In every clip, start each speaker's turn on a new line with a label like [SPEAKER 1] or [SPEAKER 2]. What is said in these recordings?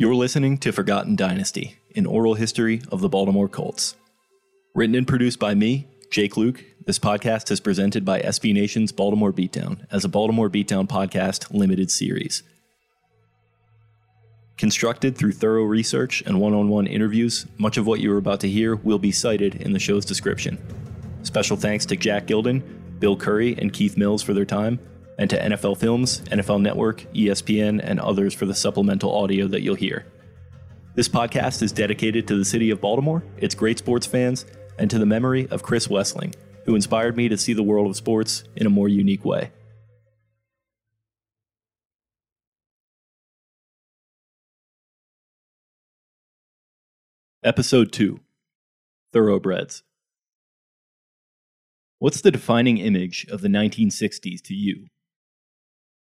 [SPEAKER 1] You're listening to Forgotten Dynasty, an oral history of the Baltimore Colts. Written and produced by me, Jake Louque, this podcast is presented by SB Nation's Baltimore Beatdown as a Baltimore Beatdown podcast limited series. Constructed through thorough research and one on one interviews, much of what you are about to hear will be cited in the show's description. Special thanks to Jack Gilden, Bill Curry, and Keith Mills for their time, and to NFL Films, NFL Network, ESPN, and others for the supplemental audio that you'll hear. This podcast is dedicated to the city of Baltimore, its great sports fans, and to the memory of Chris Wesseling, who inspired me to see the world of sports in a more unique way. Episode 2 Thoroughbreds. What's the defining image of the 1960s to you?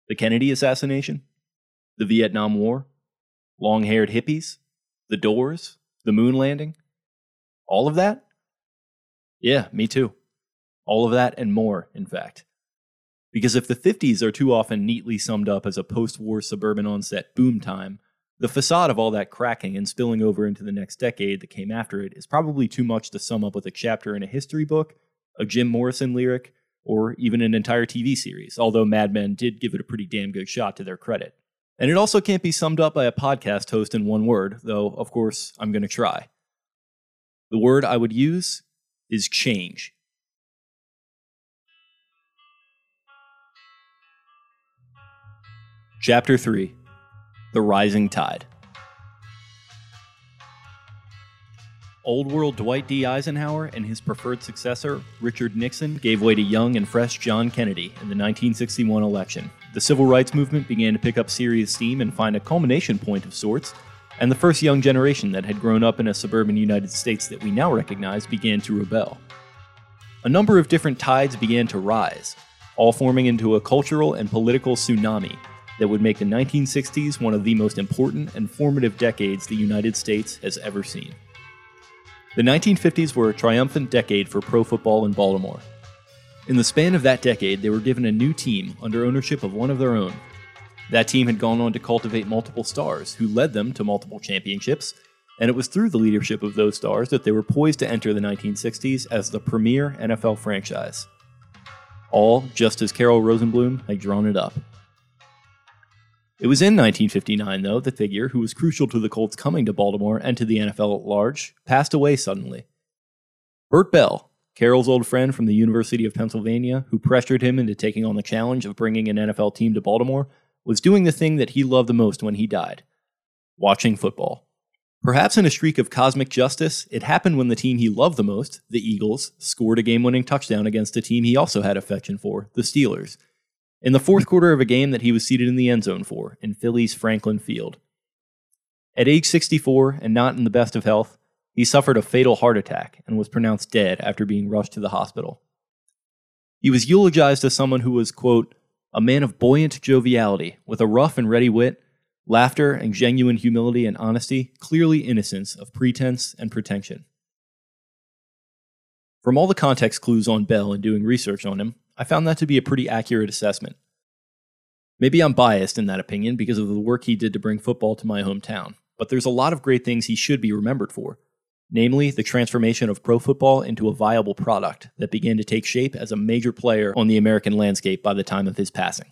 [SPEAKER 1] The Kennedy assassination? The Vietnam War? Long haired hippies? The doors? The moon landing? All of that? Yeah, me too. All of that and more, in fact. Because if the 50s are too often neatly summed up as a post war suburban onset boom time, the facade of all that cracking and spilling over into the next decade that came after it is probably too much to sum up with a chapter in a history book, a Jim Morrison lyric, or even an entire TV series, although Mad Men did give it a pretty damn good shot to their credit. And it also can't be summed up by a podcast host in one word, though, of course, I'm going to try. The word I would use is change. Chapter 3 The Rising Tide. Old world Dwight D. Eisenhower and his preferred successor, Richard Nixon, gave way to young and fresh John Kennedy in the 1961 election. The civil rights movement began to pick up serious steam and find a culmination point of sorts, and the first young generation that had grown up in a suburban United States that we now recognize began to rebel. A number of different tides began to rise, all forming into a cultural and political tsunami that would make the 1960s one of the most important and formative decades the United States has ever seen. The 1950s were a triumphant decade for pro football in Baltimore. In the span of that decade, they were given a new team under ownership of one of their own. That team had gone on to cultivate multiple stars who led them to multiple championships, and it was through the leadership of those stars that they were poised to enter the 1960s as the premier NFL franchise. All just as Carroll Rosenbloom had drawn it up. It was in 1959, though, the figure who was crucial to the Colts coming to Baltimore and to the NFL at large passed away suddenly. Bert Bell, Carroll's old friend from the University of Pennsylvania, who pressured him into taking on the challenge of bringing an NFL team to Baltimore, was doing the thing that he loved the most when he died watching football. Perhaps in a streak of cosmic justice, it happened when the team he loved the most, the Eagles, scored a game winning touchdown against a team he also had affection for, the Steelers, in the fourth quarter of a game that he was seated in the end zone for in Philly's Franklin Field. At age 64 and not in the best of health, he suffered a fatal heart attack and was pronounced dead after being rushed to the hospital. He was eulogized as someone who was, quote, a man of buoyant joviality, with a rough and ready wit, laughter and genuine humility and honesty, clearly innocence of pretense and pretension. From all the context clues on Bell and doing research on him, I found that to be a pretty accurate assessment. Maybe I'm biased in that opinion because of the work he did to bring football to my hometown, but there's a lot of great things he should be remembered for. namely the transformation of pro football into a viable product that began to take shape as a major player on the American landscape by the time of his passing.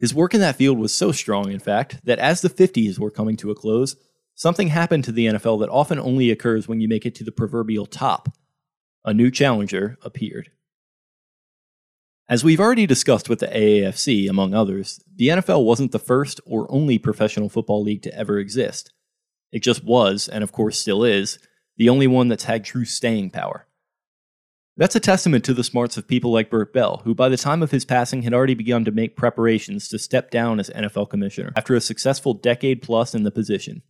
[SPEAKER 1] His work in that field was so strong, in fact, that as the 50s were coming to a close, something happened to the NFL that often only occurs when you make it to the proverbial top. A new challenger appeared. As we've already discussed with the AAFC, among others, the NFL wasn't the first or only professional football league to ever exist. It just was, and of course still is, the only one that's had true staying power. That's a testament to the smarts of people like Bert Bell, who by the time of his passing had already begun to make preparations to step down as NFL commissioner after a successful decade plus in the position.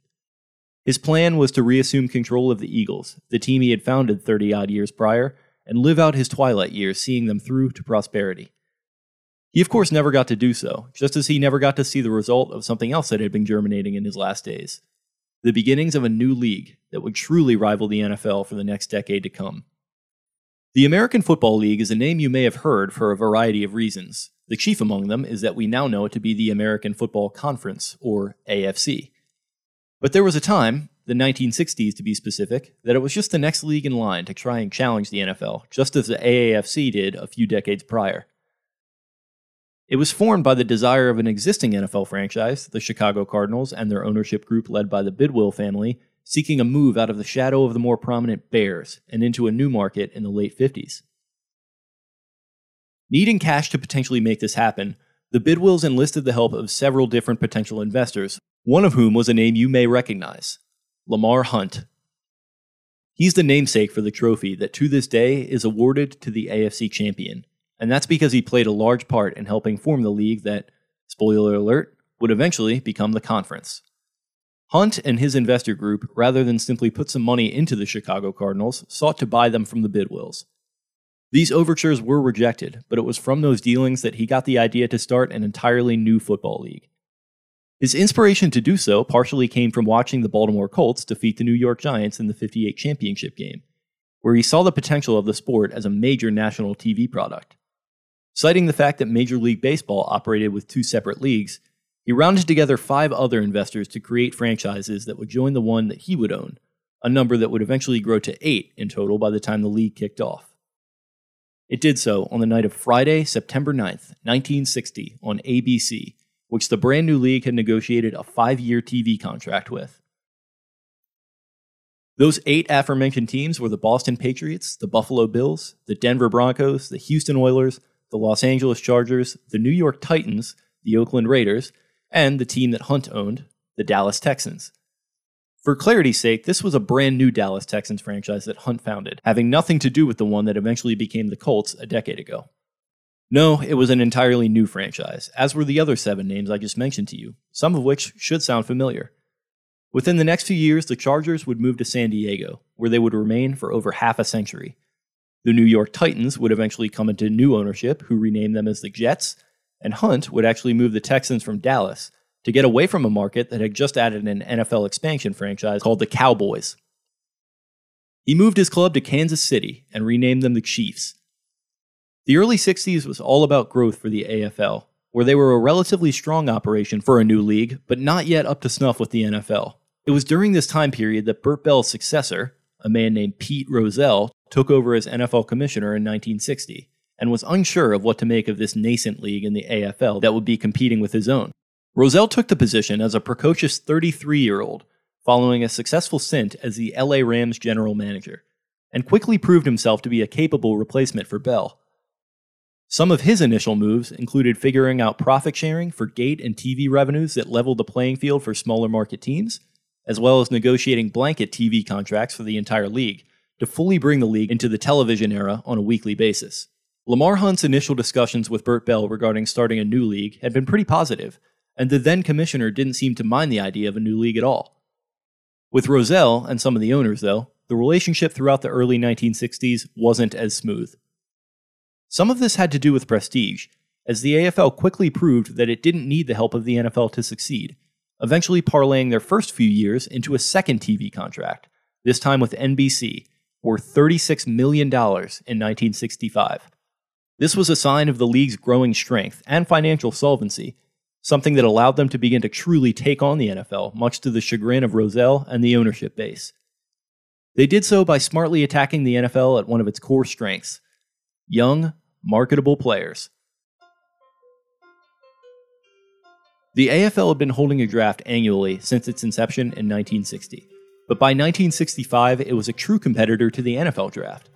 [SPEAKER 1] His plan was to reassume control of the Eagles, the team he had founded 30 odd years prior, and live out his twilight years seeing them through to prosperity. He, of course, never got to do so, just as he never got to see the result of something else that had been germinating in his last days the beginnings of a new league that would truly rival the NFL for the next decade to come. The American Football League is a name you may have heard for a variety of reasons. The chief among them is that we now know it to be the American Football Conference, or AFC. But there was a time, the 1960s to be specific, that it was just the next league in line to try and challenge the NFL, just as the AAFC did a few decades prior. It was formed by the desire of an existing NFL franchise, the Chicago Cardinals, and their ownership group led by the Bidwill family, seeking a move out of the shadow of the more prominent Bears and into a new market in the late 50s. Needing cash to potentially make this happen, the Bidwills enlisted the help of several different potential investors, one of whom was a name you may recognize Lamar Hunt. He's the namesake for the trophy that to this day is awarded to the AFC champion and that's because he played a large part in helping form the league that, spoiler alert, would eventually become the conference. Hunt and his investor group, rather than simply put some money into the Chicago Cardinals, sought to buy them from the Bidwills. These overtures were rejected, but it was from those dealings that he got the idea to start an entirely new football league. His inspiration to do so partially came from watching the Baltimore Colts defeat the New York Giants in the 58 championship game, where he saw the potential of the sport as a major national TV product. Citing the fact that Major League Baseball operated with two separate leagues, he rounded together five other investors to create franchises that would join the one that he would own, a number that would eventually grow to eight in total by the time the league kicked off. It did so on the night of Friday, September 9th, 1960, on ABC, which the brand new league had negotiated a five year TV contract with. Those eight aforementioned teams were the Boston Patriots, the Buffalo Bills, the Denver Broncos, the Houston Oilers, the Los Angeles Chargers, the New York Titans, the Oakland Raiders, and the team that Hunt owned, the Dallas Texans. For clarity's sake, this was a brand new Dallas Texans franchise that Hunt founded, having nothing to do with the one that eventually became the Colts a decade ago. No, it was an entirely new franchise, as were the other seven names I just mentioned to you, some of which should sound familiar. Within the next few years, the Chargers would move to San Diego, where they would remain for over half a century, the New York Titans would eventually come into new ownership, who renamed them as the Jets, and Hunt would actually move the Texans from Dallas to get away from a market that had just added an NFL expansion franchise called the Cowboys. He moved his club to Kansas City and renamed them the Chiefs. The early 60s was all about growth for the AFL, where they were a relatively strong operation for a new league, but not yet up to snuff with the NFL. It was during this time period that Bert Bell's successor, a man named Pete Rozelle, took over as NFL commissioner in 1960 and was unsure of what to make of this nascent league in the AFL that would be competing with his own. Rozelle took the position as a precocious 33 year old following a successful stint as the LA Rams general manager, and quickly proved himself to be a capable replacement for Bell. Some of his initial moves included figuring out profit sharing for gate and TV revenues that leveled the playing field for smaller market teams, as well as negotiating blanket TV contracts for the entire league to fully bring the league into the television era on a weekly basis. Lamar Hunt's initial discussions with Bert Bell regarding starting a new league had been pretty positive, and the then commissioner didn't seem to mind the idea of a new league at all. With Rozelle and some of the owners, though, the relationship throughout the early 1960s wasn't as smooth. Some of this had to do with prestige, as the AFL quickly proved that it didn't need the help of the NFL to succeed, eventually parlaying their first few years into a second TV contract, this time with NBC, worth $36 million in 1965. This was a sign of the league's growing strength and financial solvency, something that allowed them to begin to truly take on the NFL, much to the chagrin of Rozelle and the ownership base. They did so by smartly attacking the NFL at one of its core strengths young, marketable players. The AFL had been holding a draft annually since its inception in 1960, but by 1965 it was a true competitor to the NFL draft.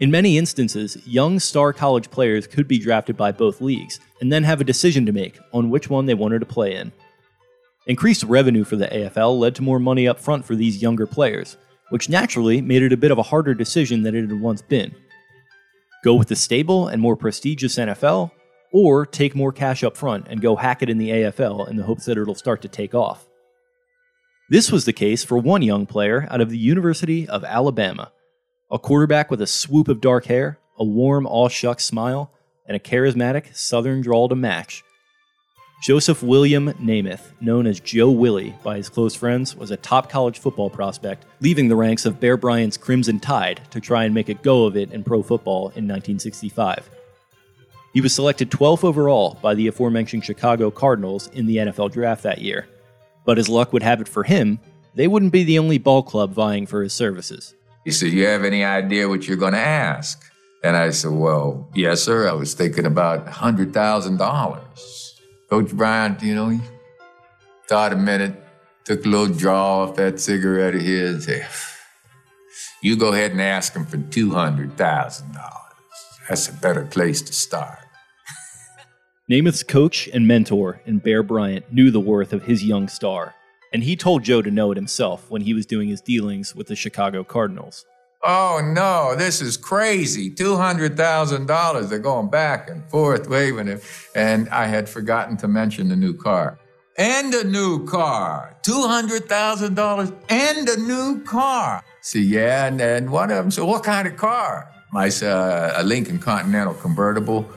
[SPEAKER 1] In many instances, young star college players could be drafted by both leagues and then have a decision to make on which one they wanted to play in. Increased revenue for the AFL led to more money up front for these younger players, which naturally made it a bit of a harder decision than it had once been. Go with the stable and more prestigious NFL, or take more cash up front and go hack it in the AFL in the hopes that it'll start to take off. This was the case for one young player out of the University of Alabama, a quarterback with a swoop of dark hair, a warm all shucks smile, and a charismatic southern drawl to match. Joseph William Namath, known as Joe Willie by his close friends, was a top college football prospect, leaving the ranks of Bear Bryant's Crimson Tide to try and make a go of it in pro football in 1965. He was selected 12th overall by the aforementioned Chicago Cardinals in the NFL draft that year. But as luck would have it for him, they wouldn't be the only ball club vying for his services.
[SPEAKER 2] He said, You have any idea what you're going to ask? And I said, Well, yes, sir. I was thinking about $100,000. Coach Bryant, you know, he thought a minute, took a little draw off that cigarette of his, and said, You go ahead and ask him for $200,000. That's a better place to start.
[SPEAKER 1] Namath's coach and mentor in Bear Bryant knew the worth of his young star, and he told Joe to know it himself when he was doing his dealings with the Chicago Cardinals.
[SPEAKER 2] Oh no, this is crazy. $200,000. They're going back and forth, waving it. And I had forgotten to mention the new car. And a new car. $200,000 and a new car. See, yeah, and, and one of them said, What kind of car? I said, uh, A Lincoln Continental convertible.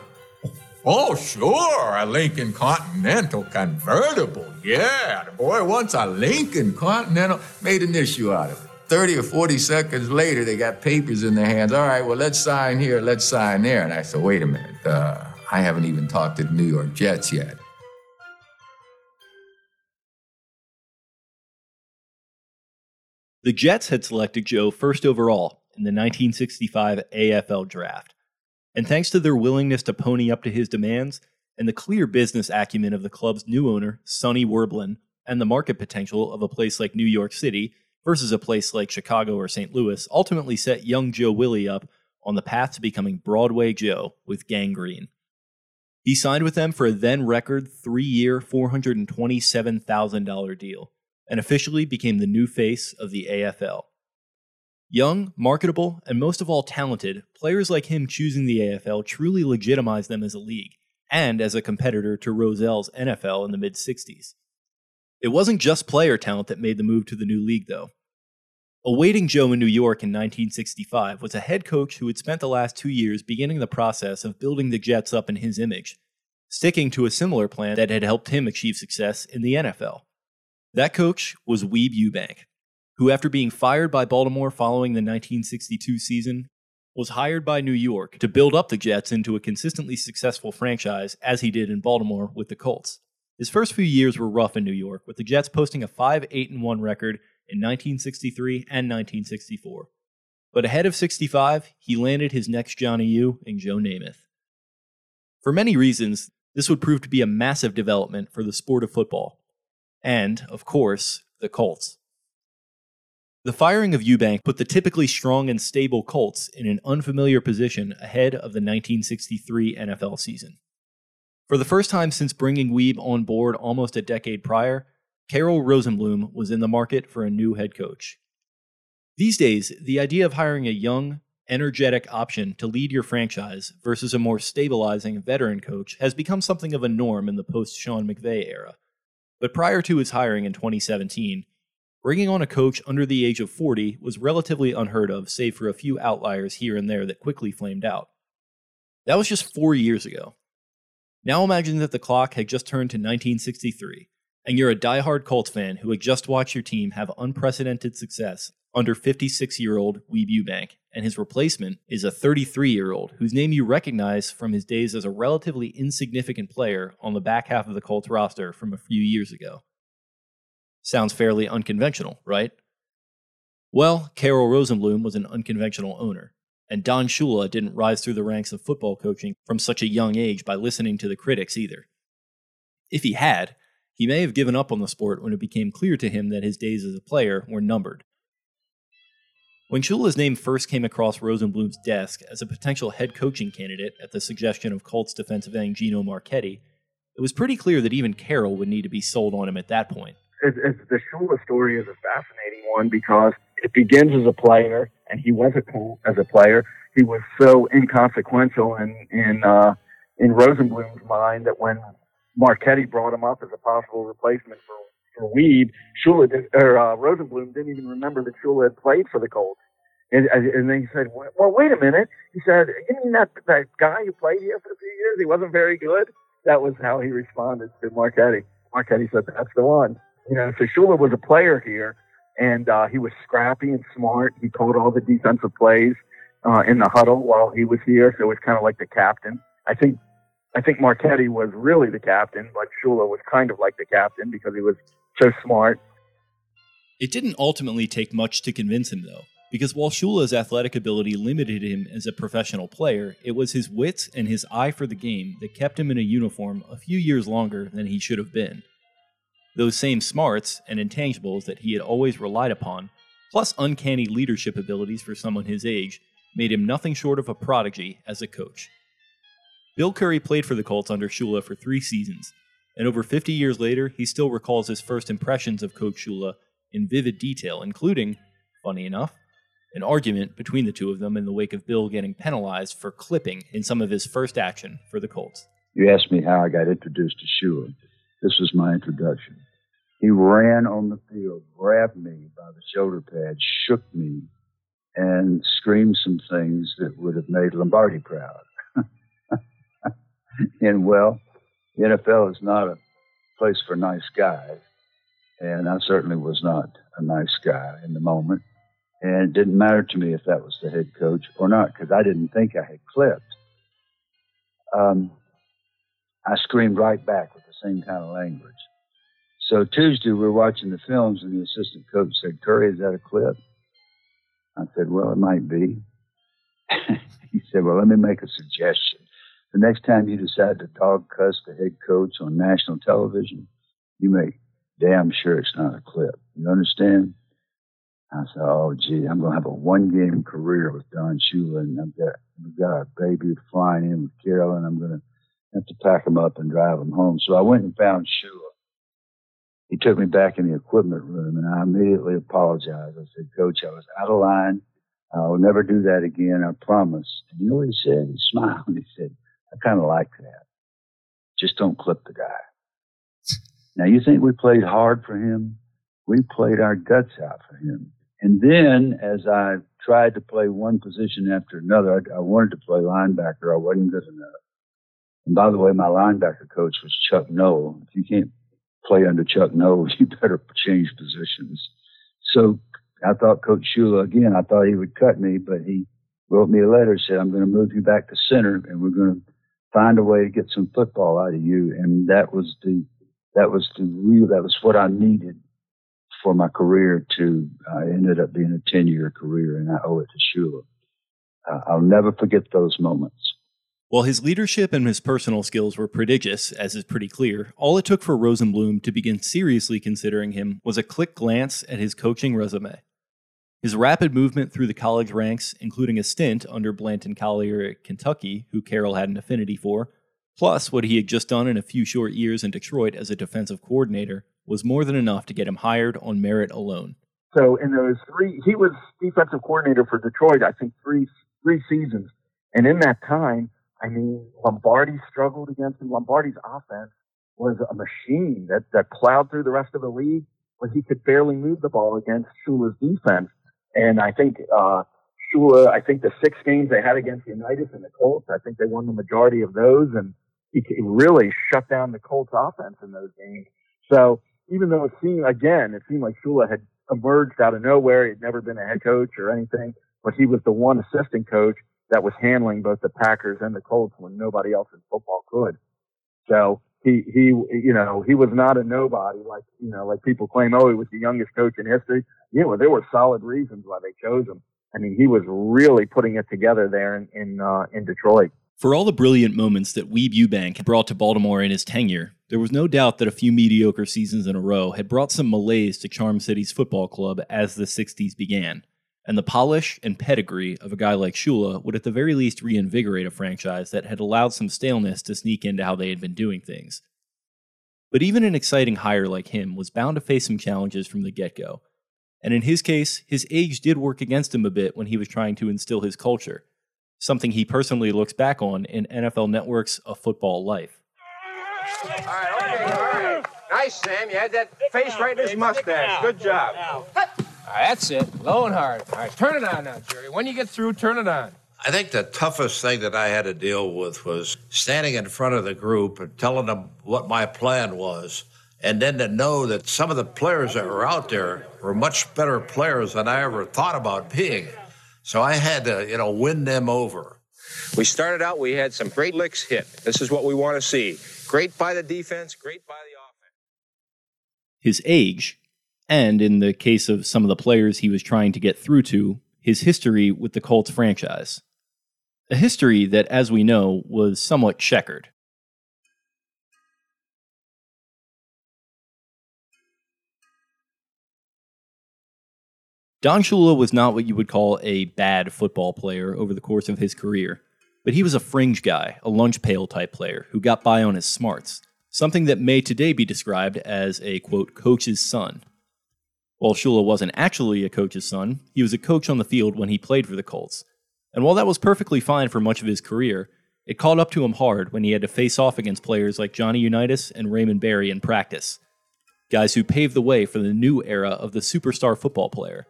[SPEAKER 2] Oh, sure, a Lincoln Continental convertible. Yeah, the boy wants a Lincoln Continental. Made an issue out of it. 30 or 40 seconds later, they got papers in their hands. All right, well, let's sign here, let's sign there. And I said, wait a minute, uh, I haven't even talked to the New York Jets yet.
[SPEAKER 1] The Jets had selected Joe first overall in the 1965 AFL draft. And thanks to their willingness to pony up to his demands and the clear business acumen of the club's new owner, Sonny Werblin, and the market potential of a place like New York City, versus a place like Chicago or St. Louis ultimately set young Joe Willie up on the path to becoming Broadway Joe with Gangrene. He signed with them for a then record three year, $427,000 deal and officially became the new face of the AFL. Young, marketable, and most of all talented, players like him choosing the AFL truly legitimized them as a league and as a competitor to Rozelle's NFL in the mid 60s. It wasn't just player talent that made the move to the new league, though. Awaiting Joe in New York in 1965 was a head coach who had spent the last two years beginning the process of building the Jets up in his image, sticking to a similar plan that had helped him achieve success in the NFL. That coach was Weeb Ewbank, who, after being fired by Baltimore following the 1962 season, was hired by New York to build up the Jets into a consistently successful franchise as he did in Baltimore with the Colts. His first few years were rough in New York, with the Jets posting a 5 8 1 record in 1963 and 1964. But ahead of 65, he landed his next Johnny U in Joe Namath. For many reasons, this would prove to be a massive development for the sport of football. And, of course, the Colts. The firing of Ewbank put the typically strong and stable Colts in an unfamiliar position ahead of the 1963 NFL season. For the first time since bringing Weeb on board almost a decade prior, Carroll Rosenbloom was in the market for a new head coach. These days, the idea of hiring a young, energetic option to lead your franchise versus a more stabilizing veteran coach has become something of a norm in the post Sean McVay era. But prior to his hiring in 2017, bringing on a coach under the age of 40 was relatively unheard of, save for a few outliers here and there that quickly flamed out. That was just four years ago. Now imagine that the clock had just turned to 1963, and you're a die-hard Colts fan who had just watched your team have unprecedented success under 56 year old Weeb Ewbank, and his replacement is a 33 year old whose name you recognize from his days as a relatively insignificant player on the back half of the Colts roster from a few years ago. Sounds fairly unconventional, right? Well, Carroll Rosenbloom was an unconventional owner, and Don Shula didn't rise through the ranks of football coaching from such a young age by listening to the critics either. If he had, he may have given up on the sport when it became clear to him that his days as a player were numbered. When Shula's name first came across Rosenbloom's desk as a potential head coaching candidate at the suggestion of Colts defensive end Gino Marchetti, it was pretty clear that even Carroll would need to be sold on him at that point.
[SPEAKER 3] It's, it's, the Shula story is a fascinating one because it begins as a player, and he was a as a player. He was so inconsequential in in uh, in Rosenbloom's mind that when Marchetti brought him up as a possible replacement for for Weeb, Shula did, or uh, Rosenbloom didn't even remember that Shula had played for the Colts. And, and then he said, "Well, wait a minute." He said, "You mean that that guy who played here for a few years? He wasn't very good." That was how he responded to Marchetti. Marchetti said, "That's the one." You know, so Shula was a player here, and uh, he was scrappy and smart. He called all the defensive plays uh, in the huddle while he was here, so it was kind of like the captain. I think I think Marchetti was really the captain, but Shula was kind of like the captain because he was so smart.
[SPEAKER 1] It didn't ultimately take much to convince him, though, because while Shula's athletic ability limited him as a professional player, it was his wits and his eye for the game that kept him in a uniform a few years longer than he should have been. Those same smarts and intangibles that he had always relied upon, plus uncanny leadership abilities for someone his age, made him nothing short of a prodigy as a coach. Bill Curry played for the Colts under Shula for three seasons, and over 50 years later, he still recalls his first impressions of Coach Shula in vivid detail, including, funny enough, an argument between the two of them in the wake of Bill getting penalized for clipping in some of his first action for the Colts.
[SPEAKER 4] You asked me how I got introduced to Shula. This was my introduction. He ran on the field, grabbed me by the shoulder pad, shook me, and screamed some things that would have made Lombardi proud. and well, the NFL is not a place for nice guys. And I certainly was not a nice guy in the moment. And it didn't matter to me if that was the head coach or not, because I didn't think I had clipped. Um, I screamed right back with the same kind of language. So Tuesday, we were watching the films, and the assistant coach said, Curry, is that a clip? I said, Well, it might be. he said, Well, let me make a suggestion. The next time you decide to dog cuss the head coach on national television, you make damn sure it's not a clip. You understand? I said, oh, gee, I'm going to have a one game career with Don Shula, and I've got, I've got a baby flying in with Carol, and I'm going to have to pack him up and drive him home. So I went and found Shula. He took me back in the equipment room, and I immediately apologized. I said, Coach, I was out of line. I'll never do that again. I promise. And you know what he said? He smiled. He said, I kind of like that. Just don't clip the guy. Now you think we played hard for him? We played our guts out for him. And then as I tried to play one position after another, I, I wanted to play linebacker. I wasn't good enough. And by the way, my linebacker coach was Chuck Noll. If you can't play under Chuck Noll, you better change positions. So I thought Coach Shula, again, I thought he would cut me, but he wrote me a letter, said, I'm going to move you back to center and we're going to find a way to get some football out of you. And that was the, that was the real, that was what I needed for my career to, uh, ended up being a 10 year career and I owe it to Shula. Uh, I'll never forget those moments.
[SPEAKER 1] While his leadership and his personal skills were prodigious, as is pretty clear, all it took for Rosenbloom to begin seriously considering him was a quick glance at his coaching resume. His rapid movement through the college ranks, including a stint under Blanton Collier at Kentucky, who Carroll had an affinity for, plus what he had just done in a few short years in Detroit as a defensive coordinator, was more than enough to get him hired on merit alone.
[SPEAKER 3] So in those three, he was defensive coordinator for Detroit, I think three three seasons, and in that time, I mean, Lombardi struggled against him. Lombardi's offense was a machine that that plowed through the rest of the league, but he could barely move the ball against Shula's defense. And I think, uh, Shula, I think the six games they had against Unitas and the Colts, I think they won the majority of those and he really shut down the Colts offense in those games. So even though it seemed, again, it seemed like Shula had emerged out of nowhere. He'd never been a head coach or anything, but he was the one assistant coach that was handling both the Packers and the Colts when nobody else in football could. So he he you know he was not a nobody like you know like people claim oh he was the youngest coach in history yeah well there were solid reasons why they chose him i mean he was really putting it together there in in, uh, in detroit
[SPEAKER 1] for all the brilliant moments that Weeb Ewbank brought to Baltimore in his tenure, there was no doubt that a few mediocre seasons in a row had brought some malaise to Charm City's football club as the 60s began. And the polish and pedigree of a guy like Shula would at the very least reinvigorate a franchise that had allowed some staleness to sneak into how they had been doing things. But even an exciting hire like him was bound to face some challenges from the get go. And in his case, his age did work against him a bit when he was trying to instill his culture something he personally looks back on in NFL Network's A Football Life.
[SPEAKER 5] All right, okay, all right. Nice, Sam. You had that face right in his mustache. Good job. All right, that's it. Low and hard. All right, turn it on now, Jerry. When you get through, turn it on.
[SPEAKER 6] I think the toughest thing that I had to deal with was standing in front of the group and telling them what my plan was. And then to know that some of the players that were out there were much better players than I ever thought about being. So I had to, you know, win them over.
[SPEAKER 5] We started out, we had some great licks hit. This is what we want to see. Great by the defense, great by the offense.
[SPEAKER 1] His age, and in the case of some of the players he was trying to get through to, his history with the Colts franchise. A history that, as we know, was somewhat checkered. Don Shula was not what you would call a bad football player over the course of his career, but he was a fringe guy, a lunch pail type player who got by on his smarts, something that may today be described as a quote, coach's son. While Shula wasn't actually a coach's son, he was a coach on the field when he played for the Colts. And while that was perfectly fine for much of his career, it caught up to him hard when he had to face off against players like Johnny Unitas and Raymond Berry in practice. Guys who paved the way for the new era of the superstar football player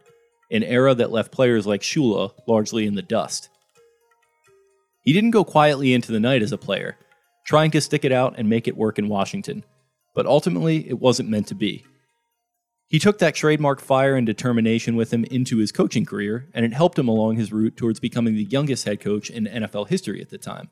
[SPEAKER 1] an era that left players like Shula largely in the dust. He didn't go quietly into the night as a player, trying to stick it out and make it work in Washington, but ultimately it wasn't meant to be. He took that trademark fire and determination with him into his coaching career, and it helped him along his route towards becoming the youngest head coach in NFL history at the time.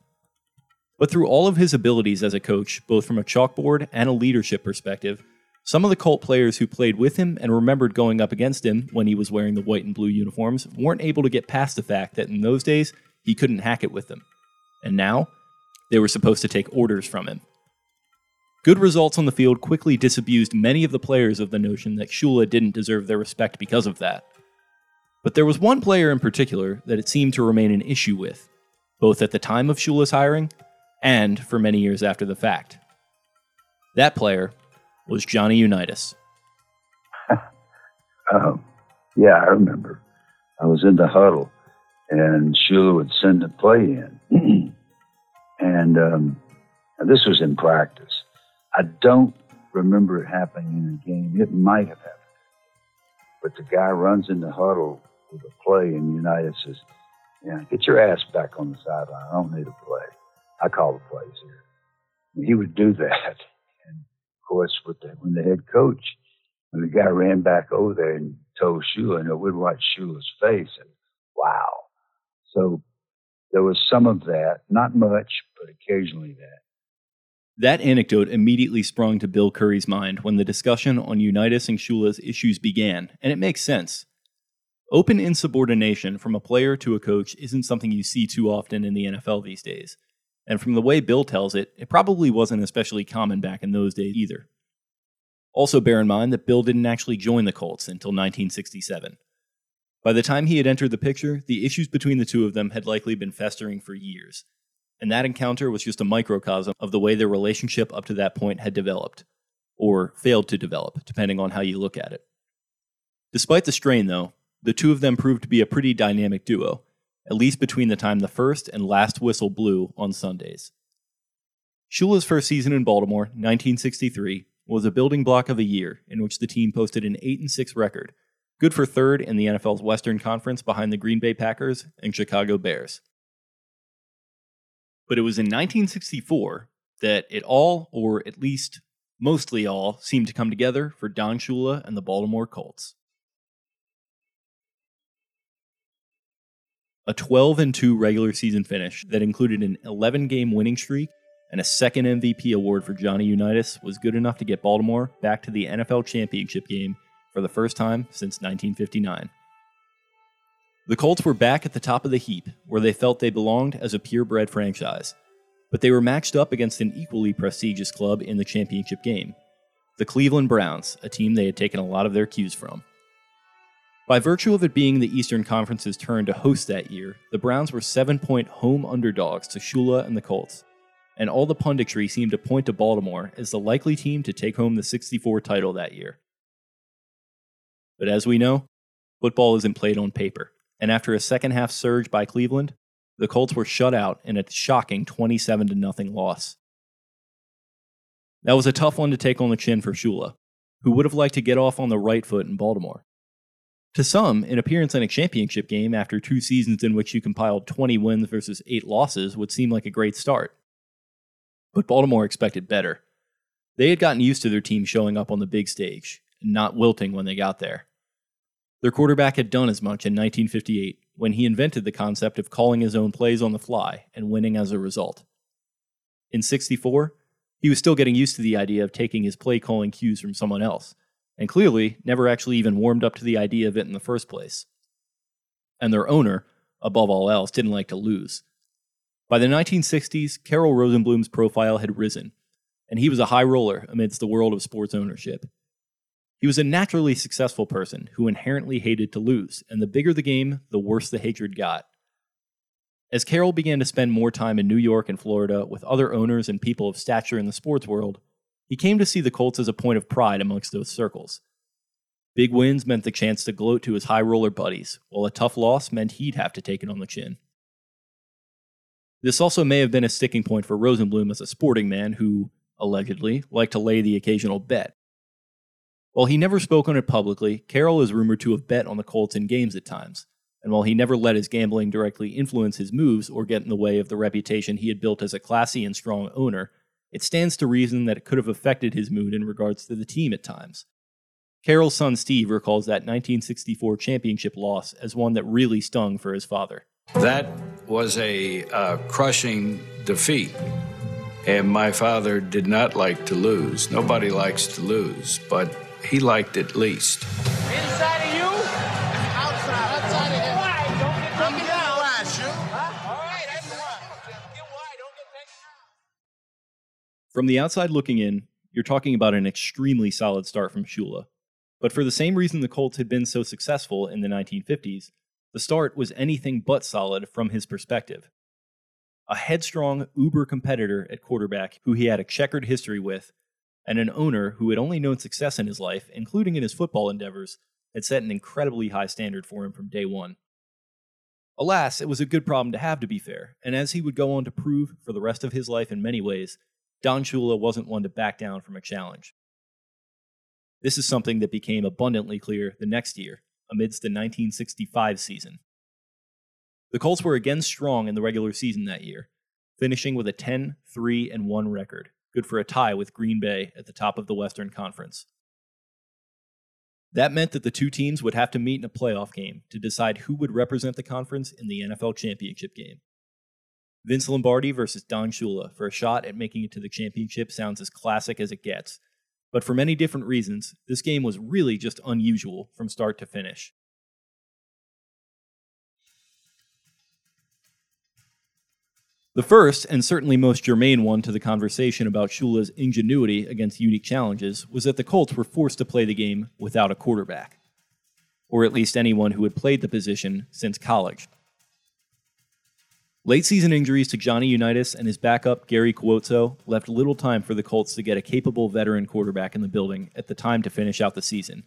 [SPEAKER 1] But through all of his abilities as a coach, both from a chalkboard and a leadership perspective, some of the Colt players who played with him and remembered going up against him when he was wearing the white and blue uniforms weren't able to get past the fact that in those days he couldn't hack it with them. And now, they were supposed to take orders from him. Good results on the field quickly disabused many of the players of the notion that Shula didn't deserve their respect because of that. But there was one player in particular that it seemed to remain an issue with, both at the time of Shula's hiring and for many years after the fact. That player was Johnny Unitas.
[SPEAKER 4] um, yeah, I remember. I was in the huddle, and Shula would send a play in. and um, this was in practice. I don't remember it happening in a game. It might have happened. But the guy runs in the huddle with a play, and Unitas says, yeah, get your ass back on the sideline. I don't need a play. I call the plays here. And he would do that And of course, with the, when the head coach, when the guy ran back over there and told Shula, and we'd watch Shula's face, and wow. So there was some of that, not much, but occasionally that.
[SPEAKER 1] That anecdote immediately sprung to Bill Curry's mind when the discussion on Unitas and Shula's issues began, and it makes sense. Open insubordination from a player to a coach isn't something you see too often in the NFL these days. And from the way Bill tells it, it probably wasn't especially common back in those days either. Also, bear in mind that Bill didn't actually join the Colts until 1967. By the time he had entered the picture, the issues between the two of them had likely been festering for years, and that encounter was just a microcosm of the way their relationship up to that point had developed, or failed to develop, depending on how you look at it. Despite the strain, though, the two of them proved to be a pretty dynamic duo, at least between the time the first and last whistle blew on Sundays. Shula's first season in Baltimore, 1963, was a building block of a year in which the team posted an 8 and 6 record, good for third in the NFL's Western Conference behind the Green Bay Packers and Chicago Bears. But it was in 1964 that it all, or at least mostly all, seemed to come together for Don Shula and the Baltimore Colts. a 12 and 2 regular season finish that included an 11 game winning streak and a second MVP award for Johnny Unitas was good enough to get Baltimore back to the NFL championship game for the first time since 1959. The Colts were back at the top of the heap, where they felt they belonged as a purebred franchise, but they were matched up against an equally prestigious club in the championship game the Cleveland Browns, a team they had taken a lot of their cues from. By virtue of it being the Eastern Conference's turn to host that year, the Browns were seven point home underdogs to Shula and the Colts, and all the punditry seemed to point to Baltimore as the likely team to take home the 64 title that year. But as we know, football isn't played on paper, and after a second half surge by Cleveland, the Colts were shut out in a shocking 27 0 loss. That was a tough one to take on the chin for Shula, who would have liked to get off on the right foot in Baltimore. To some, an appearance in a championship game after two seasons in which you compiled 20 wins versus 8 losses would seem like a great start. But Baltimore expected better. They had gotten used to their team showing up on the big stage and not wilting when they got there. Their quarterback had done as much in 1958 when he invented the concept of calling his own plays on the fly and winning as a result. In 64, he was still getting used to the idea of taking his play calling cues from someone else, and clearly never actually even warmed up to the idea of it in the first place. And their owner, above all else, didn't like to lose. By the 1960s, Carroll Rosenbloom's profile had risen, and he was a high roller amidst the world of sports ownership. He was a naturally successful person who inherently hated to lose, and the bigger the game, the worse the hatred got. As Carroll began to spend more time in New York and Florida with other owners and people of stature in the sports world, he came to see the Colts as a point of pride amongst those circles. Big wins meant the chance to gloat to his high roller buddies, while a tough loss meant he'd have to take it on the chin. This also may have been a sticking point for Rosenbloom as a sporting man who, allegedly, liked to lay the occasional bet. While he never spoke on it publicly, Carroll is rumored to have bet on the Colts in games at times, and while he never let his gambling directly influence his moves or get in the way of the reputation he had built as a classy and strong owner, it stands to reason that it could have affected his mood in regards to the team at times. Carroll's son Steve recalls that 1964 championship loss as one that really stung for his father.
[SPEAKER 7] That was a uh, crushing defeat. And my father did not like to lose. Nobody likes to lose, but he liked it least.
[SPEAKER 5] Inside of you? Outside. Outside of him. Wide. Don't get taken down. Wide, shoot. Huh? All right, that's wide. Get wide. Don't get taken down.
[SPEAKER 1] From the outside looking in, you're talking about an extremely solid start from Shula. But for the same reason the Colts had been so successful in the 1950s, the start was anything but solid from his perspective. A headstrong, uber competitor at quarterback who he had a checkered history with, and an owner who had only known success in his life, including in his football endeavors, had set an incredibly high standard for him from day one. Alas, it was a good problem to have, to be fair, and as he would go on to prove for the rest of his life in many ways, Don Shula wasn't one to back down from a challenge. This is something that became abundantly clear the next year, amidst the 1965 season. The Colts were again strong in the regular season that year, finishing with a 10 3 1 record, good for a tie with Green Bay at the top of the Western Conference. That meant that the two teams would have to meet in a playoff game to decide who would represent the conference in the NFL championship game. Vince Lombardi versus Don Shula for a shot at making it to the championship sounds as classic as it gets, but for many different reasons, this game was really just unusual from start to finish. The first, and certainly most germane one to the conversation about Shula's ingenuity against unique challenges, was that the Colts were forced to play the game without a quarterback, or at least anyone who had played the position since college. Late season injuries to Johnny Unitas and his backup, Gary Cuozzo, left little time for the Colts to get a capable veteran quarterback in the building at the time to finish out the season.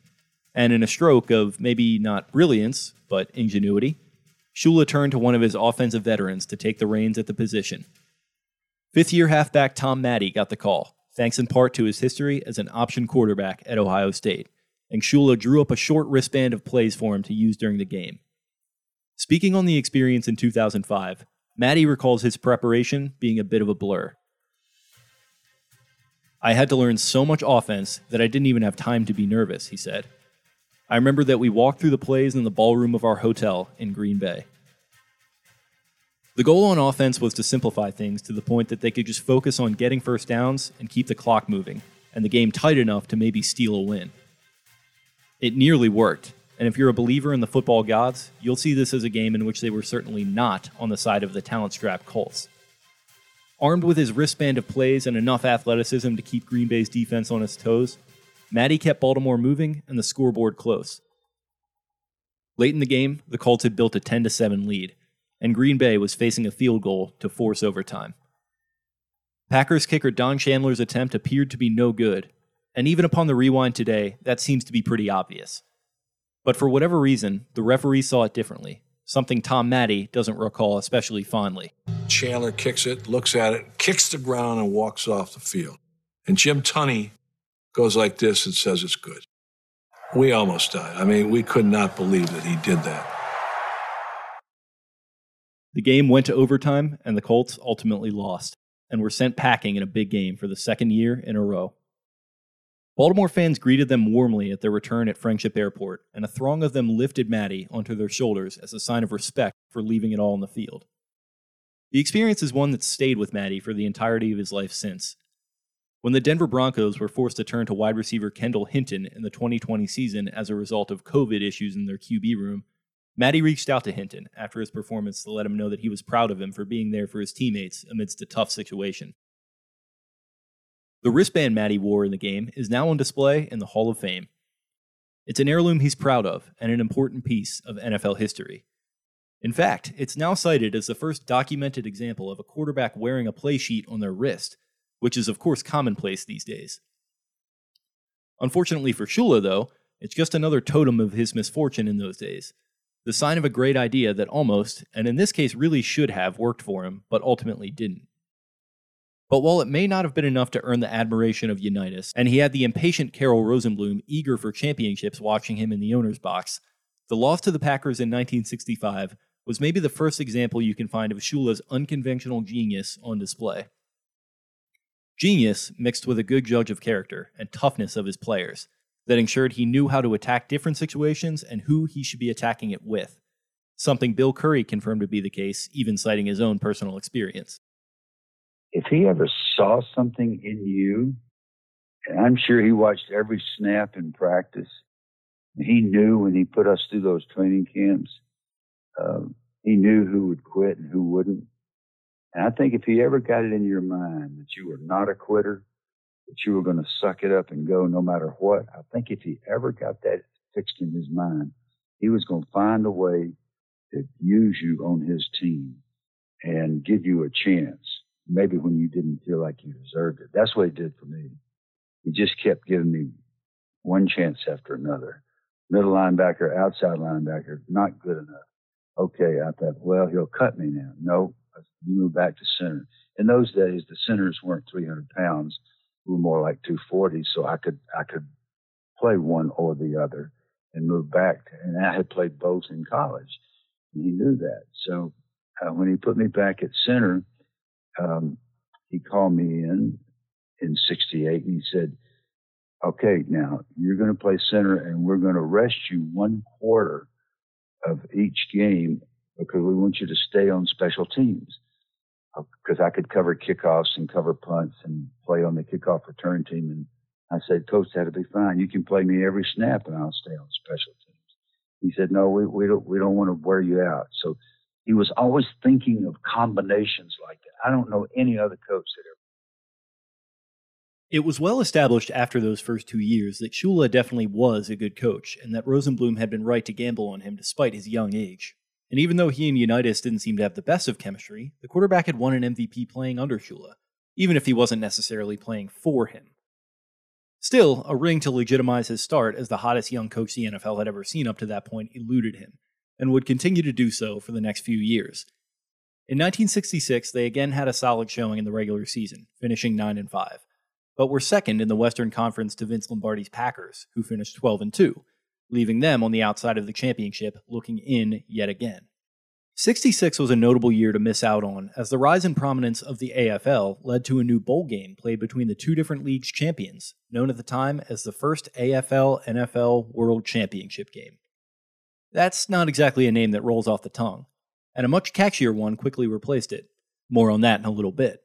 [SPEAKER 1] And in a stroke of maybe not brilliance, but ingenuity, Shula turned to one of his offensive veterans to take the reins at the position. Fifth year halfback Tom Matte got the call, thanks in part to his history as an option quarterback at Ohio State, and Shula drew up a short wristband of plays for him to use during the game. Speaking on the experience in 2005, Maddy recalls his preparation being a bit of a blur. I had to learn so much offense that I didn't even have time to be nervous, he said. I remember that we walked through the plays in the ballroom of our hotel in Green Bay. The goal on offense was to simplify things to the point that they could just focus on getting first downs and keep the clock moving, and the game tight enough to maybe steal a win. It nearly worked, and if you're a believer in the football gods, you'll see this as a game in which they were certainly not on the side of the talent strapped Colts. Armed with his wristband of plays and enough athleticism to keep Green Bay's defense on its toes, Matte kept Baltimore moving and the scoreboard close. Late in the game, the Colts had built a 10 7 lead, and Green Bay was facing a field goal to force overtime. Packers kicker Don Chandler's attempt appeared to be no good, and even upon the rewind today, that seems to be pretty obvious. But for whatever reason, the referee saw it differently, something Tom Matte doesn't recall especially fondly.
[SPEAKER 8] Chandler kicks it, looks at it, kicks the ground, and walks off the field. And Jim Tunney goes like this and says it's good. We almost died. I mean, we could not believe that he did that.
[SPEAKER 1] The game went to overtime, and the Colts ultimately lost and were sent packing in a big game for the second year in a row. Baltimore fans greeted them warmly at their return at Friendship Airport, and a throng of them lifted Matte onto their shoulders as a sign of respect for leaving it all on the field. The experience is one that's stayed with Matte for the entirety of his life since. When the Denver Broncos were forced to turn to wide receiver Kendall Hinton in the 2020 season as a result of COVID issues in their QB room, Matte reached out to Hinton after his performance to let him know that he was proud of him for being there for his teammates amidst a tough situation. The wristband Matte wore in the game is now on display in the Hall of Fame. It's an heirloom he's proud of and an important piece of NFL history. In fact, it's now cited as the first documented example of a quarterback wearing a play sheet on their wrist, which is of course commonplace these days. Unfortunately for Shula, though, it's just another totem of his misfortune in those days the sign of a great idea that almost, and in this case really should have, worked for him, but ultimately didn't. But while it may not have been enough to earn the admiration of Unitas, and he had the impatient Carroll Rosenbloom eager for championships watching him in the owner's box, the loss to the Packers in 1965 was maybe the first example you can find of Shula's unconventional genius on display. Genius mixed with a good judge of character and toughness of his players, that ensured he knew how to attack different situations and who he should be attacking it with, something Bill Curry confirmed to be the case, even citing his own personal experience.
[SPEAKER 4] If he ever saw something in you, and I'm sure he watched every snap in practice, he knew when he put us through those training camps, um, he knew who would quit and who wouldn't. And I think if he ever got it in your mind that you were not a quitter, that you were going to suck it up and go no matter what. I think if he ever got that fixed in his mind, he was going to find a way to use you on his team and give you a chance, maybe when you didn't feel like you deserved it. That's what he did for me. He just kept giving me one chance after another. Middle linebacker, outside linebacker, not good enough. Okay, I thought, well, he'll cut me now. No, you move back to center. In those days, the centers weren't 300 pounds we were more like 240, so I could I could play one or the other and move back. And I had played both in college, and he knew that. So uh, when he put me back at center, um, he called me in in '68 and he said, "Okay, now you're going to play center, and we're going to rest you one quarter of each game because we want you to stay on special teams." Uh, because I could cover kickoffs and cover punts and play on the kickoff return team. And I said, Coach, that'll be fine. You can play me every snap and I'll stay on special teams. He said, No, we, we don't we don't want to wear you out. So he was always thinking of combinations like that. I don't know any other coach that ever.
[SPEAKER 1] It was well established after those first two years that Shula definitely was a good coach, and that Rosenbloom had been right to gamble on him despite his young age. And even though he and Unitas didn't seem to have the best of chemistry, the quarterback had won an MVP playing under Shula, even if he wasn't necessarily playing for him. Still, a ring to legitimize his start as the hottest young coach the NFL had ever seen up to that point eluded him, and would continue to do so for the next few years. In 1966, they again had a solid showing in the regular season, finishing 9 and 5, but were second in the Western Conference to Vince Lombardi's Packers, who finished 12 and 2, leaving them on the outside of the championship looking in yet again. 66 was a notable year to miss out on, as the rise in prominence of the AFL led to a new bowl game played between the two different leagues' champions, known at the time as the first AFL NFL World Championship game. That's not exactly a name that rolls off the tongue, and a much catchier one quickly replaced it. More on that in a little bit.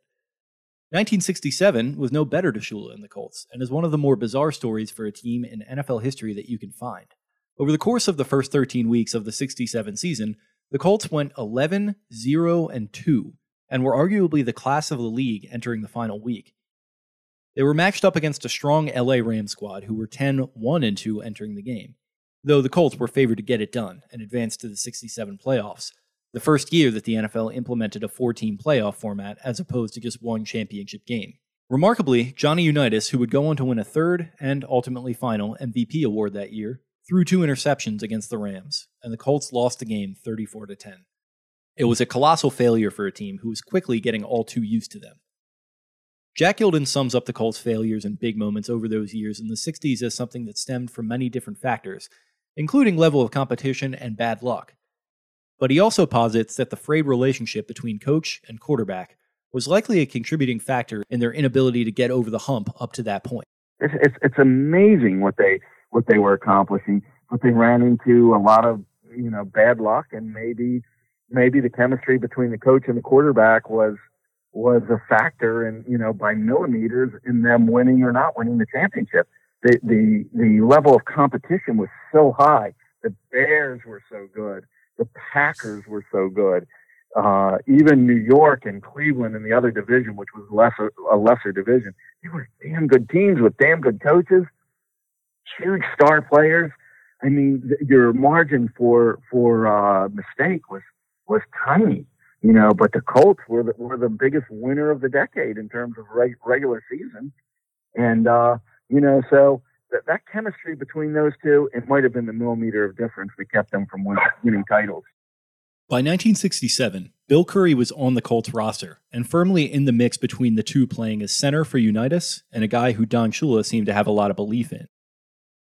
[SPEAKER 1] 1967 was no better to Shula and the Colts, and is one of the more bizarre stories for a team in NFL history that you can find. Over the course of the first 13 weeks of the 67 season, the Colts went 11, 0, and 2, and were arguably the class of the league entering the final week. They were matched up against a strong LA Rams squad who were 10, 1, and 2 entering the game, though the Colts were favored to get it done and advance to the 67 playoffs, the first year that the NFL implemented a four team playoff format as opposed to just one championship game. Remarkably, Johnny Unitas, who would go on to win a third and ultimately final MVP award that year, threw two interceptions against the Rams, and the Colts lost the game 34 to 10. It was a colossal failure for a team who was quickly getting all too used to them. Jack Gilden sums up the Colts' failures and big moments over those years in the 60s as something that stemmed from many different factors, including level of competition and bad luck, but he also posits that the frayed relationship between coach and quarterback was likely a contributing factor in their inability to get over the hump up to that point.
[SPEAKER 3] It's, it's, it's amazing what they what they were accomplishing, but they ran into a lot of you know bad luck, and maybe maybe the chemistry between the coach and the quarterback was was a factor, and you know by millimeters in them winning or not winning the championship. The the the level of competition was so high. The Bears were so good the Packers were so good. Uh, even New York and Cleveland and the other division, which was lesser, a lesser division, they were damn good teams with damn good coaches, huge star players. I mean, th- your margin for for uh, mistake was was tiny, you know. But the Colts were the, were the biggest winner of the decade in terms of reg- regular season, and uh, you know, so that, that chemistry between those two, it might have been the millimeter of difference that kept them from winning titles.
[SPEAKER 1] By 1967, Bill Curry was on the Colts roster and firmly in the mix between the two playing as center for Unitas and a guy who Don Shula seemed to have a lot of belief in.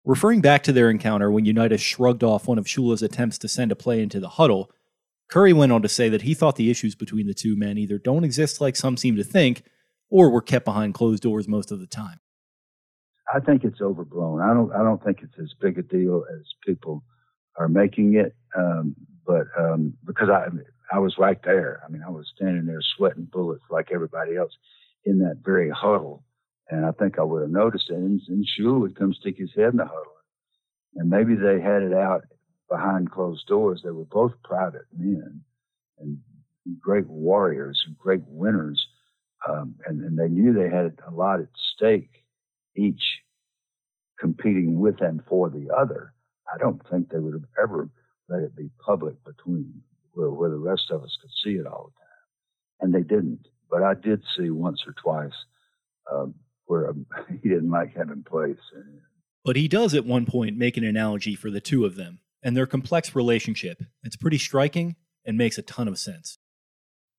[SPEAKER 1] Referring back to their encounter when Unitas shrugged off one of Shula's attempts to send a play into the huddle, Curry went on to say that he thought the issues between the two men either don't exist like some seem to think, or were kept behind closed doors most of the time.
[SPEAKER 4] I think it's overblown. I don't. I don't think it's as big a deal as people are making it. Um, but um, because I, I was right there. I mean, I was standing there sweating bullets like everybody else in that very huddle, and I think I would have noticed it. And, and Shula would come stick his head in the huddle, and maybe they had it out behind closed doors. They were both private men and great warriors and great winners, um, and, and they knew they had a lot at stake each competing with and for the other, I don't think they would have ever let it be public between where, where the rest of us could see it all the time. And they didn't. But I did see once or twice um, where um, he didn't like having place.
[SPEAKER 1] But he does at one point make an analogy for the two of them and their complex relationship. It's pretty striking and makes a ton of sense.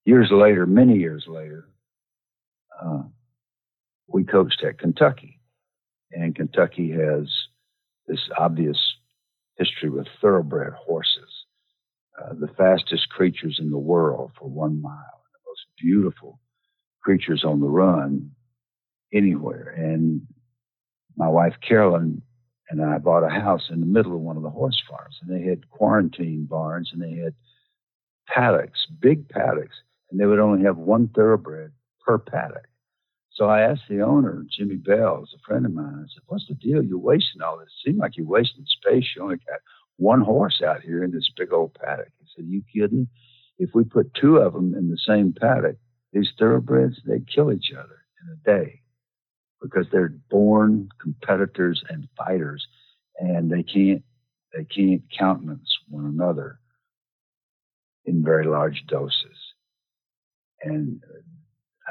[SPEAKER 4] Years later, many years later, uh, we coached at Kentucky and Kentucky has this obvious history with thoroughbred horses, uh, the fastest creatures in the world for one mile, the most beautiful creatures on the run anywhere. And my wife Carolyn and I bought a house in the middle of one of the horse farms, and they had quarantine barns and they had paddocks, big paddocks, and they would only have one thoroughbred per paddock. So I asked the owner, Jimmy Bell, who's a friend of mine, I said, What's the deal? You're wasting all this. It seems like you're wasting space. You only got one horse out here in this big old paddock. He said, You kidding? If we put two of them in the same paddock, these thoroughbreds, they kill each other in a day because they're born competitors and fighters and they can't they can't countenance one another in very large doses. And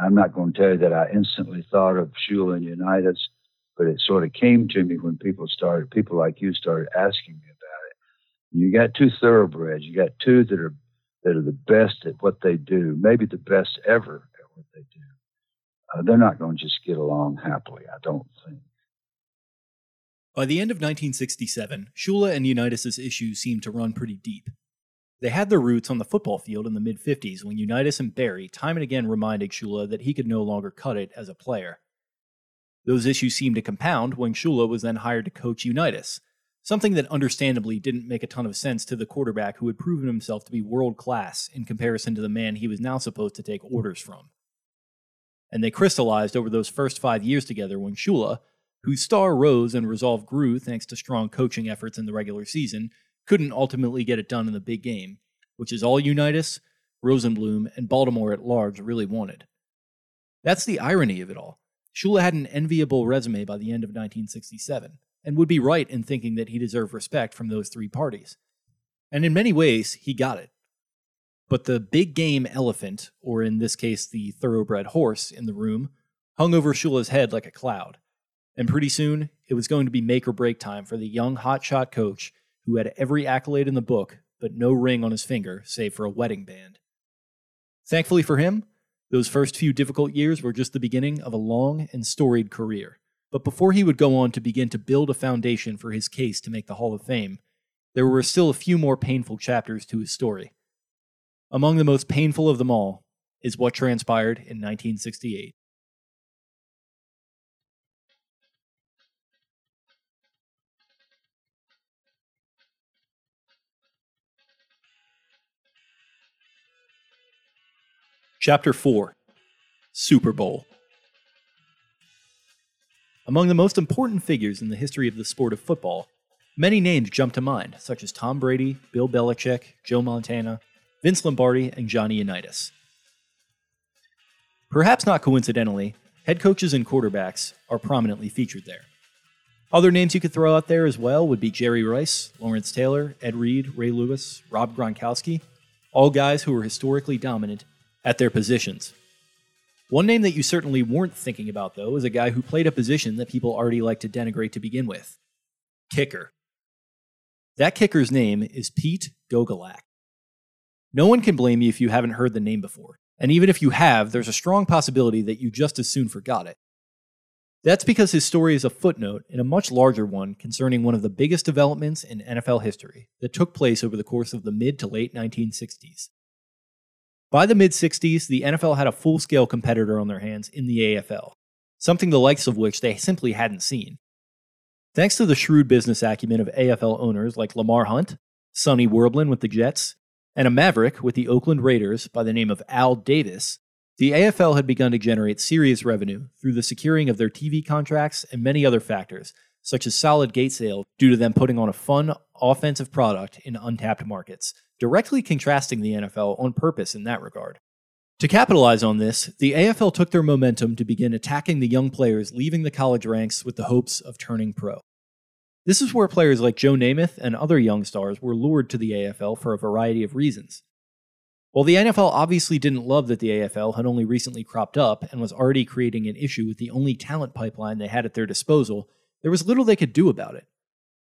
[SPEAKER 4] I'm not going to tell you that I instantly thought of Shula and Unitas, but it sort of came to me when people started, people like you started asking me about it. You got two thoroughbreds. You got two that are that are the best at what they do, maybe the best ever at what they do. Uh, they're not going to just get along happily, I don't think.
[SPEAKER 1] By the end of 1967, Shula and Unitas's issues seemed to run pretty deep. They had their roots on the football field in the mid 50s when Unitas and Berry time and again reminded Shula that he could no longer cut it as a player. Those issues seemed to compound when Shula was then hired to coach Unitas, something that understandably didn't make a ton of sense to the quarterback who had proven himself to be world class in comparison to the man he was now supposed to take orders from. And they crystallized over those first five years together when Shula, whose star rose and resolve grew thanks to strong coaching efforts in the regular season, couldn't ultimately get it done in the big game, which is all Unitas, Rosenbloom, and Baltimore at large really wanted. That's the irony of it all. Shula had an enviable resume by the end of 1967, and would be right in thinking that he deserved respect from those three parties. And in many ways, he got it. But the big game elephant, or in this case, the thoroughbred horse in the room, hung over Shula's head like a cloud. And pretty soon, it was going to be make or break time for the young hotshot coach who had every accolade in the book, but no ring on his finger save for a wedding band. Thankfully for him, those first few difficult years were just the beginning of a long and storied career. But before he would go on to begin to build a foundation for his case to make the Hall of Fame, there were still a few more painful chapters to his story. Among the most painful of them all is what transpired in 1968. Chapter 4 Super Bowl Among the most important figures in the history of the sport of football, many names jump to mind, such as Tom Brady, Bill Belichick, Joe Montana, Vince Lombardi, and Johnny Unitas. Perhaps not coincidentally, head coaches and quarterbacks are prominently featured there. Other names you could throw out there as well would be Jerry Rice, Lawrence Taylor, Ed Reed, Ray Lewis, Rob Gronkowski, all guys who were historically dominant at their positions. One name that you certainly weren't thinking about, though, is a guy who played a position that people already like to denigrate to begin with kicker. That kicker's name is Pete Gogolak. No one can blame you if you haven't heard the name before, and even if you have, there's a strong possibility that you just as soon forgot it. That's because his story is a footnote in a much larger one concerning one of the biggest developments in NFL history that took place over the course of the mid to late 1960s. By the mid 60s, the NFL had a full scale competitor on their hands in the AFL, something the likes of which they simply hadn't seen. Thanks to the shrewd business acumen of AFL owners like Lamar Hunt, Sonny Werblin with the Jets, and a maverick with the Oakland Raiders by the name of Al Davis, the AFL had begun to generate serious revenue through the securing of their TV contracts and many other factors, such as solid gate sales due to them putting on a fun offensive product in untapped markets, directly contrasting the NFL on purpose in that regard. To capitalize on this, the AFL took their momentum to begin attacking the young players leaving the college ranks with the hopes of turning pro. This is where players like Joe Namath and other young stars were lured to the AFL for a variety of reasons. While the NFL obviously didn't love that the AFL had only recently cropped up and was already creating an issue with the only talent pipeline they had at their disposal, there was little they could do about it.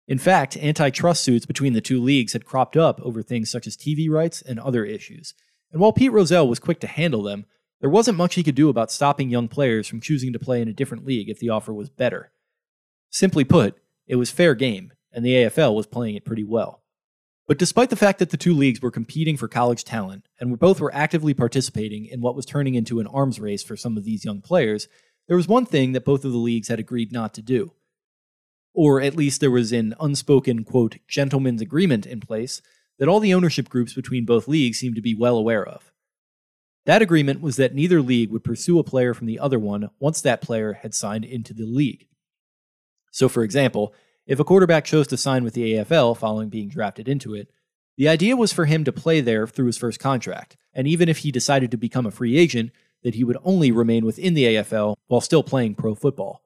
[SPEAKER 1] In fact, antitrust suits between the two leagues had cropped up over things such as TV rights and other issues. And while Pete Rozelle was quick to handle them, there wasn't much he could do about stopping young players from choosing to play in a different league if the offer was better. Simply put, it was fair game, and the AFL was playing it pretty well. But despite the fact that the two leagues were competing for college talent, and both were actively participating in what was turning into an arms race for some of these young players, there was one thing that both of the leagues had agreed not to do or at least there was an unspoken, quote, gentleman's agreement in place that all the ownership groups between both leagues seemed to be well aware of. That agreement was that neither league would pursue a player from the other one once that player had signed into the league. So, for example, if a quarterback chose to sign with the AFL following being drafted into it, the idea was for him to play there through his first contract, and even if he decided to become a free agent, that he would only remain within the AFL while still playing pro football.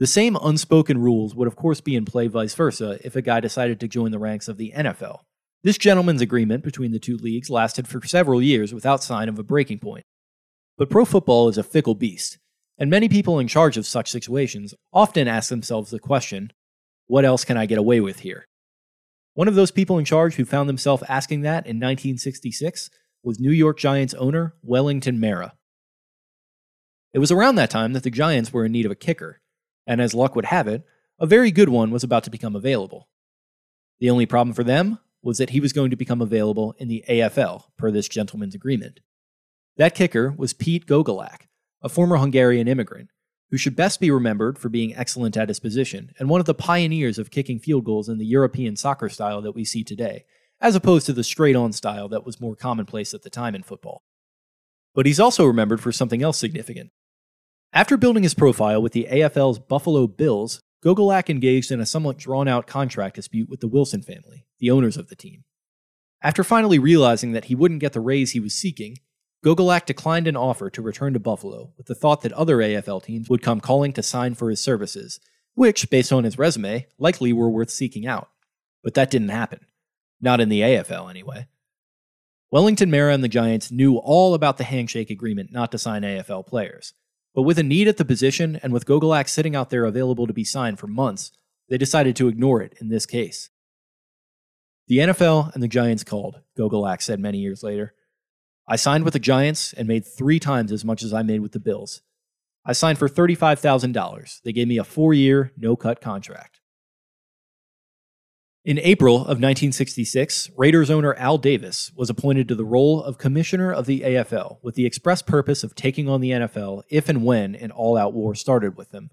[SPEAKER 1] The same unspoken rules would, of course, be in play vice versa if a guy decided to join the ranks of the NFL. This gentleman's agreement between the two leagues lasted for several years without sign of a breaking point. But pro football is a fickle beast, and many people in charge of such situations often ask themselves the question what else can I get away with here? One of those people in charge who found himself asking that in 1966 was New York Giants owner Wellington Mara. It was around that time that the Giants were in need of a kicker, and as luck would have it, a very good one was about to become available. The only problem for them was that he was going to become available in the AFL, per this gentleman's agreement. That kicker was Pete Gogolak, a former Hungarian immigrant, who should best be remembered for being excellent at his position and one of the pioneers of kicking field goals in the European soccer style that we see today, as opposed to the straight on style that was more commonplace at the time in football. But he's also remembered for something else significant. After building his profile with the AFL's Buffalo Bills, Gogolak engaged in a somewhat drawn out contract dispute with the Wilson family, the owners of the team. After finally realizing that he wouldn't get the raise he was seeking, Gogolak declined an offer to return to Buffalo with the thought that other AFL teams would come calling to sign for his services, which, based on his resume, likely were worth seeking out. But that didn't happen. Not in the AFL, anyway. Wellington Mara and the Giants knew all about the handshake agreement not to sign AFL players. But with a need at the position and with Gogolak sitting out there available to be signed for months, they decided to ignore it in this case. The NFL and the Giants called, Gogolak said many years later. I signed with the Giants and made three times as much as I made with the Bills. I signed for $35,000. They gave me a four year, no cut contract. In April of 1966, Raiders owner Al Davis was appointed to the role of commissioner of the AFL with the express purpose of taking on the NFL if and when an all out war started with them.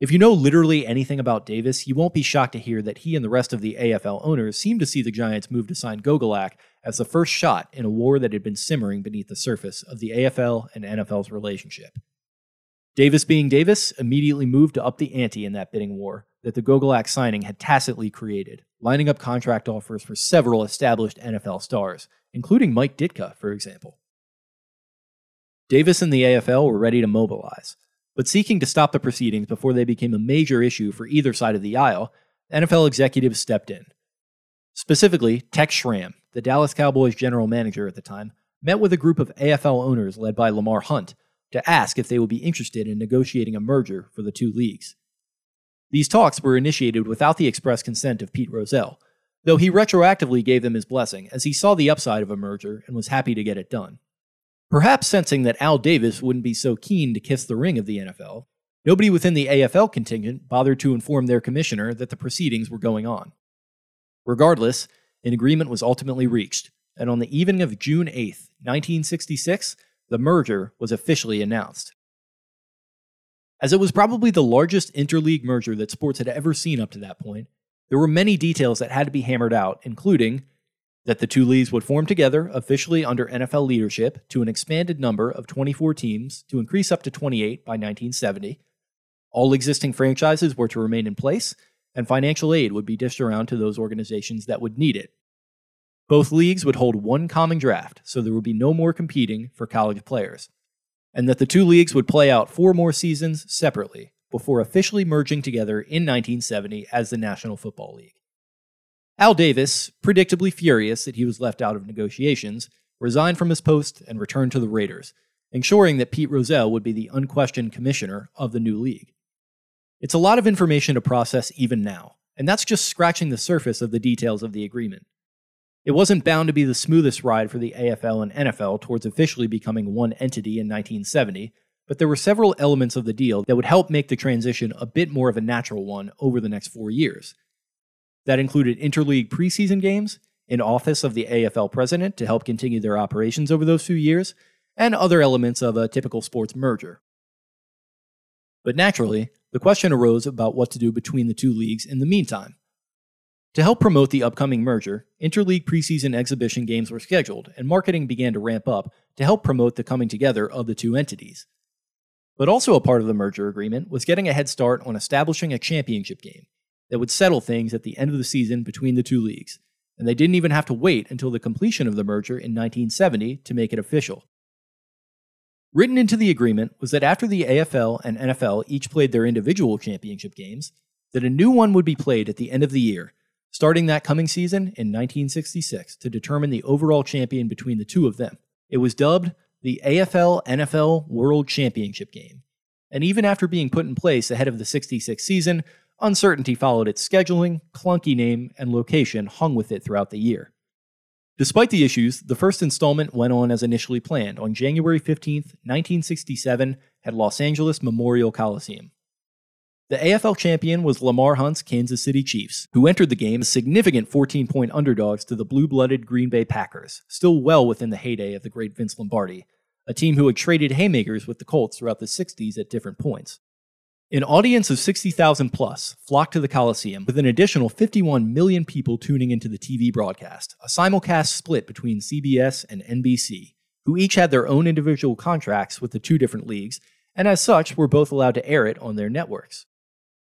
[SPEAKER 1] If you know literally anything about Davis, you won't be shocked to hear that he and the rest of the AFL owners seem to see the Giants' move to sign Gogolak as the first shot in a war that had been simmering beneath the surface of the AFL and NFL's relationship. Davis, being Davis, immediately moved to up the ante in that bidding war that the Gogolak signing had tacitly created, lining up contract offers for several established NFL stars, including Mike Ditka, for example. Davis and the AFL were ready to mobilize, but seeking to stop the proceedings before they became a major issue for either side of the aisle, NFL executives stepped in. Specifically, Tex Schramm, the Dallas Cowboys general manager at the time, met with a group of AFL owners led by Lamar Hunt to ask if they would be interested in negotiating a merger for the two leagues. These talks were initiated without the express consent of Pete Rozelle, though he retroactively gave them his blessing as he saw the upside of a merger and was happy to get it done. Perhaps sensing that Al Davis wouldn't be so keen to kiss the ring of the NFL, nobody within the AFL contingent bothered to inform their commissioner that the proceedings were going on. Regardless, an agreement was ultimately reached, and on the evening of June 8, 1966, the merger was officially announced. As it was probably the largest interleague merger that sports had ever seen up to that point, there were many details that had to be hammered out, including that the two leagues would form together officially under NFL leadership to an expanded number of 24 teams to increase up to 28 by 1970. All existing franchises were to remain in place, and financial aid would be dished around to those organizations that would need it. Both leagues would hold one common draft, so there would be no more competing for college players, and that the two leagues would play out four more seasons separately before officially merging together in 1970 as the National Football League. Al Davis, predictably furious that he was left out of negotiations, resigned from his post and returned to the Raiders, ensuring that Pete Rozelle would be the unquestioned commissioner of the new league. It's a lot of information to process even now, and that's just scratching the surface of the details of the agreement. It wasn't bound to be the smoothest ride for the AFL and NFL towards officially becoming one entity in 1970, but there were several elements of the deal that would help make the transition a bit more of a natural one over the next four years, that included interleague preseason games, an office of the AFL president to help continue their operations over those few years, and other elements of a typical sports merger. But naturally, the question arose about what to do between the two leagues in the meantime. To help promote the upcoming merger, interleague preseason exhibition games were scheduled, and marketing began to ramp up to help promote the coming together of the two entities. But also a part of the merger agreement was getting a head start on establishing a championship game that would settle things at the end of the season between the two leagues, and they didn't even have to wait until the completion of the merger in 1970 to make it official. Written into the agreement was that after the AFL and NFL each played their individual championship games, that a new one would be played at the end of the year, starting that coming season in 1966 to determine the overall champion between the two of them. It was dubbed the AFL NFL World Championship Game. And even after being put in place ahead of the 66 season, Uncertainty followed its scheduling, clunky name, and location hung with it throughout the year. Despite the issues, the first installment went on as initially planned on January 15, 1967, at Los Angeles Memorial Coliseum. The AFL champion was Lamar Hunt's Kansas City Chiefs, who entered the game as significant 14 point underdogs to the blue blooded Green Bay Packers, still well within the heyday of the great Vince Lombardi, a team who had traded haymakers with the Colts throughout the 60s at different points. An audience of 60,000 plus flocked to the Coliseum, with an additional 51 million people tuning into the TV broadcast, a simulcast split between CBS and NBC, who each had their own individual contracts with the two different leagues, and as such were both allowed to air it on their networks.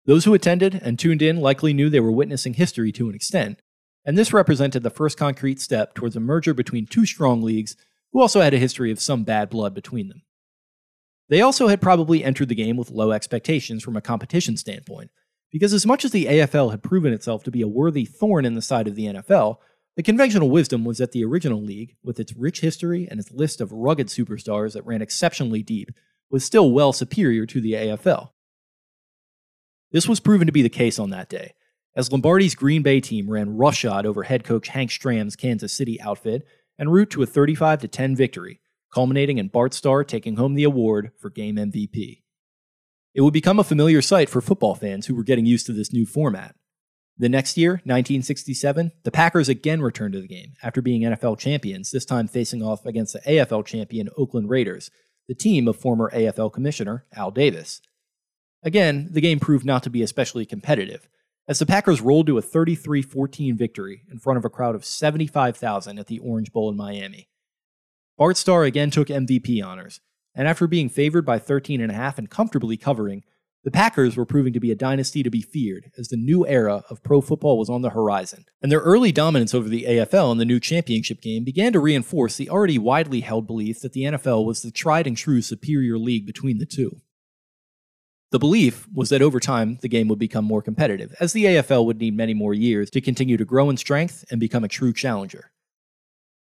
[SPEAKER 1] Those who attended and tuned in likely knew they were witnessing history to an extent, and this represented the first concrete step towards a merger between two strong leagues who also had a history of some bad blood between them. They also had probably entered the game with low expectations from a competition standpoint, because as much as the AFL had proven itself to be a worthy thorn in the side of the NFL, the conventional wisdom was that the original league, with its rich history and its list of rugged superstars that ran exceptionally deep, was still well superior to the AFL. This was proven to be the case on that day, as Lombardi's Green Bay team ran roughshod over head coach Hank Stram's Kansas City outfit en route to a 35 10 victory, culminating in Bart Starr taking home the award for game MVP. It would become a familiar sight for football fans who were getting used to this new format. The next year, 1967, the Packers again returned to the game after being NFL champions, this time facing off against the AFL champion Oakland Raiders, the team of former AFL Commissioner Al Davis. Again, the game proved not to be especially competitive, as the Packers rolled to a 33 14 victory in front of a crowd of 75,000 at the Orange Bowl in Miami. Bart Starr again took MVP honors, and after being favored by 13.5 and comfortably covering, the Packers were proving to be a dynasty to be feared as the new era of pro football was on the horizon, and their early dominance over the AFL in the new championship game began to reinforce the already widely held belief that the NFL was the tried and true superior league between the two. The belief was that over time, the game would become more competitive, as the AFL would need many more years to continue to grow in strength and become a true challenger.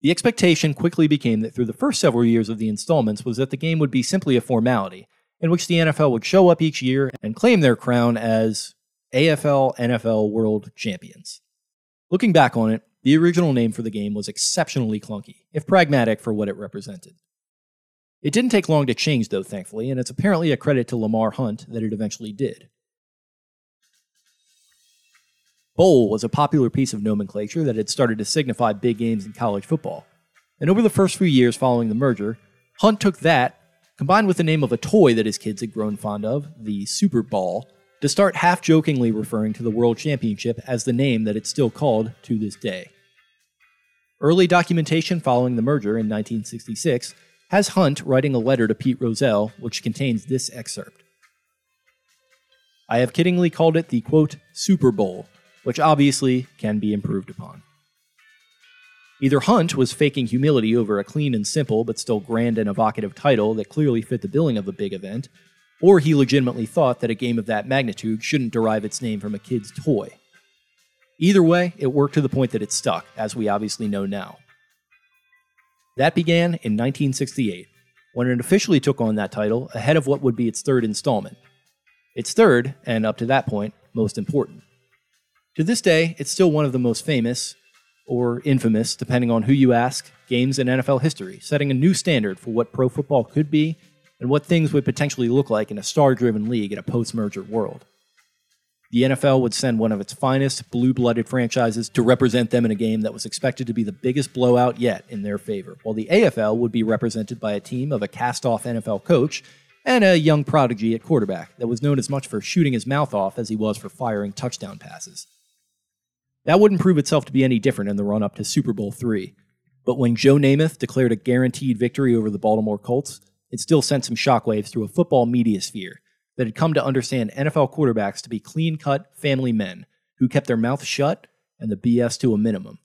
[SPEAKER 1] The expectation quickly became that through the first several years of the installments was that the game would be simply a formality, in which the NFL would show up each year and claim their crown as AFL NFL World Champions. Looking back on it, the original name for the game was exceptionally clunky, if pragmatic for what it represented. It didn't take long to change, though, thankfully, and it's apparently a credit to Lamar Hunt that it eventually did. Bowl was a popular piece of nomenclature that had started to signify big games in college football. And over the first few years following the merger, Hunt took that, combined with the name of a toy that his kids had grown fond of, the Super Ball, to start half jokingly referring to the World Championship as the name that it's still called to this day. Early documentation following the merger in 1966 has Hunt writing a letter to Pete Rozelle, which contains this excerpt. I have kiddingly called it the quote, Super Bowl, which obviously can be improved upon. Either Hunt was faking humility over a clean and simple but still grand and evocative title that clearly fit the billing of a big event, or he legitimately thought that a game of that magnitude shouldn't derive its name from a kid's toy. Either way, it worked to the point that it stuck, as we obviously know now. That began in 1968, when it officially took on that title ahead of what would be its third installment. Its third, and up to that point, most important. To this day, it's still one of the most famous, or infamous, depending on who you ask, games in NFL history, setting a new standard for what pro football could be and what things would potentially look like in a star driven league in a post merger world. The NFL would send one of its finest blue blooded franchises to represent them in a game that was expected to be the biggest blowout yet in their favor, while the AFL would be represented by a team of a cast off NFL coach and a young prodigy at quarterback that was known as much for shooting his mouth off as he was for firing touchdown passes. That wouldn't prove itself to be any different in the run up to Super Bowl III. But when Joe Namath declared a guaranteed victory over the Baltimore Colts, it still sent some shockwaves through a football media sphere that had come to understand NFL quarterbacks to be clean cut family men who kept their mouths shut and the BS to a minimum.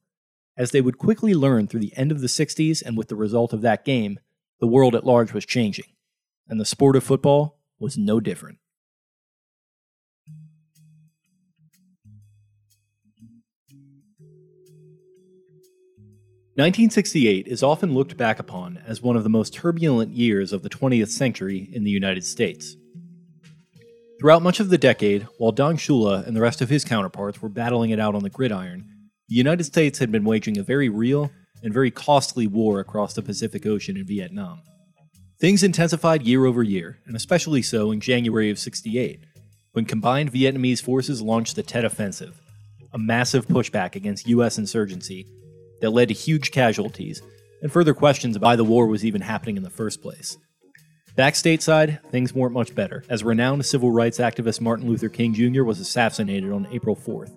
[SPEAKER 1] As they would quickly learn through the end of the 60s and with the result of that game, the world at large was changing, and the sport of football was no different. 1968 is often looked back upon as one of the most turbulent years of the 20th century in the United States. Throughout much of the decade, while Don Shula and the rest of his counterparts were battling it out on the gridiron, the United States had been waging a very real and very costly war across the Pacific Ocean in Vietnam. Things intensified year over year, and especially so in January of 68, when combined Vietnamese forces launched the Tet Offensive, a massive pushback against U.S. insurgency that led to huge casualties and further questions about why the war was even happening in the first place. Back stateside, things weren't much better, as renowned civil rights activist Martin Luther King Jr. was assassinated on April 4th,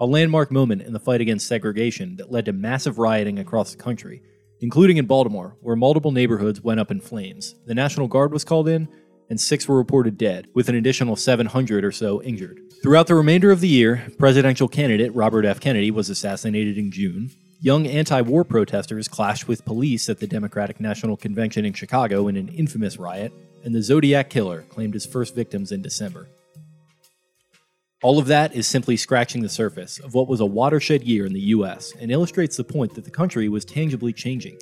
[SPEAKER 1] a landmark moment in the fight against segregation that led to massive rioting across the country, including in Baltimore, where multiple neighborhoods went up in flames. The National Guard was called in, and six were reported dead, with an additional 700 or so injured. Throughout the remainder of the year, presidential candidate Robert F. Kennedy was assassinated in June, Young anti war protesters clashed with police at the Democratic National Convention in Chicago in an infamous riot, and the Zodiac Killer claimed his first victims in December. All of that is simply scratching the surface of what was a watershed year in the US and illustrates the point that the country was tangibly changing.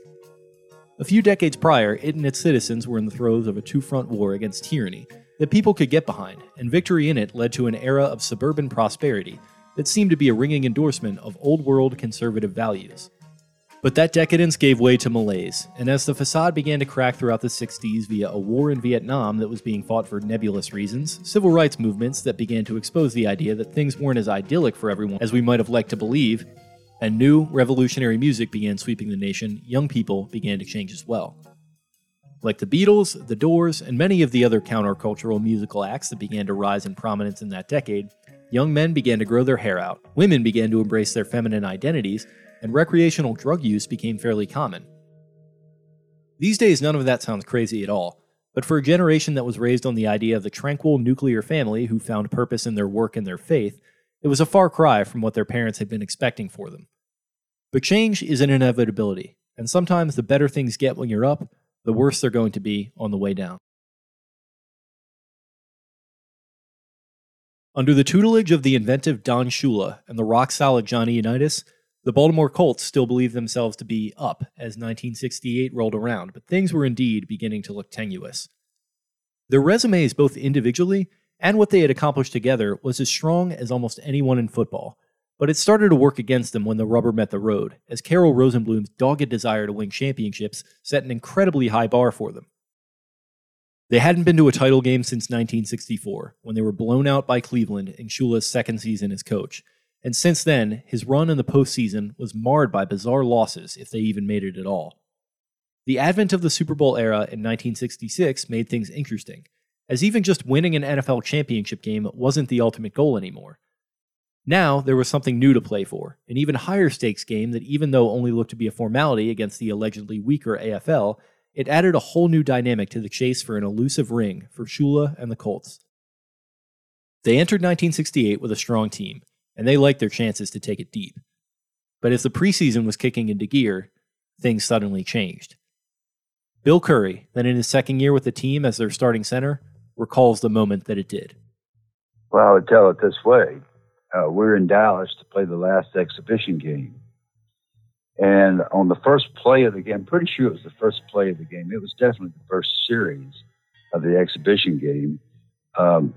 [SPEAKER 1] A few decades prior, it and its citizens were in the throes of a two front war against tyranny that people could get behind, and victory in it led to an era of suburban prosperity that seemed to be a ringing endorsement of old world conservative values. But that decadence gave way to malaise, and as the facade began to crack throughout the 60s via a war in Vietnam that was being fought for nebulous reasons, civil rights movements that began to expose the idea that things weren't as idyllic for everyone as we might have liked to believe, and new revolutionary music began sweeping the nation, young people began to change as well. Like the Beatles, The Doors, and many of the other countercultural musical acts that began to rise in prominence in that decade, Young men began to grow their hair out, women began to embrace their feminine identities, and recreational drug use became fairly common. These days, none of that sounds crazy at all, but for a generation that was raised on the idea of the tranquil nuclear family who found purpose in their work and their faith, it was a far cry from what their parents had been expecting for them. But change is an inevitability, and sometimes the better things get when you're up, the worse they're going to be on the way down. Under the tutelage of the inventive Don Shula and the rock solid Johnny Unitas, the Baltimore Colts still believed themselves to be up as 1968 rolled around, but things were indeed beginning to look tenuous. Their resumes, both individually and what they had accomplished together, was as strong as almost anyone in football, but it started to work against them when the rubber met the road, as Carroll Rosenbloom's dogged desire to win championships set an incredibly high bar for them. They hadn't been to a title game since 1964, when they were blown out by Cleveland in Shula's second season as coach. And since then, his run in the postseason was marred by bizarre losses, if they even made it at all. The advent of the Super Bowl era in 1966 made things interesting, as even just winning an NFL championship game wasn't the ultimate goal anymore. Now, there was something new to play for, an even higher stakes game that, even though only looked to be a formality against the allegedly weaker AFL, it added a whole new dynamic to the chase for an elusive ring for Shula and the Colts. They entered 1968 with a strong team, and they liked their chances to take it deep. But as the preseason was kicking into gear, things suddenly changed. Bill Curry, then in his second year with the team as their starting center, recalls the moment that it did.
[SPEAKER 4] Well, I would tell it this way. Uh, we're in Dallas to play the last exhibition game. And on the first play of the game, I'm pretty sure it was the first play of the game. It was definitely the first series of the exhibition game. Um,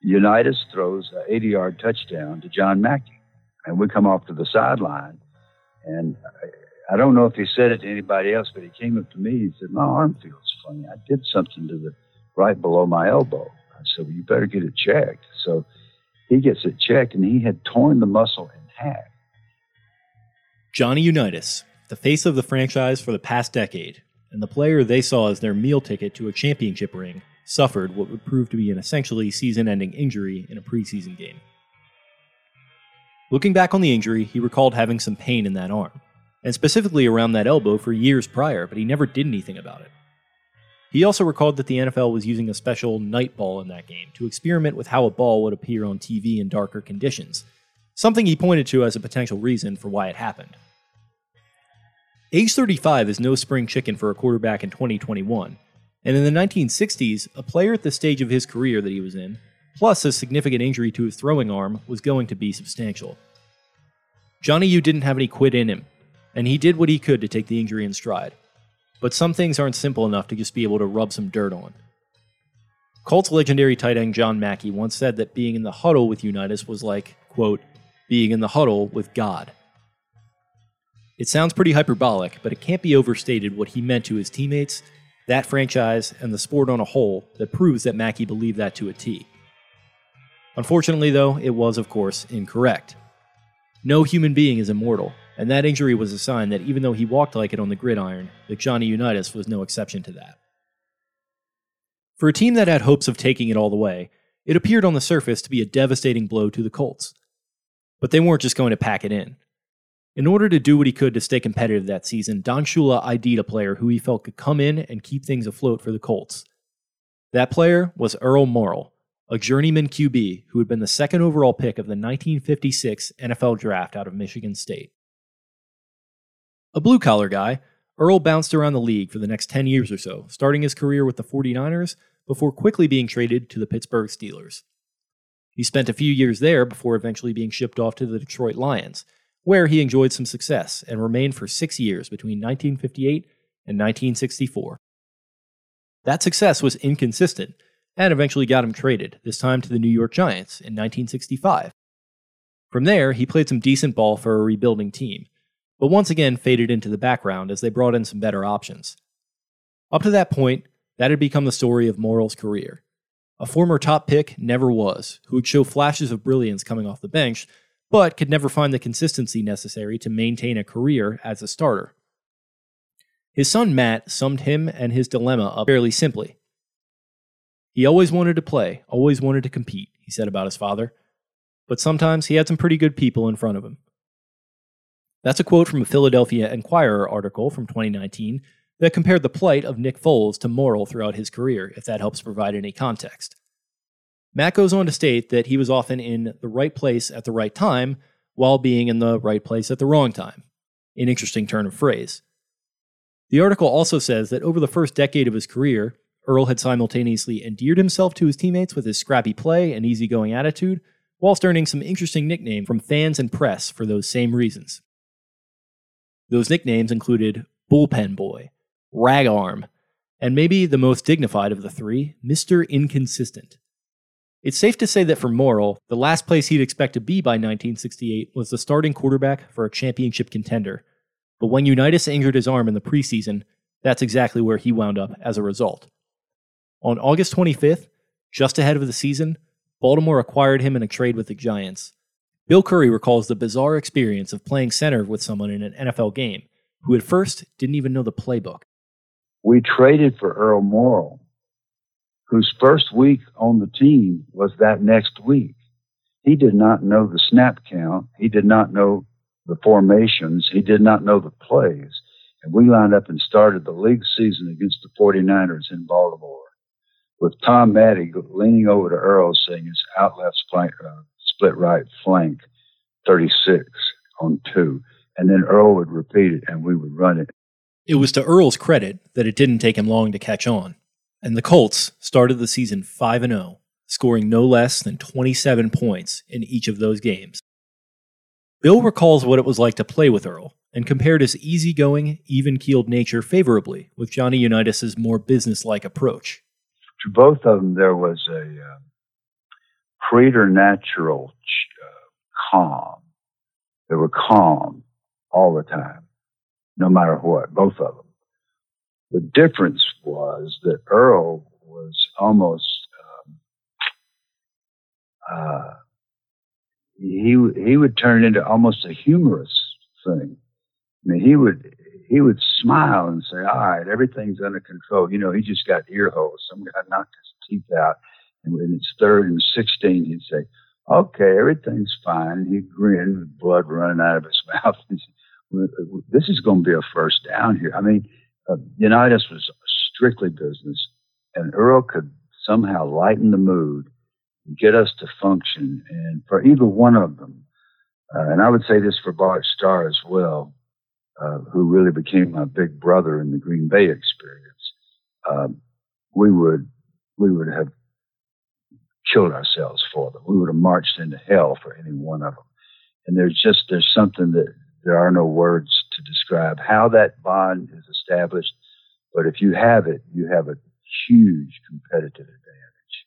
[SPEAKER 4] Unitas throws an 80 yard touchdown to John Mackey. And we come off to the sideline. And I, I don't know if he said it to anybody else, but he came up to me. He said, My arm feels funny. I did something to the right below my elbow. I said, Well, you better get it checked. So he gets it checked, and he had torn the muscle in half.
[SPEAKER 1] Johnny Unitas, the face of the franchise for the past decade, and the player they saw as their meal ticket to a championship ring, suffered what would prove to be an essentially season ending injury in a preseason game. Looking back on the injury, he recalled having some pain in that arm, and specifically around that elbow for years prior, but he never did anything about it. He also recalled that the NFL was using a special night ball in that game to experiment with how a ball would appear on TV in darker conditions, something he pointed to as a potential reason for why it happened. Age 35 is no spring chicken for a quarterback in 2021, and in the 1960s, a player at the stage of his career that he was in, plus a significant injury to his throwing arm, was going to be substantial. Johnny U didn't have any quit in him, and he did what he could to take the injury in stride. But some things aren't simple enough to just be able to rub some dirt on. Colts legendary tight end John Mackey once said that being in the huddle with Unitas was like, quote, being in the huddle with God. It sounds pretty hyperbolic, but it can't be overstated what he meant to his teammates, that franchise, and the sport on a whole that proves that Mackey believed that to a T. Unfortunately, though, it was, of course, incorrect. No human being is immortal, and that injury was a sign that even though he walked like it on the gridiron, that Johnny Unitas was no exception to that. For a team that had hopes of taking it all the way, it appeared on the surface to be a devastating blow to the Colts. But they weren't just going to pack it in. In order to do what he could to stay competitive that season, Don Shula ID'd a player who he felt could come in and keep things afloat for the Colts. That player was Earl Morrall, a journeyman QB who had been the second overall pick of the 1956 NFL Draft out of Michigan State. A blue collar guy, Earl bounced around the league for the next 10 years or so, starting his career with the 49ers before quickly being traded to the Pittsburgh Steelers. He spent a few years there before eventually being shipped off to the Detroit Lions, where he enjoyed some success and remained for six years between 1958 and 1964. That success was inconsistent and eventually got him traded, this time to the New York Giants in 1965. From there, he played some decent ball for a rebuilding team, but once again faded into the background as they brought in some better options. Up to that point, that had become the story of Morrall's career. A former top pick never was, who would show flashes of brilliance coming off the bench, but could never find the consistency necessary to maintain a career as a starter. His son Matt summed him and his dilemma up fairly simply. He always wanted to play, always wanted to compete, he said about his father, but sometimes he had some pretty good people in front of him. That's a quote from a Philadelphia Inquirer article from 2019 that compared the plight of Nick Foles to Morrall throughout his career, if that helps provide any context. Matt goes on to state that he was often in the right place at the right time while being in the right place at the wrong time. An interesting turn of phrase. The article also says that over the first decade of his career, Earl had simultaneously endeared himself to his teammates with his scrappy play and easygoing attitude, whilst earning some interesting nicknames from fans and press for those same reasons. Those nicknames included Bullpen Boy, Rag Arm, and maybe the most dignified of the three, Mr. Inconsistent. It's safe to say that for Morrall, the last place he'd expect to be by 1968 was the starting quarterback for a championship contender. But when Unitas injured his arm in the preseason, that's exactly where he wound up as a result. On August 25th, just ahead of the season, Baltimore acquired him in a trade with the Giants. Bill Curry recalls the bizarre experience of playing center with someone in an NFL game who at first didn't even know the playbook.
[SPEAKER 4] We traded for Earl Morrall, whose first week on the team was that next week. He did not know the snap count. He did not know the formations. He did not know the plays. And we lined up and started the league season against the 49ers in Baltimore with Tom Matte leaning over to Earl saying it's out left flank, uh, split right flank 36 on two. And then Earl would repeat it and we would run it.
[SPEAKER 1] It was to Earl's credit that it didn't take him long to catch on. And the Colts started the season 5 0, scoring no less than 27 points in each of those games. Bill recalls what it was like to play with Earl and compared his easygoing, even keeled nature favorably with Johnny Unitas' more businesslike approach.
[SPEAKER 4] To both of them, there was a uh, preternatural uh, calm. They were calm all the time, no matter what, both of them. The difference was that Earl was almost um, uh, he he would turn into almost a humorous thing. I mean, he would he would smile and say, "All right, everything's under control." You know, he just got ear holes. Some guy knocked his teeth out, and when it's third and sixteen, he'd say, "Okay, everything's fine." He'd grin with blood running out of his mouth. this is going to be a first down here. I mean, uh, Unitas was strictly business, and Earl could somehow lighten the mood and get us to function. And for either one of them, uh, and I would say this for Bart Starr as well, uh, who really became my big brother in the Green Bay experience, um, we would we would have killed ourselves for them. We would have marched into hell for any one of them. And there's just there's something that there are no words to describe how that bond is established. But if you have it, you have a huge competitive advantage.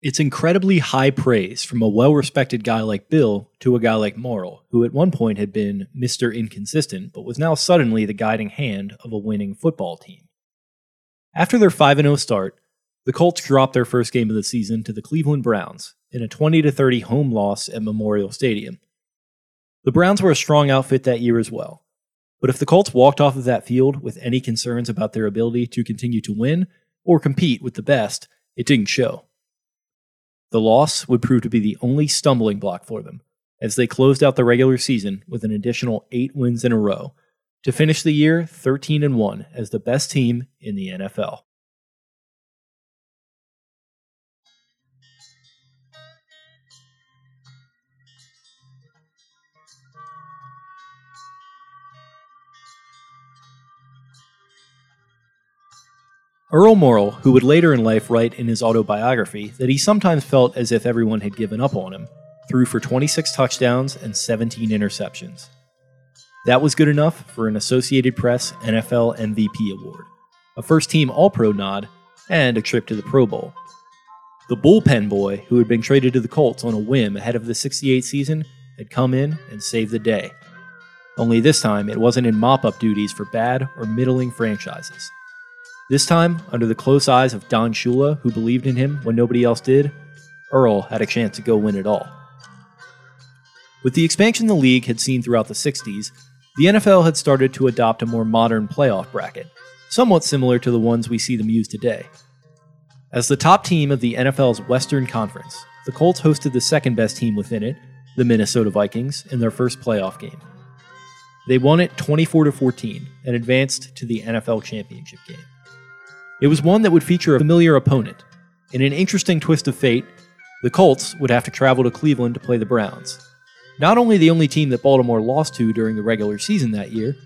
[SPEAKER 1] It's incredibly high praise from a well respected guy like Bill to a guy like Morrall, who at one point had been Mr. Inconsistent, but was now suddenly the guiding hand of a winning football team. After their 5 0 start, the Colts dropped their first game of the season to the Cleveland Browns in a 20 30 home loss at Memorial Stadium. The Browns were a strong outfit that year as well. But if the Colts walked off of that field with any concerns about their ability to continue to win or compete with the best, it didn't show. The loss would prove to be the only stumbling block for them, as they closed out the regular season with an additional eight wins in a row to finish the year 13 and 1 as the best team in the NFL. Earl Morrall, who would later in life write in his autobiography that he sometimes felt as if everyone had given up on him, threw for 26 touchdowns and 17 interceptions. That was good enough for an Associated Press NFL MVP award, a first team All Pro nod, and a trip to the Pro Bowl. The bullpen boy, who had been traded to the Colts on a whim ahead of the 68 season, had come in and saved the day. Only this time, it wasn't in mop up duties for bad or middling franchises. This time, under the close eyes of Don Shula, who believed in him when nobody else did, Earl had a chance to go win it all. With the expansion the league had seen throughout the 60s, the NFL had started to adopt a more modern playoff bracket, somewhat similar to the ones we see them use today. As the top team of the NFL's Western Conference, the Colts hosted the second best team within it, the Minnesota Vikings, in their first playoff game. They won it 24 14 and advanced to the NFL championship game. It was one that would feature a familiar opponent. In an interesting twist of fate, the Colts would have to travel to Cleveland to play the Browns. Not only the only team that Baltimore lost to during the regular season that year,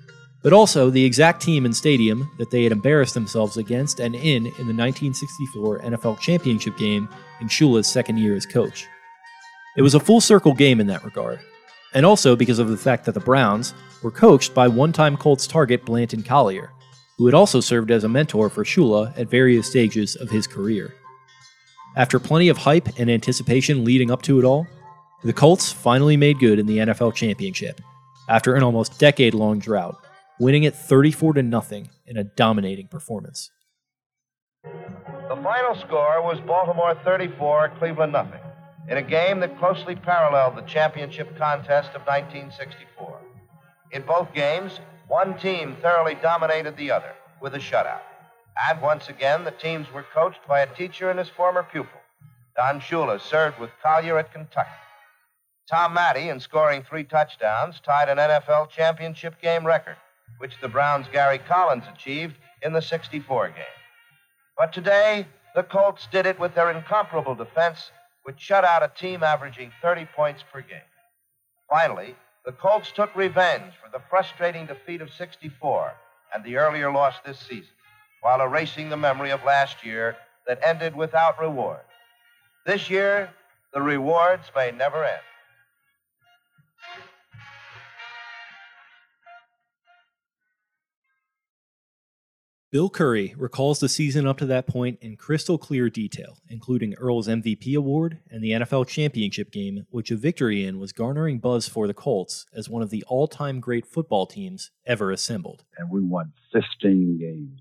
[SPEAKER 1] but also the exact team and stadium that they had embarrassed themselves against and in in the 1964 NFL Championship game in Shula's second year as coach. It was a full circle game in that regard, and also because of the fact that the Browns were coached by one time Colts target Blanton Collier, who had also served as a mentor for Shula at various stages of his career. After plenty of hype and anticipation leading up to it all, the Colts finally made good in the NFL championship after an almost decade long drought, winning it 34 to nothing in a dominating performance.
[SPEAKER 9] The final score was Baltimore 34, Cleveland nothing, in a game that closely paralleled the championship contest of 1964. In both games, one team thoroughly dominated the other with a shutout. And once again, the teams were coached by a teacher and his former pupil. Don Shula served with Collier at Kentucky. Tom Matte, in scoring three touchdowns, tied an NFL championship game record, which the Browns' Gary Collins achieved in the 64 game. But today, the Colts did it with their incomparable defense, which shut out a team averaging 30 points per game. Finally, the Colts took revenge for the frustrating defeat of 64 and the earlier loss this season, while erasing the memory of last year that ended without reward. This year, the rewards may never end.
[SPEAKER 1] Bill Curry recalls the season up to that point in crystal clear detail, including Earl's MVP award and the NFL championship game, which a victory in was garnering buzz for the Colts as one of the all time great football teams ever assembled.
[SPEAKER 4] And we won 15 games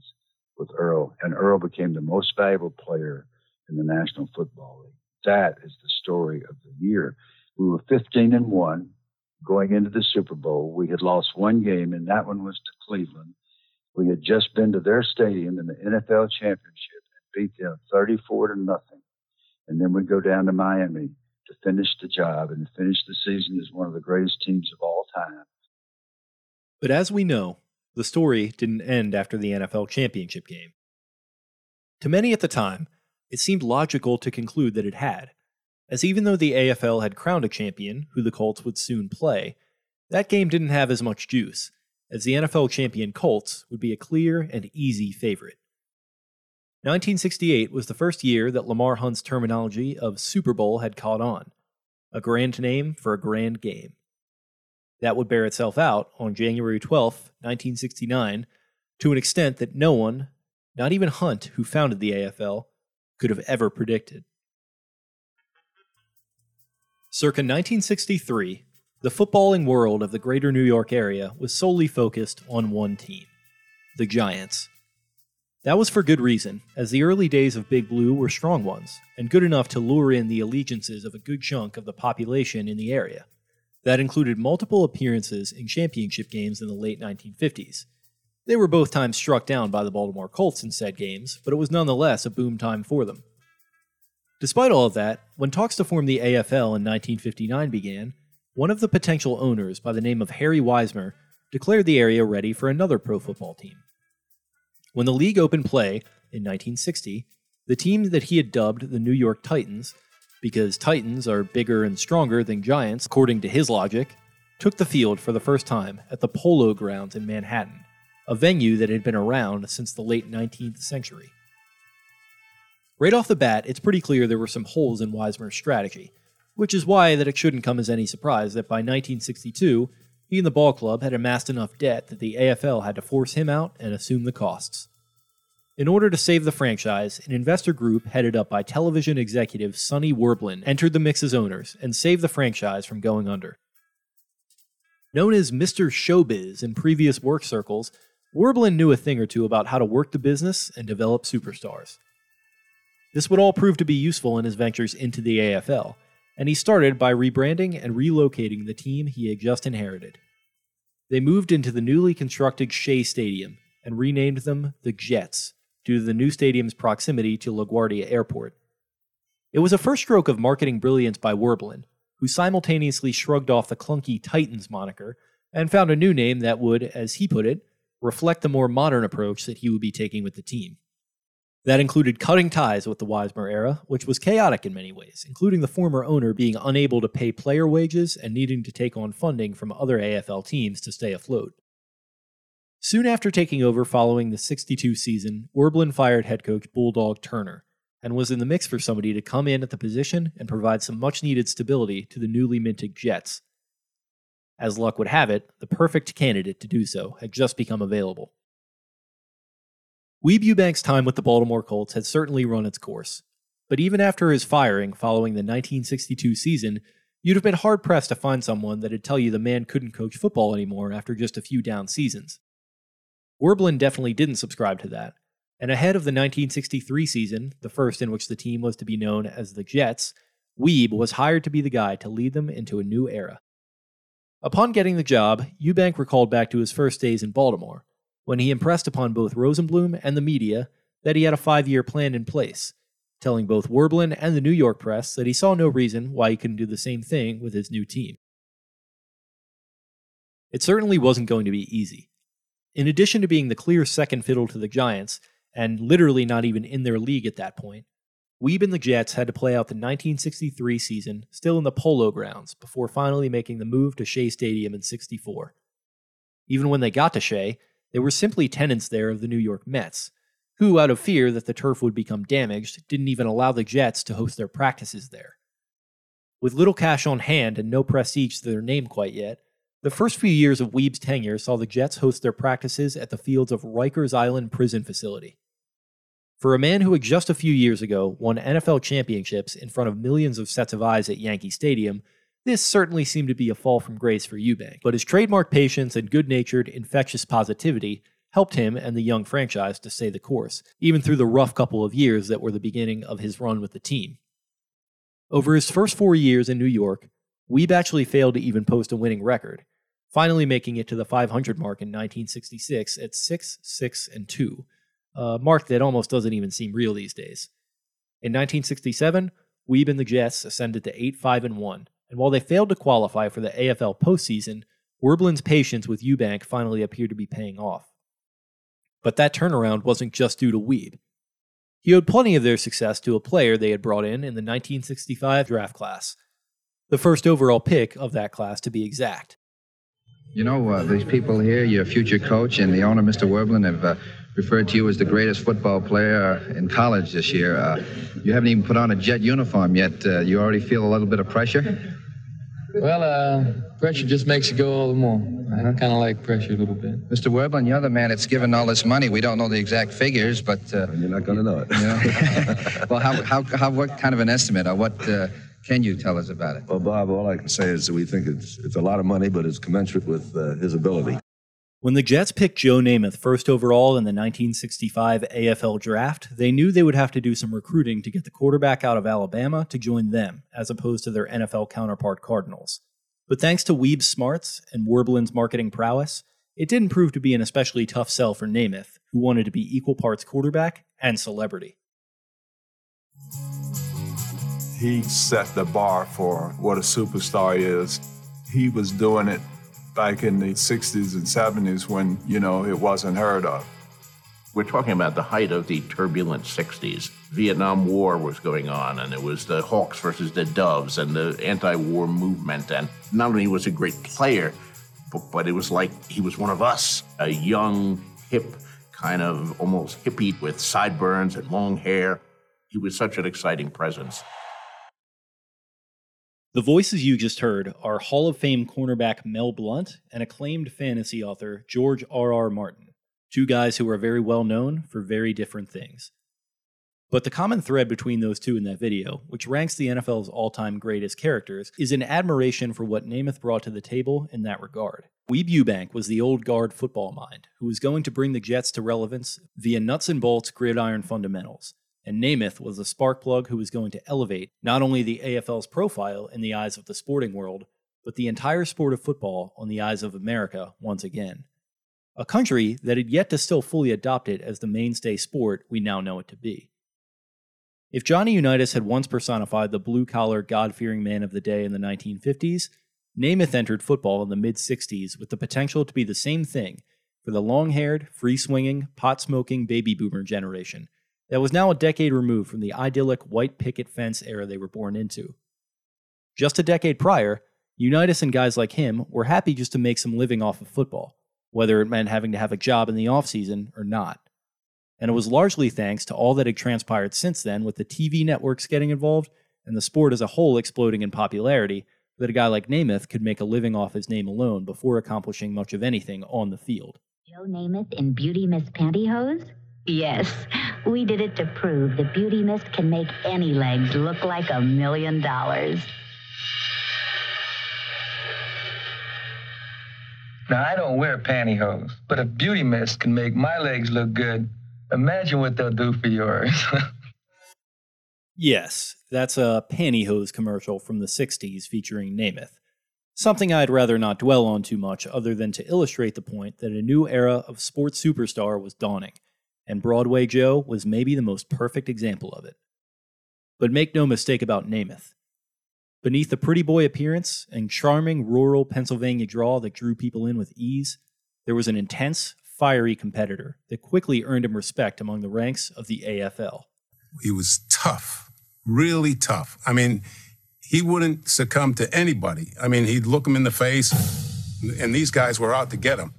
[SPEAKER 4] with Earl, and Earl became the most valuable player in the National Football League. That is the story of the year. We were 15 and 1 going into the Super Bowl. We had lost one game, and that one was to Cleveland we had just been to their stadium in the NFL championship and beat them 34 to nothing. And then we go down to Miami to finish the job and finish the season as one of the greatest teams of all time.
[SPEAKER 1] But as we know, the story didn't end after the NFL championship game. To many at the time, it seemed logical to conclude that it had, as even though the AFL had crowned a champion who the Colts would soon play, that game didn't have as much juice as the NFL champion Colts would be a clear and easy favorite. 1968 was the first year that Lamar Hunt's terminology of Super Bowl had caught on, a grand name for a grand game. That would bear itself out on January 12, 1969, to an extent that no one, not even Hunt, who founded the AFL, could have ever predicted. Circa 1963, the footballing world of the greater New York area was solely focused on one team the Giants. That was for good reason, as the early days of Big Blue were strong ones, and good enough to lure in the allegiances of a good chunk of the population in the area. That included multiple appearances in championship games in the late 1950s. They were both times struck down by the Baltimore Colts in said games, but it was nonetheless a boom time for them. Despite all of that, when talks to form the AFL in 1959 began, one of the potential owners, by the name of Harry Wismer, declared the area ready for another pro football team. When the league opened play in 1960, the team that he had dubbed the New York Titans, because Titans are bigger and stronger than Giants, according to his logic, took the field for the first time at the Polo Grounds in Manhattan, a venue that had been around since the late 19th century. Right off the bat, it's pretty clear there were some holes in Wismer's strategy, which is why that it shouldn't come as any surprise that by 1962, he and the ball club had amassed enough debt that the AFL had to force him out and assume the costs. In order to save the franchise, an investor group headed up by television executive Sonny Werblin entered the mix as owners and saved the franchise from going under. Known as Mr. Showbiz in previous work circles, Werblin knew a thing or two about how to work the business and develop superstars. This would all prove to be useful in his ventures into the AFL, and he started by rebranding and relocating the team he had just inherited. They moved into the newly constructed Shea Stadium and renamed them the Jets due to the new stadium's proximity to LaGuardia Airport. It was a first stroke of marketing brilliance by Werblin, who simultaneously shrugged off the clunky Titans moniker and found a new name that would, as he put it, reflect the more modern approach that he would be taking with the team. That included cutting ties with the Wismer era, which was chaotic in many ways, including the former owner being unable to pay player wages and needing to take on funding from other AFL teams to stay afloat. Soon after taking over following the 62 season, Werblin fired head coach Bulldog Turner and was in the mix for somebody to come in at the position and provide some much needed stability to the newly minted Jets. As luck would have it, the perfect candidate to do so had just become available. Weeb Ewbank's time with the Baltimore Colts had certainly run its course, but even after his firing following the 1962 season, you'd have been hard pressed to find someone that'd tell you the man couldn't coach football anymore after just a few down seasons. Werblin definitely didn't subscribe to that, and ahead of the 1963 season, the first in which the team was to be known as the Jets, Weeb was hired to be the guy to lead them into a new era. Upon getting the job, Ewbank recalled back to his first days in Baltimore when he impressed upon both Rosenbloom and the media that he had a five year plan in place, telling both Werblin and the New York press that he saw no reason why he couldn't do the same thing with his new team. It certainly wasn't going to be easy. In addition to being the clear second fiddle to the Giants, and literally not even in their league at that point, Weeb and the Jets had to play out the 1963 season still in the Polo Grounds before finally making the move to Shea Stadium in 64. Even when they got to Shea, they were simply tenants there of the New York Mets, who, out of fear that the turf would become damaged, didn't even allow the Jets to host their practices there. With little cash on hand and no prestige to their name quite yet, the first few years of Weeb's tenure saw the Jets host their practices at the fields of Rikers Island Prison Facility. For a man who had just a few years ago won NFL championships in front of millions of sets of eyes at Yankee Stadium, this certainly seemed to be a fall from grace for Ewbank, but his trademark patience and good natured, infectious positivity helped him and the young franchise to stay the course, even through the rough couple of years that were the beginning of his run with the team. Over his first four years in New York, Weeb actually failed to even post a winning record, finally making it to the 500 mark in 1966 at 6 6 and 2, a mark that almost doesn't even seem real these days. In 1967, Weeb and the Jets ascended to 8 5 and 1, and while they failed to qualify for the AFL postseason, Werblin's patience with Ewbank finally appeared to be paying off. But that turnaround wasn't just due to Weeb. He owed plenty of their success to a player they had brought in in the 1965 draft class, the first overall pick of that class to be exact.
[SPEAKER 10] You know, uh, these people here, your future coach and the owner, Mr. Werblin, have uh, referred to you as the greatest football player in college this year. Uh, you haven't even put on a jet uniform yet. Uh, you already feel a little bit of pressure?
[SPEAKER 11] Well, uh, pressure just makes you go all the more. I kind of like pressure a little bit.
[SPEAKER 10] Mr. Werblin, you're the man that's given all this money. We don't know the exact figures, but uh,
[SPEAKER 12] you're not going to know it.
[SPEAKER 10] You know? well, how, how, how, what kind of an estimate, or what uh, can you tell us about it?
[SPEAKER 12] Well, Bob, all I can say is that we think it's it's a lot of money, but it's commensurate with uh, his ability.
[SPEAKER 1] When the Jets picked Joe Namath first overall in the 1965 AFL draft, they knew they would have to do some recruiting to get the quarterback out of Alabama to join them, as opposed to their NFL counterpart Cardinals. But thanks to Weeb's smarts and Werblin's marketing prowess, it didn't prove to be an especially tough sell for Namath, who wanted to be equal parts quarterback and celebrity.
[SPEAKER 13] He set the bar for what a superstar is. He was doing it back in the 60s and 70s when, you know, it wasn't heard of.
[SPEAKER 14] We're talking about the height of the turbulent 60s. Vietnam War was going on, and it was the Hawks versus the Doves and the anti war movement. And not only was he a great player, but, but it was like he was one of us a young, hip, kind of almost hippie with sideburns and long hair. He was such an exciting presence.
[SPEAKER 1] The voices you just heard are Hall of Fame cornerback Mel Blount and acclaimed fantasy author George R. R. Martin, two guys who are very well known for very different things. But the common thread between those two in that video, which ranks the NFL's all time greatest characters, is an admiration for what Namath brought to the table in that regard. Weeb Ewbank was the old guard football mind who was going to bring the Jets to relevance via nuts and bolts gridiron fundamentals and Namath was a spark plug who was going to elevate not only the AFL's profile in the eyes of the sporting world, but the entire sport of football on the eyes of America once again. A country that had yet to still fully adopt it as the mainstay sport we now know it to be. If Johnny Unitas had once personified the blue collar, God fearing man of the day in the 1950s, Namath entered football in the mid 60s with the potential to be the same thing for the long haired, free swinging, pot smoking baby boomer generation that was now a decade removed from the idyllic white picket fence era they were born into. Just a decade prior, Unitas and guys like him were happy just to make some living off of football, whether it meant having to have a job in the offseason or not. And it was largely thanks to all that had transpired since then, with the TV networks getting involved and the sport as a whole exploding in popularity, that a guy like Namath could make a living off his name alone before accomplishing much of anything on the field.
[SPEAKER 15] Joe Namath in Beauty Mist Pantyhose? Yes, we did it to prove that Beauty Mist can make any legs look like a million dollars.
[SPEAKER 11] Now, I don't wear pantyhose, but if Beauty Mist can make my legs look good, imagine what they'll do for yours.
[SPEAKER 1] yes, that's a pantyhose commercial from the 60s featuring Namath. Something I'd rather not dwell on too much, other than to illustrate the point that a new era of sports superstar was dawning and Broadway Joe was maybe the most perfect example of it. But make no mistake about Namath. Beneath the pretty boy appearance and charming rural Pennsylvania drawl that drew people in with ease, there was an intense, fiery competitor that quickly earned him respect among the ranks of the AFL.
[SPEAKER 16] He was tough, really tough. I mean, he wouldn't succumb to anybody. I mean, he'd look him in the face, and these guys were out to get him.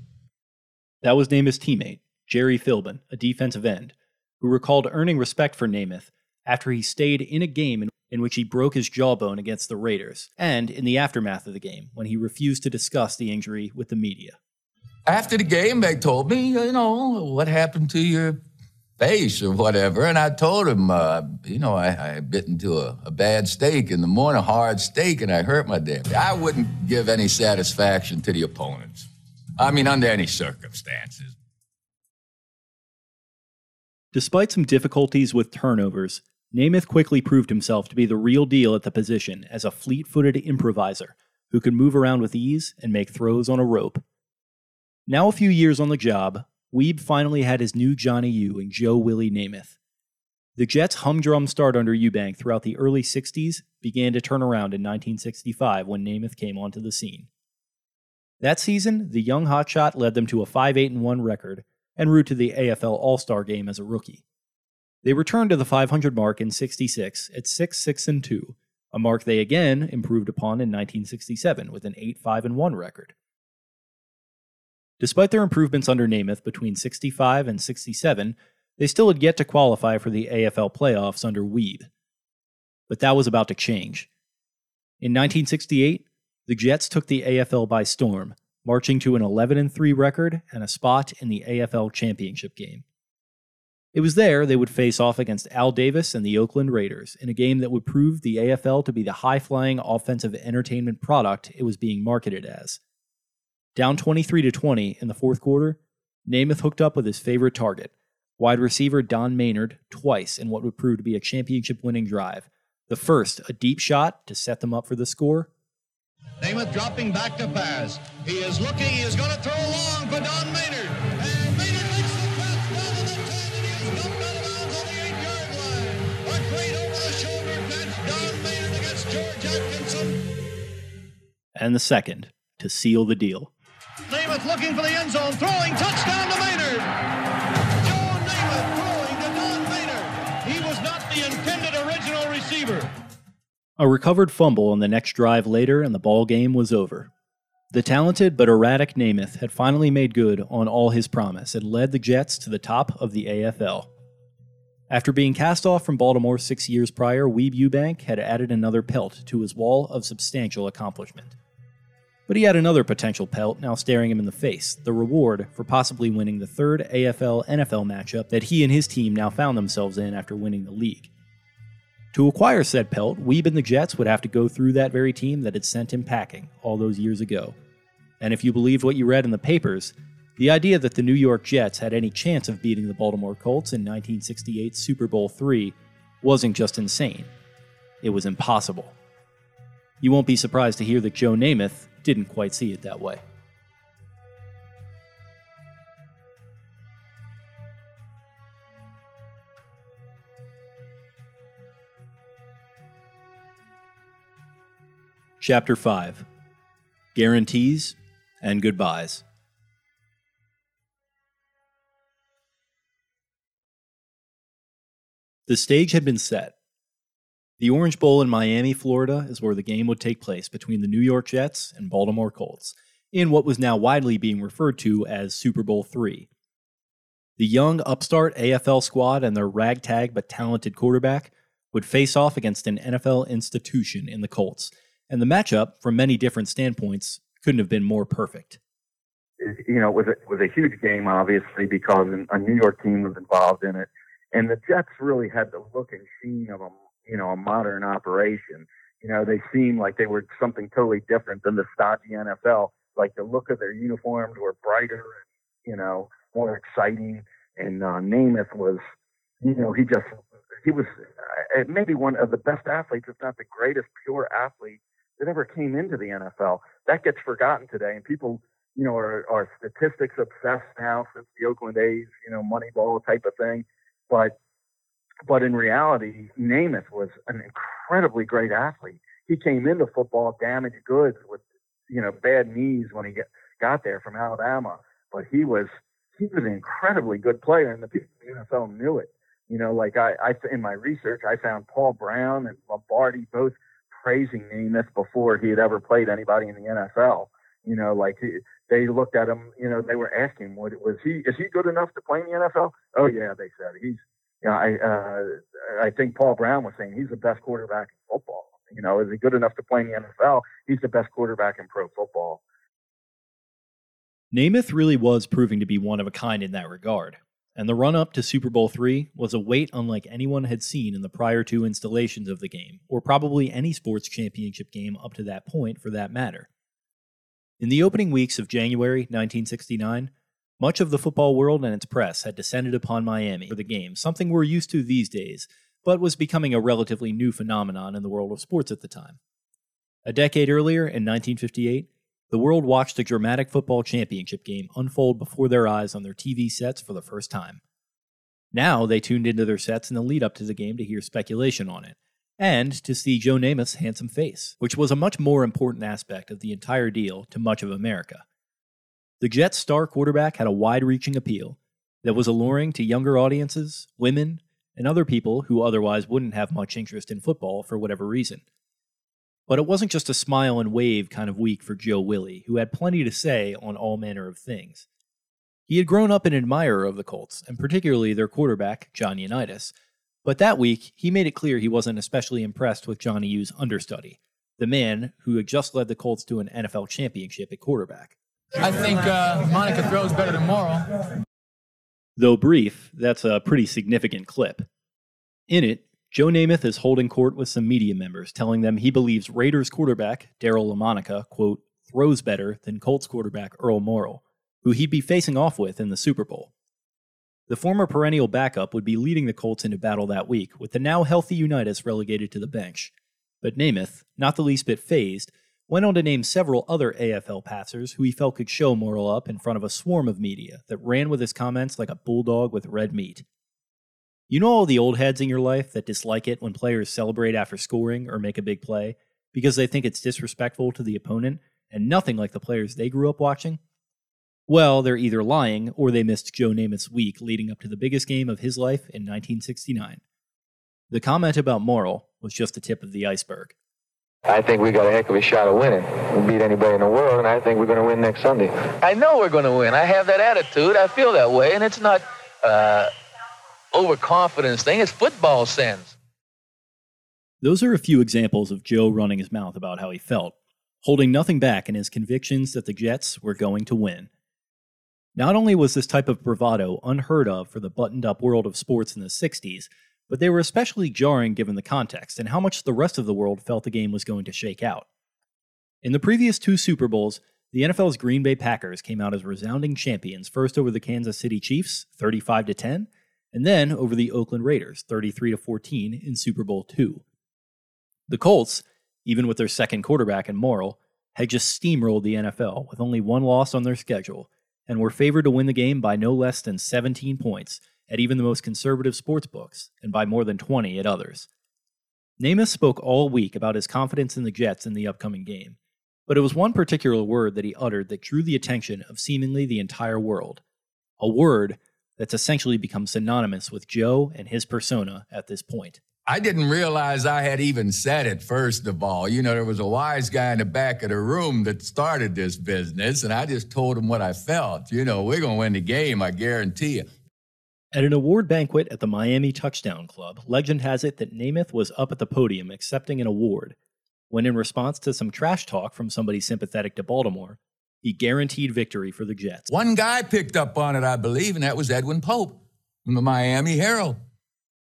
[SPEAKER 1] That was Namath's teammate, Gerry Philbin, a defensive end, who recalled earning respect for Namath after he stayed in a game in, which he broke his jawbone against the Raiders, and in the aftermath of the game when he refused to discuss the injury with the media.
[SPEAKER 2] After the game, they told me, you know, what happened to your face or whatever. And I told him, uh, you know, I, I bit into a, a, bad steak in the morning, a hard steak, and I hurt my damn. I wouldn't give any satisfaction to the opponents. I mean, under any circumstances.
[SPEAKER 1] Despite some difficulties with turnovers, Namath quickly proved himself to be the real deal at the position as a fleet footed improviser who could move around with ease and make throws on a rope. Now, a few years on the job, Weeb finally had his new Johnny U in Joe Willie Namath. The Jets' humdrum start under Ewbank throughout the early 60s began to turn around in 1965 when Namath came onto the scene. That season, the young hotshot led them to a 5 8 1 record and route to the AFL All Star game as a rookie. They returned to the 500 mark in 66 at 6 6 and 2, a mark they again improved upon in 1967 with an 8 5 and 1 record. Despite their improvements under Namath between 65 and 67, they still had yet to qualify for the AFL playoffs under Weeb. But that was about to change. In 1968, the Jets took the AFL by storm, marching to an 11 3 record and a spot in the AFL Championship game. It was there they would face off against Al Davis and the Oakland Raiders in a game that would prove the AFL to be the high flying offensive entertainment product it was being marketed as. Down 23 to 20 in the fourth quarter, Namath hooked up with his favorite target, wide receiver Don Maynard, twice in what would prove to be a championship winning drive. The first, a deep shot to set them up for the score,
[SPEAKER 17] Namath dropping back to pass. He is looking. He is going to throw long for Don Maynard. And Maynard makes the pass down to the 10, and he is dumped out of bounds on the 8-yard line. A great over-the-shoulder catch. Don Maynard against George Atkinson.
[SPEAKER 1] And the second to seal the deal.
[SPEAKER 17] Namath looking for the end zone, throwing touchdown to Maynard.
[SPEAKER 1] A recovered fumble on the next drive later, and the ball game was over. The talented but erratic Namath had finally made good on all his promise and led the Jets to the top of the AFL. After being cast off from Baltimore six years prior, Weeb Ewbank had added another pelt to his wall of substantial accomplishment. But he had another potential pelt now staring him in the face the reward for possibly winning the third AFL NFL matchup that he and his team now found themselves in after winning the league. To acquire said pelt, Weeb and the Jets would have to go through that very team that had sent him packing all those years ago. And if you believed what you read in the papers, the idea that the New York Jets had any chance of beating the Baltimore Colts in 1968 Super Bowl III wasn't just insane, it was impossible. You won't be surprised to hear that Joe Namath didn't quite see it that way. Chapter 5 Guarantees and Goodbyes. The stage had been set. The Orange Bowl in Miami, Florida is where the game would take place between the New York Jets and Baltimore Colts, in what was now widely being referred to as Super Bowl III. The young, upstart AFL squad and their ragtag but talented quarterback would face off against an NFL institution in the Colts, and the matchup, from many different standpoints, couldn't have been more perfect.
[SPEAKER 3] You know, it was a, was a huge game, obviously, because a New York team was involved in it, and the Jets really had the look and sheen of a you know a modern operation. You know, they seemed like they were something totally different than the stodgy NFL. Like the look of their uniforms were brighter, you know, more exciting. And uh, Namath was, you know, he just he was uh, maybe one of the best athletes, if not the greatest pure athlete that ever came into the NFL. That gets forgotten today, and people, you know, are, are statistics obsessed now since the Oakland A's, you know, Moneyball type of thing. But but in reality, Namath was an incredibly great athlete. He came into football damaged goods with you know bad knees when he get, got there from Alabama, but he was he was an incredibly good player, and the people in the NFL knew it. You know, like I, I in my research, I found Paul Brown and Lombardi both praising Namath before he had ever played anybody in the NFL. You know, like he, they looked at him. You know, they were asking, "What was he? Is he good enough to play in the NFL?" Oh yeah, they said he's. You know, I uh, I think Paul Brown was saying he's the best quarterback in football. You know, is he good enough to play in the NFL? He's the best quarterback in pro football.
[SPEAKER 1] Namath really was proving to be one of a kind in that regard, and the run up to Super Bowl III was a weight unlike anyone had seen in the prior two installations of the game, or probably any sports championship game up to that point for that matter. In the opening weeks of January 1969, much of the football world and its press had descended upon Miami for the game, something we're used to these days, but was becoming a relatively new phenomenon in the world of sports at the time. A decade earlier, in 1958, the world watched a dramatic football championship game unfold before their eyes on their TV sets for the first time. Now they tuned into their sets in the lead up to the game to hear speculation on it, and to see Joe Namath's handsome face, which was a much more important aspect of the entire deal to much of America. The Jets' star quarterback had a wide reaching appeal that was alluring to younger audiences, women, and other people who otherwise wouldn't have much interest in football for whatever reason. But it wasn't just a smile and wave kind of week for Joe Willie, who had plenty to say on all manner of things. He had grown up an admirer of the Colts, and particularly their quarterback, John Unitas, but that week he made it clear he wasn't especially impressed with Johnny U's understudy, the man who had just led the Colts to an NFL championship at quarterback.
[SPEAKER 18] I think uh, Monica throws better than Morrall.
[SPEAKER 1] Though brief, that's a pretty significant clip. In it, Joe Namath is holding court with some media members, telling them he believes Raiders quarterback Daryle Lamonica, quote, throws better than Colts quarterback Earl Morrall, who he'd be facing off with in the Super Bowl. The former perennial backup would be leading the Colts into battle that week, with the now healthy Unitas relegated to the bench. But Namath, not the least bit phased, went on to name several other AFL passers who he felt could show Morrall up in front of a swarm of media that ran with his comments like a bulldog with red meat. You know all the old heads in your life that dislike it when players celebrate after scoring or make a big play because they think it's disrespectful to the opponent and nothing like the players they grew up watching? Well, they're either lying or they missed Joe Namath's week leading up to the biggest game of his life in 1969. The comment about Morrall was just the tip of the iceberg.
[SPEAKER 19] I think we got a heck of a shot of winning. We'll beat anybody in the world, and I think we're going to win next Sunday.
[SPEAKER 11] I know we're going to win. I have that attitude. I feel that way, and it's not uh, overconfidence thing. It's football sense.
[SPEAKER 1] Those are a few examples of Joe running his mouth about how he felt, holding nothing back in his convictions that the Jets were going to win. Not only was this type of bravado unheard of for the buttoned up world of sports in the 60s, but they were especially jarring given the context and how much the rest of the world felt the game was going to shake out. In the previous two Super Bowls, the NFL's Green Bay Packers came out as resounding champions, first over the Kansas City Chiefs, 35 to 10, and then over the Oakland Raiders, 33 to 14 in Super Bowl II. The Colts, even with their second quarterback in Morrall, had just steamrolled the NFL with only one loss on their schedule and were favored to win the game by no less than 17 points at even the most conservative sports books and by more than 20 at others. Namath spoke all week about his confidence in the Jets in the upcoming game, but it was one particular word that he uttered that drew the attention of seemingly the entire world. A word that's essentially become synonymous with Joe and his persona at this point.
[SPEAKER 2] I didn't realize I had even said it, first of all. You know, there was a wise guy in the back of the room that started this business, and I just told him what I felt. You know, we're going to win the game, I guarantee you.
[SPEAKER 1] At an award banquet at the Miami Touchdown Club, legend has it that Namath was up at the podium accepting an award when, in response to some trash talk from somebody sympathetic to Baltimore, he guaranteed victory for the Jets.
[SPEAKER 2] One guy picked up on it, I believe, and that was Edwin Pope from the Miami Herald.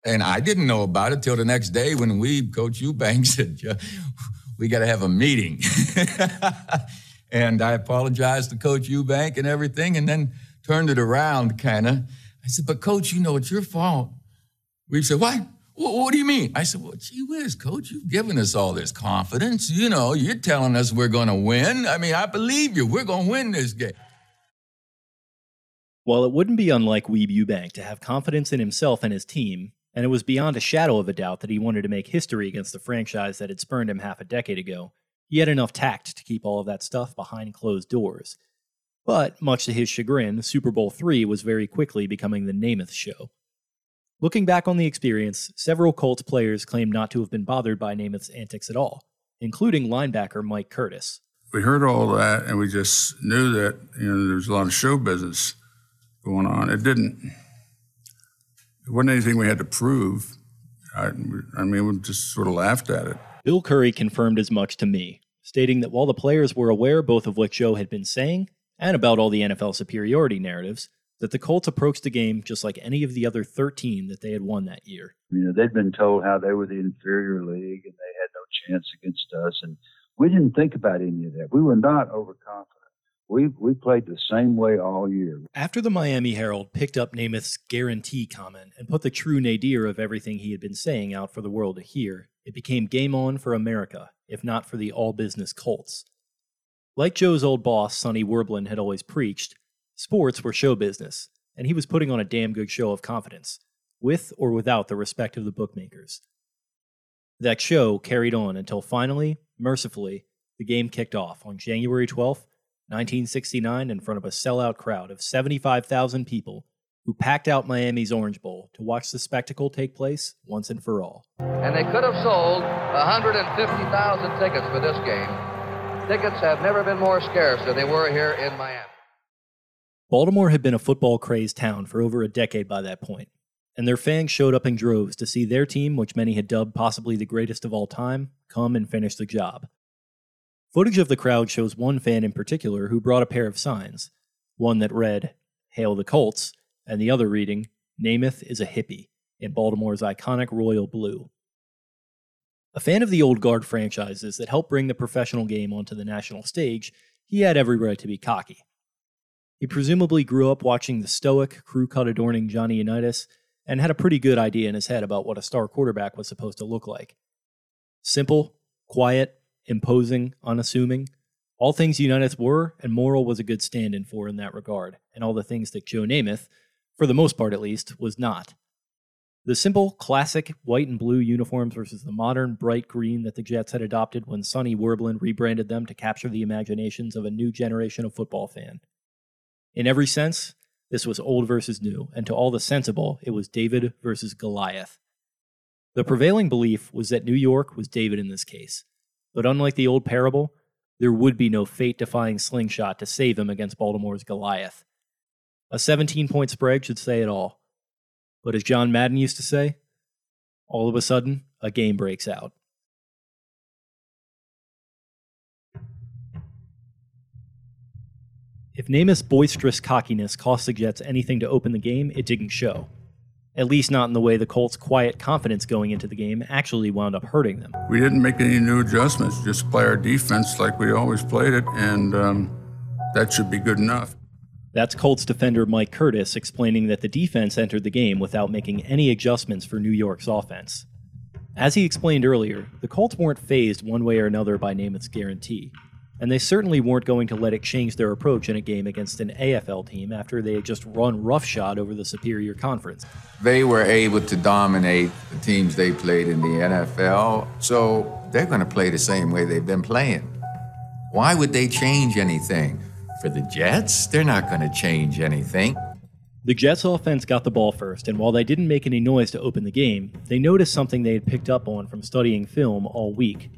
[SPEAKER 2] And I didn't know about it till the next day when we, Coach Ewbank, said, we got to have a meeting. and I apologized to Coach Ewbank and everything, and then turned it around kind of I said, but coach, you know, it's your fault. We said, what? What? What do you mean? I said, well, gee whiz, coach, you've given us all this confidence. You know, you're telling us we're going to win. I mean, I believe you. We're going to win this game.
[SPEAKER 1] While it wouldn't be unlike Weeb Ewbank to have confidence in himself and his team, and it was beyond a shadow of a doubt that he wanted to make history against the franchise that had spurned him half a decade ago, he had enough tact to keep all of that stuff behind closed doors. But, much to his chagrin, Super Bowl III was very quickly becoming the Namath show. Looking back on the experience, several Colts players claimed not to have been bothered by Namath's antics at all, including linebacker Mike Curtis.
[SPEAKER 16] We heard all that and we just knew that you know there's a lot of show business going on. It didn't. It wasn't anything we had to prove. I, I mean, we just sort of laughed at it.
[SPEAKER 1] Bill Curry confirmed as much to me, stating that while the players were aware both of what Joe had been saying and about all the NFL superiority narratives, that the Colts approached the game just like any of the other 13 that they had won that year.
[SPEAKER 4] You know, they'd been told how they were the inferior league and they had no chance against us. And we didn't think about any of that. We were not overconfident. We, we played the same way all year.
[SPEAKER 1] After the Miami Herald picked up Namath's guarantee comment and put the true nadir of everything he had been saying out for the world to hear, it became game on for America, if not for the all business Colts. Like Joe's old boss, Sonny Werblin, had always preached, sports were show business, and he was putting on a damn good show of confidence, with or without the respect of the bookmakers. That show carried on until finally, mercifully, the game kicked off on January 12th, 1969, in front of a sellout crowd of 75,000 people who packed out Miami's Orange Bowl to watch the spectacle take place once and for all.
[SPEAKER 20] And they could have sold 150,000 tickets for this game Tickets have never been more scarce than they were here in Miami.
[SPEAKER 1] Baltimore had been a football crazed town for over a decade by that point, and their fans showed up in droves to see their team, which many had dubbed possibly the greatest of all time, come and finish the job. Footage of the crowd shows one fan in particular who brought a pair of signs, one that read, Hail the Colts, and the other reading, Namath is a hippie, in Baltimore's iconic royal blue. A fan of the old guard franchises that helped bring the professional game onto the national stage, he had every right to be cocky. He presumably grew up watching the stoic, crew cut adorning Johnny Unitas and had a pretty good idea in his head about what a star quarterback was supposed to look like. Simple, quiet, imposing, unassuming. All things Unitas were, and Morrall was a good stand in for in that regard, and all the things that Joe Namath, for the most part at least, was not. The simple, classic white and blue uniforms versus the modern, bright green that the Jets had adopted when Sonny Werblin rebranded them to capture the imaginations of a new generation of football fan. In every sense, this was old versus new, and to all the sensible, it was David versus Goliath. The prevailing belief was that New York was David in this case, but unlike the old parable, there would be no fate defying slingshot to save him against Baltimore's Goliath. A 17 point spread should say it all. But as John Madden used to say, all of a sudden, a game breaks out. If Namath's boisterous cockiness cost the Jets anything to open the game, it didn't show. At least not in the way the Colts' quiet confidence going into the game actually wound up hurting them.
[SPEAKER 16] We didn't make any new adjustments, just play our defense like we always played it, and um, that should be good enough.
[SPEAKER 1] That's Colts defender Mike Curtis explaining that the defense entered the game without making any adjustments for New York's offense. As he explained earlier, the Colts weren't phased one way or another by Namath's guarantee, and they certainly weren't going to let it change their approach in a game against an AFL team after they had just run roughshod over the superior conference.
[SPEAKER 2] They were able to dominate the teams they played in the NFL, so they're going to play the same way they've been playing. Why would they change anything? For the Jets, they're not going to change anything.
[SPEAKER 1] The Jets offense got the ball first, and while they didn't make any noise to open the game, they noticed something they had picked up on from studying film all week.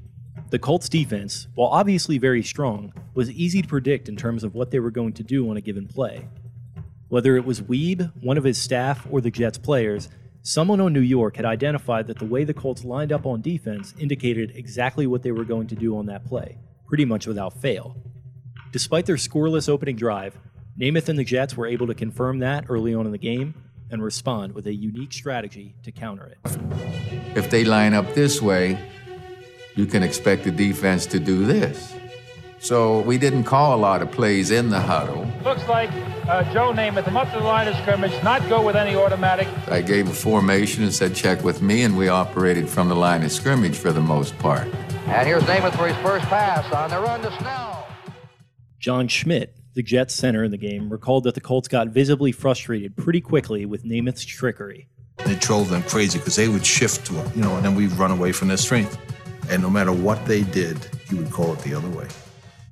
[SPEAKER 1] The Colts defense, while obviously very strong, was easy to predict in terms of what they were going to do on a given play. Whether it was Weeb, one of his staff, or the Jets players, someone on New York had identified that the way the Colts lined up on defense indicated exactly what they were going to do on that play, pretty much without fail. Despite their scoreless opening drive, Namath and the Jets were able to confirm that early on in the game and respond with a unique strategy to counter it.
[SPEAKER 2] If they line up this way, you can expect the defense to do this. So we didn't call a lot of plays in the huddle.
[SPEAKER 21] Looks like uh, Joe Namath him up to the line of scrimmage, not go with any automatic.
[SPEAKER 2] I gave a formation and said, check with me, and we operated from the line of scrimmage for the most part.
[SPEAKER 20] And here's Namath for his first pass on the run to Snell.
[SPEAKER 1] John Schmitt, the Jets center in the game, recalled that the Colts got visibly frustrated pretty quickly with Namath's trickery.
[SPEAKER 22] It drove them crazy because they would shift to him, you know, and then we'd run away from their strength. And no matter what they did, he would call it the other way.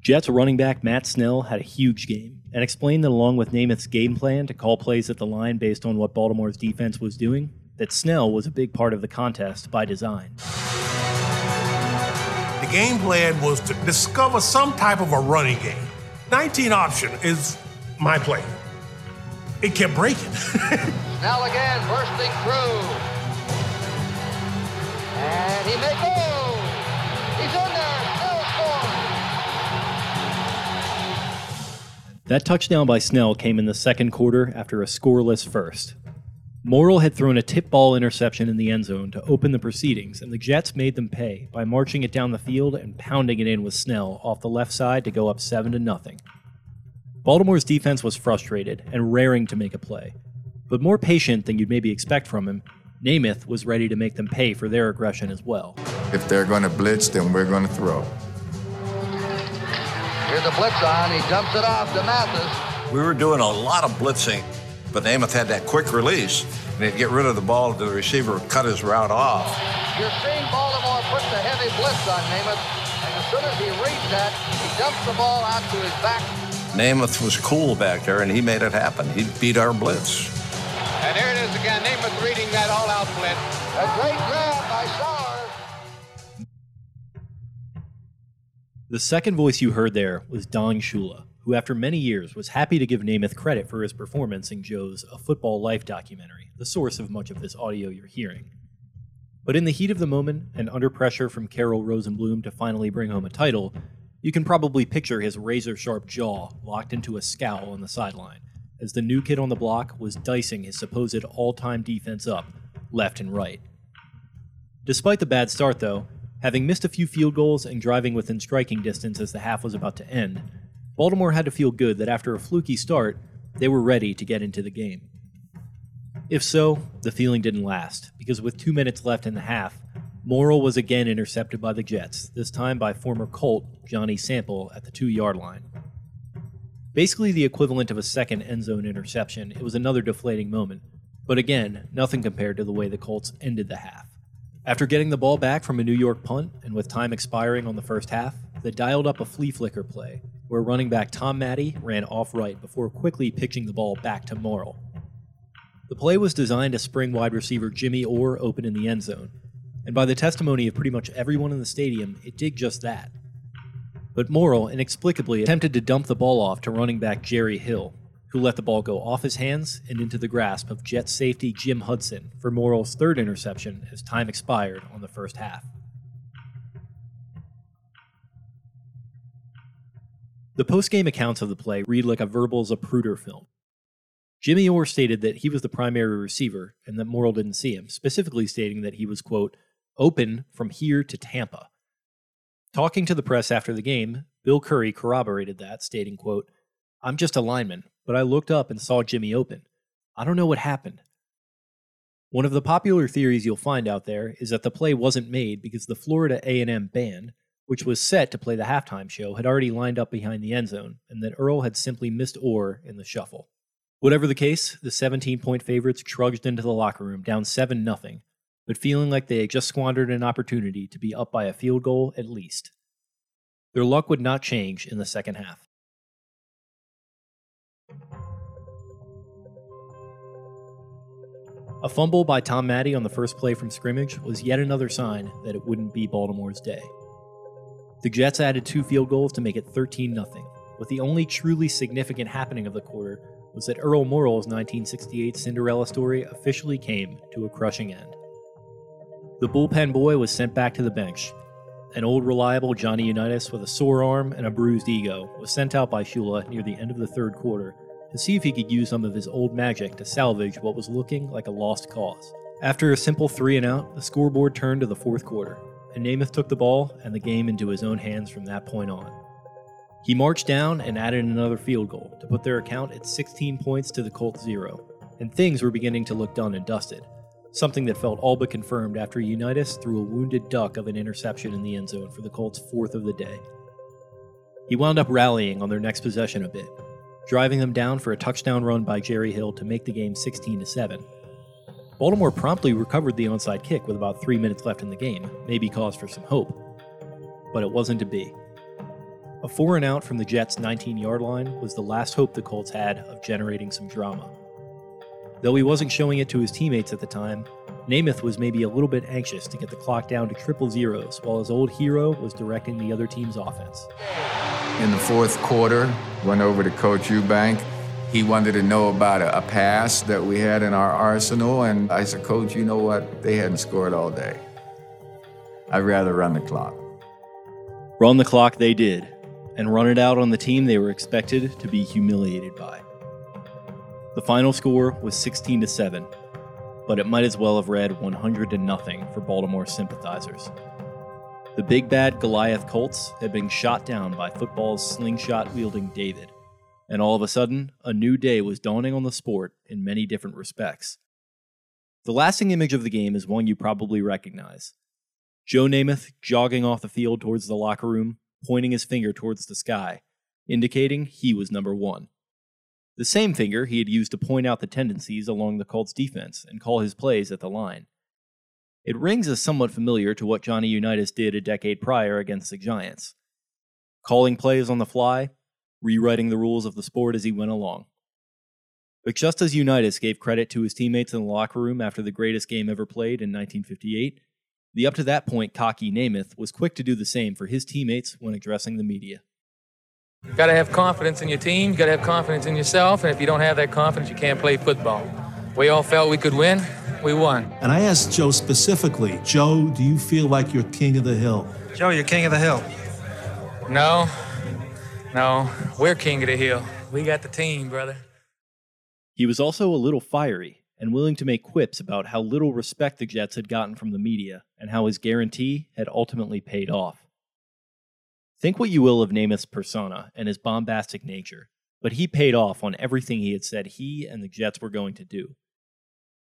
[SPEAKER 1] Jets running back Matt Snell had a huge game and explained that along with Namath's game plan to call plays at the line based on what Baltimore's defense was doing, that Snell was a big part of the contest by design.
[SPEAKER 23] The game plan was to discover some type of a running game 19 option is my play. It kept breaking.
[SPEAKER 20] Snell again, bursting through. And he may go.
[SPEAKER 1] That touchdown by Snell came in the second quarter after a scoreless first. Morrall had thrown a tip ball interception in the end zone to open the proceedings, and the Jets made them pay by marching it down the field and pounding it in with Snell off the left side to go up 7 to nothing. Baltimore's defense was frustrated and raring to make a play, but more patient than you'd maybe expect from him. Namath was ready to make them pay for their aggression as well.
[SPEAKER 2] If they're going to blitz, then we're going to throw.
[SPEAKER 20] Here's the blitz on. He dumps it off to Mathis.
[SPEAKER 6] We were doing a lot of blitzing but Namath had that quick release, and he'd get rid of the ball to the receiver and cut his route off.
[SPEAKER 20] You're seeing Baltimore put the heavy blitz on Namath, and as soon as he reads that, he dumps the ball out to his back.
[SPEAKER 6] Namath was cool back there, and he made it happen. He beat our blitz.
[SPEAKER 5] And there it is again, Namath reading that all-out blitz.
[SPEAKER 20] A great grab by Sauer.
[SPEAKER 1] The second voice you heard there was Don Shula who after many years was happy to give Namath credit for his performance in Joe's A Football Life documentary, the source of much of this audio you're hearing. But in the heat of the moment and under pressure from Carroll Rosenbloom to finally bring home a title, you can probably picture his razor sharp jaw locked into a scowl on the sideline as the new kid on the block was dicing his supposed all time defense up, left and right. Despite the bad start, though, having missed a few field goals and driving within striking distance as the half was about to end, Baltimore had to feel good that after a fluky start, they were ready to get into the game. If so, the feeling didn't last, because with two minutes left in the half, Morrall was again intercepted by the Jets, this time by former Colt Johnny Sample at the two yard line. Basically the equivalent of a second end zone interception, it was another deflating moment, but again, nothing compared to the way the Colts ended the half. After getting the ball back from a New York punt, and with time expiring on the first half, they dialed up a flea flicker play, where running back Tom Matte ran off right before quickly pitching the ball back to Morrall. The play was designed to spring wide receiver Jimmy Orr open in the end zone, and by the testimony of pretty much everyone in the stadium, it did just that. But Morrall inexplicably attempted to dump the ball off to running back Jerry Hill, who let the ball go off his hands and into the grasp of Jet safety Jim Hudson for Morrall's third interception as time expired on the first half. The post-game accounts of the play read like a verbal Zapruder film. Jimmy Orr stated that he was the primary receiver and that Morrall didn't see him, specifically stating that he was, quote, open from here to Tampa. Talking to the press after the game, Bill Curry corroborated that, stating, quote, I'm just a lineman, but I looked up and saw Jimmy open. I don't know what happened. One of the popular theories you'll find out there is that the play wasn't made because the Florida A&M band, which was set to play the halftime show, had already lined up behind the end zone, and that Earl had simply missed Orr in the shuffle. Whatever the case, the 17 point favorites trudged into the locker room down 7 0, but feeling like they had just squandered an opportunity to be up by a field goal at least. Their luck would not change in the second half. A fumble by Tom Matte on the first play from scrimmage was yet another sign that it wouldn't be Baltimore's day. The Jets added two field goals to make it 13 0, but the only truly significant happening of the quarter was that Earl Morrall's 1968 Cinderella story officially came to a crushing end. The bullpen boy was sent back to the bench. An old reliable Johnny Unitas with a sore arm and a bruised ego was sent out by Shula near the end of the third quarter to see if he could use some of his old magic to salvage what was looking like a lost cause. After a simple three and out, the scoreboard turned to the fourth quarter, and Namath took the ball and the game into his own hands from that point on. He marched down and added another field goal to put their account at 16 points to the Colts zero, and things were beginning to look done and dusted, something that felt all but confirmed after Unitas threw a wounded duck of an interception in the end zone for the Colts' fourth of the day. He wound up rallying on their next possession a bit, driving them down for a touchdown run by Jerry Hill to make the game 16 7. Baltimore promptly recovered the onside kick with about three minutes left in the game, maybe cause for some hope. But it wasn't to be. A four and out from the Jets' 19 yard line was the last hope the Colts had of generating some drama. Though he wasn't showing it to his teammates at the time, Namath was maybe a little bit anxious to get the clock down to triple zeros while his old hero was directing the other team's offense.
[SPEAKER 2] In the fourth quarter, went over to Coach Ewbank. He wanted to know about a, a pass that we had in our arsenal, and I said, Coach, you know what? They hadn't scored all day. I'd rather run the clock.
[SPEAKER 1] Run the clock they did, and run it out on the team they were expected to be humiliated by. The final score was 16 to 7, but it might as well have read 100 to nothing for Baltimore sympathizers. The big bad Goliath Colts had been shot down by football's slingshot wielding David, and all of a sudden, a new day was dawning on the sport in many different respects. The lasting image of the game is one you probably recognize. Joe Namath jogging off the field towards the locker room, pointing his finger towards the sky, indicating he was number one. The same finger he had used to point out the tendencies along the Colts defense and call his plays at the line. It rings as somewhat familiar to what Johnny Unitas did a decade prior against the Giants. Calling plays on the fly, rewriting the rules of the sport as he went along. But just as Unitas gave credit to his teammates in the locker room after the greatest game ever played in 1958, the up to that point cocky Namath was quick to do the same for his teammates when addressing the media.
[SPEAKER 20] You got to have confidence in your team. You got to have confidence in yourself. And if you don't have that confidence, you can't play football. We all felt we could win. We won.
[SPEAKER 24] And I asked Joe specifically, Joe, do you feel like you're king of the hill?
[SPEAKER 20] Joe, you're king of the hill. No, no, we're king of the hill. We got the team, brother.
[SPEAKER 1] He was also a little fiery and willing to make quips about how little respect the Jets had gotten from the media and how his guarantee had ultimately paid off. Think what you will of Namath's persona and his bombastic nature, but he paid off on everything he had said he and the Jets were going to do.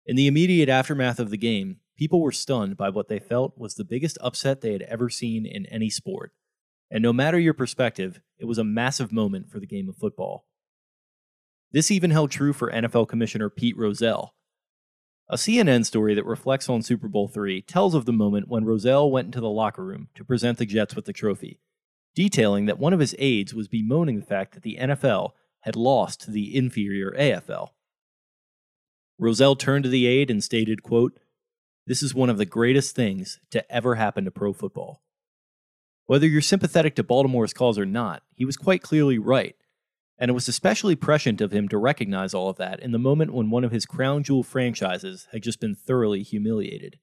[SPEAKER 1] In the immediate aftermath of the game, people were stunned by what they felt was the biggest upset they had ever seen in any sport. And no matter your perspective, it was a massive moment for the game of football. This even held true for NFL Commissioner Pete Rozelle. A CNN story that reflects on Super Bowl III tells of the moment when Rozelle went into the locker room to present the Jets with the trophy, detailing that one of his aides was bemoaning the fact that the NFL had lost to the inferior AFL. Rozelle turned to the aide and stated, quote, This is one of the greatest things to ever happen to pro football. Whether you're sympathetic to Baltimore's cause or not, he was quite clearly right, and it was especially prescient of him to recognize all of that in the moment when one of his crown jewel franchises had just been thoroughly humiliated.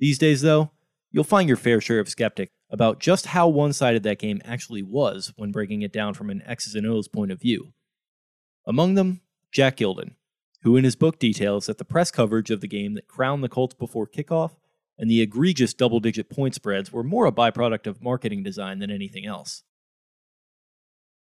[SPEAKER 1] These days, though, you'll find your fair share of skeptics about just how one sided that game actually was when breaking it down from an X's and O's point of view. Among them, Jack Gilden, who in his book details that the press coverage of the game that crowned the Colts before kickoff and the egregious double digit point spreads were more a byproduct of marketing design than anything else.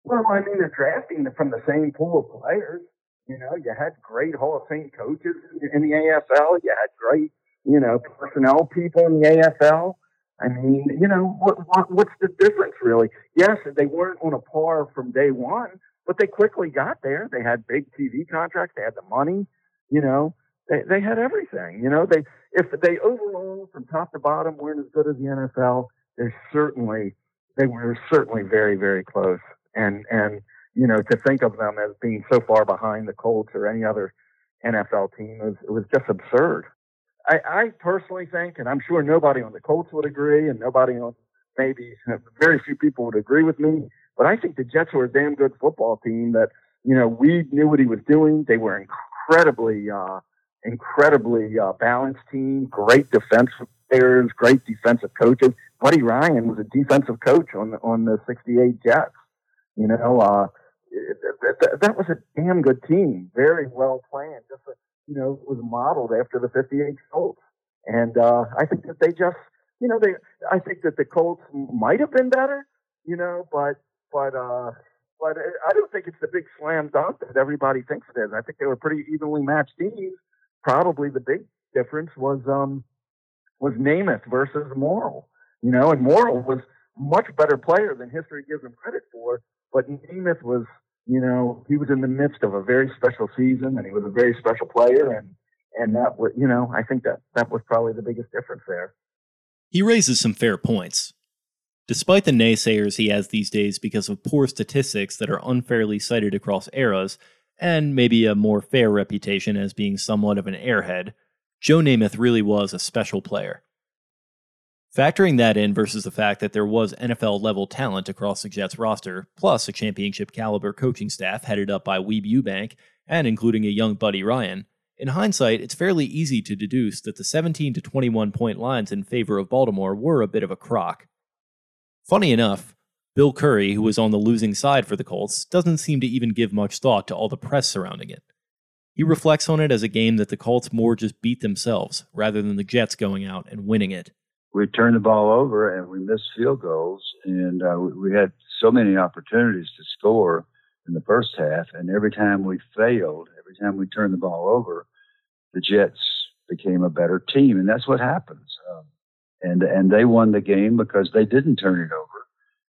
[SPEAKER 3] Well, I mean, they're drafting from the same pool of players. You know, you had great Hall of Fame coaches in the AFL. You had great, you know, personnel people in the AFL. I mean, you know, what, what what's the difference really? Yes, they weren't on a par from day one, but they quickly got there. They had big TV contracts. They had the money. You know, they they had everything. You know, they if they overall from top to bottom weren't as good as the NFL, they're certainly they were certainly very very close. And and you know to think of them as being so far behind the Colts or any other NFL team was it was just absurd. I, I personally think, and I'm sure nobody on the Colts would agree, and nobody on maybe very few people would agree with me, but I think the Jets were a damn good football team that you know we knew what he was doing. They were incredibly uh, incredibly uh, balanced team, great defensive players, great defensive coaches. Buddy Ryan was a defensive coach on the on the '68 Jets. You know, uh, that, that was a damn good team, very well planned. Just a, you know, was modeled after the '58 Colts, and uh, I think that they just, you know, they. I think that the Colts might have been better, you know, but but uh, but I don't think it's the big slam dunk that everybody thinks it is. I think they were pretty evenly matched teams probably the big difference was um was Namath versus Morrall. You know, and Morrall was much better player than history gives him credit for, but Namath was, you know, he was in the midst of a very special season and he was a very special player and and that was, you know, I think that that was probably the biggest difference there.
[SPEAKER 1] He raises some fair points. Despite the naysayers he has these days because of poor statistics that are unfairly cited across eras, and maybe a more fair reputation as being somewhat of an airhead, Joe Namath really was a special player. Factoring that in versus the fact that there was NFL level talent across the Jets roster, plus a championship caliber coaching staff headed up by Weeb Ewbank and including a young Buddy Ryan, in hindsight, it's fairly easy to deduce that the 17 to 21 point lines in favor of Baltimore were a bit of a crock. Funny enough, Bill Curry, who was on the losing side for the Colts, doesn't seem to even give much thought to all the press surrounding it. He reflects on it as a game that the Colts more just beat themselves rather than the Jets going out and winning it.
[SPEAKER 4] We turned the ball over and we missed field goals, and uh, we had so many opportunities to score in the first half. And every time we failed, every time we turned the ball over, the Jets became a better team, and that's what happens. Um, and and they won the game because they didn't turn it over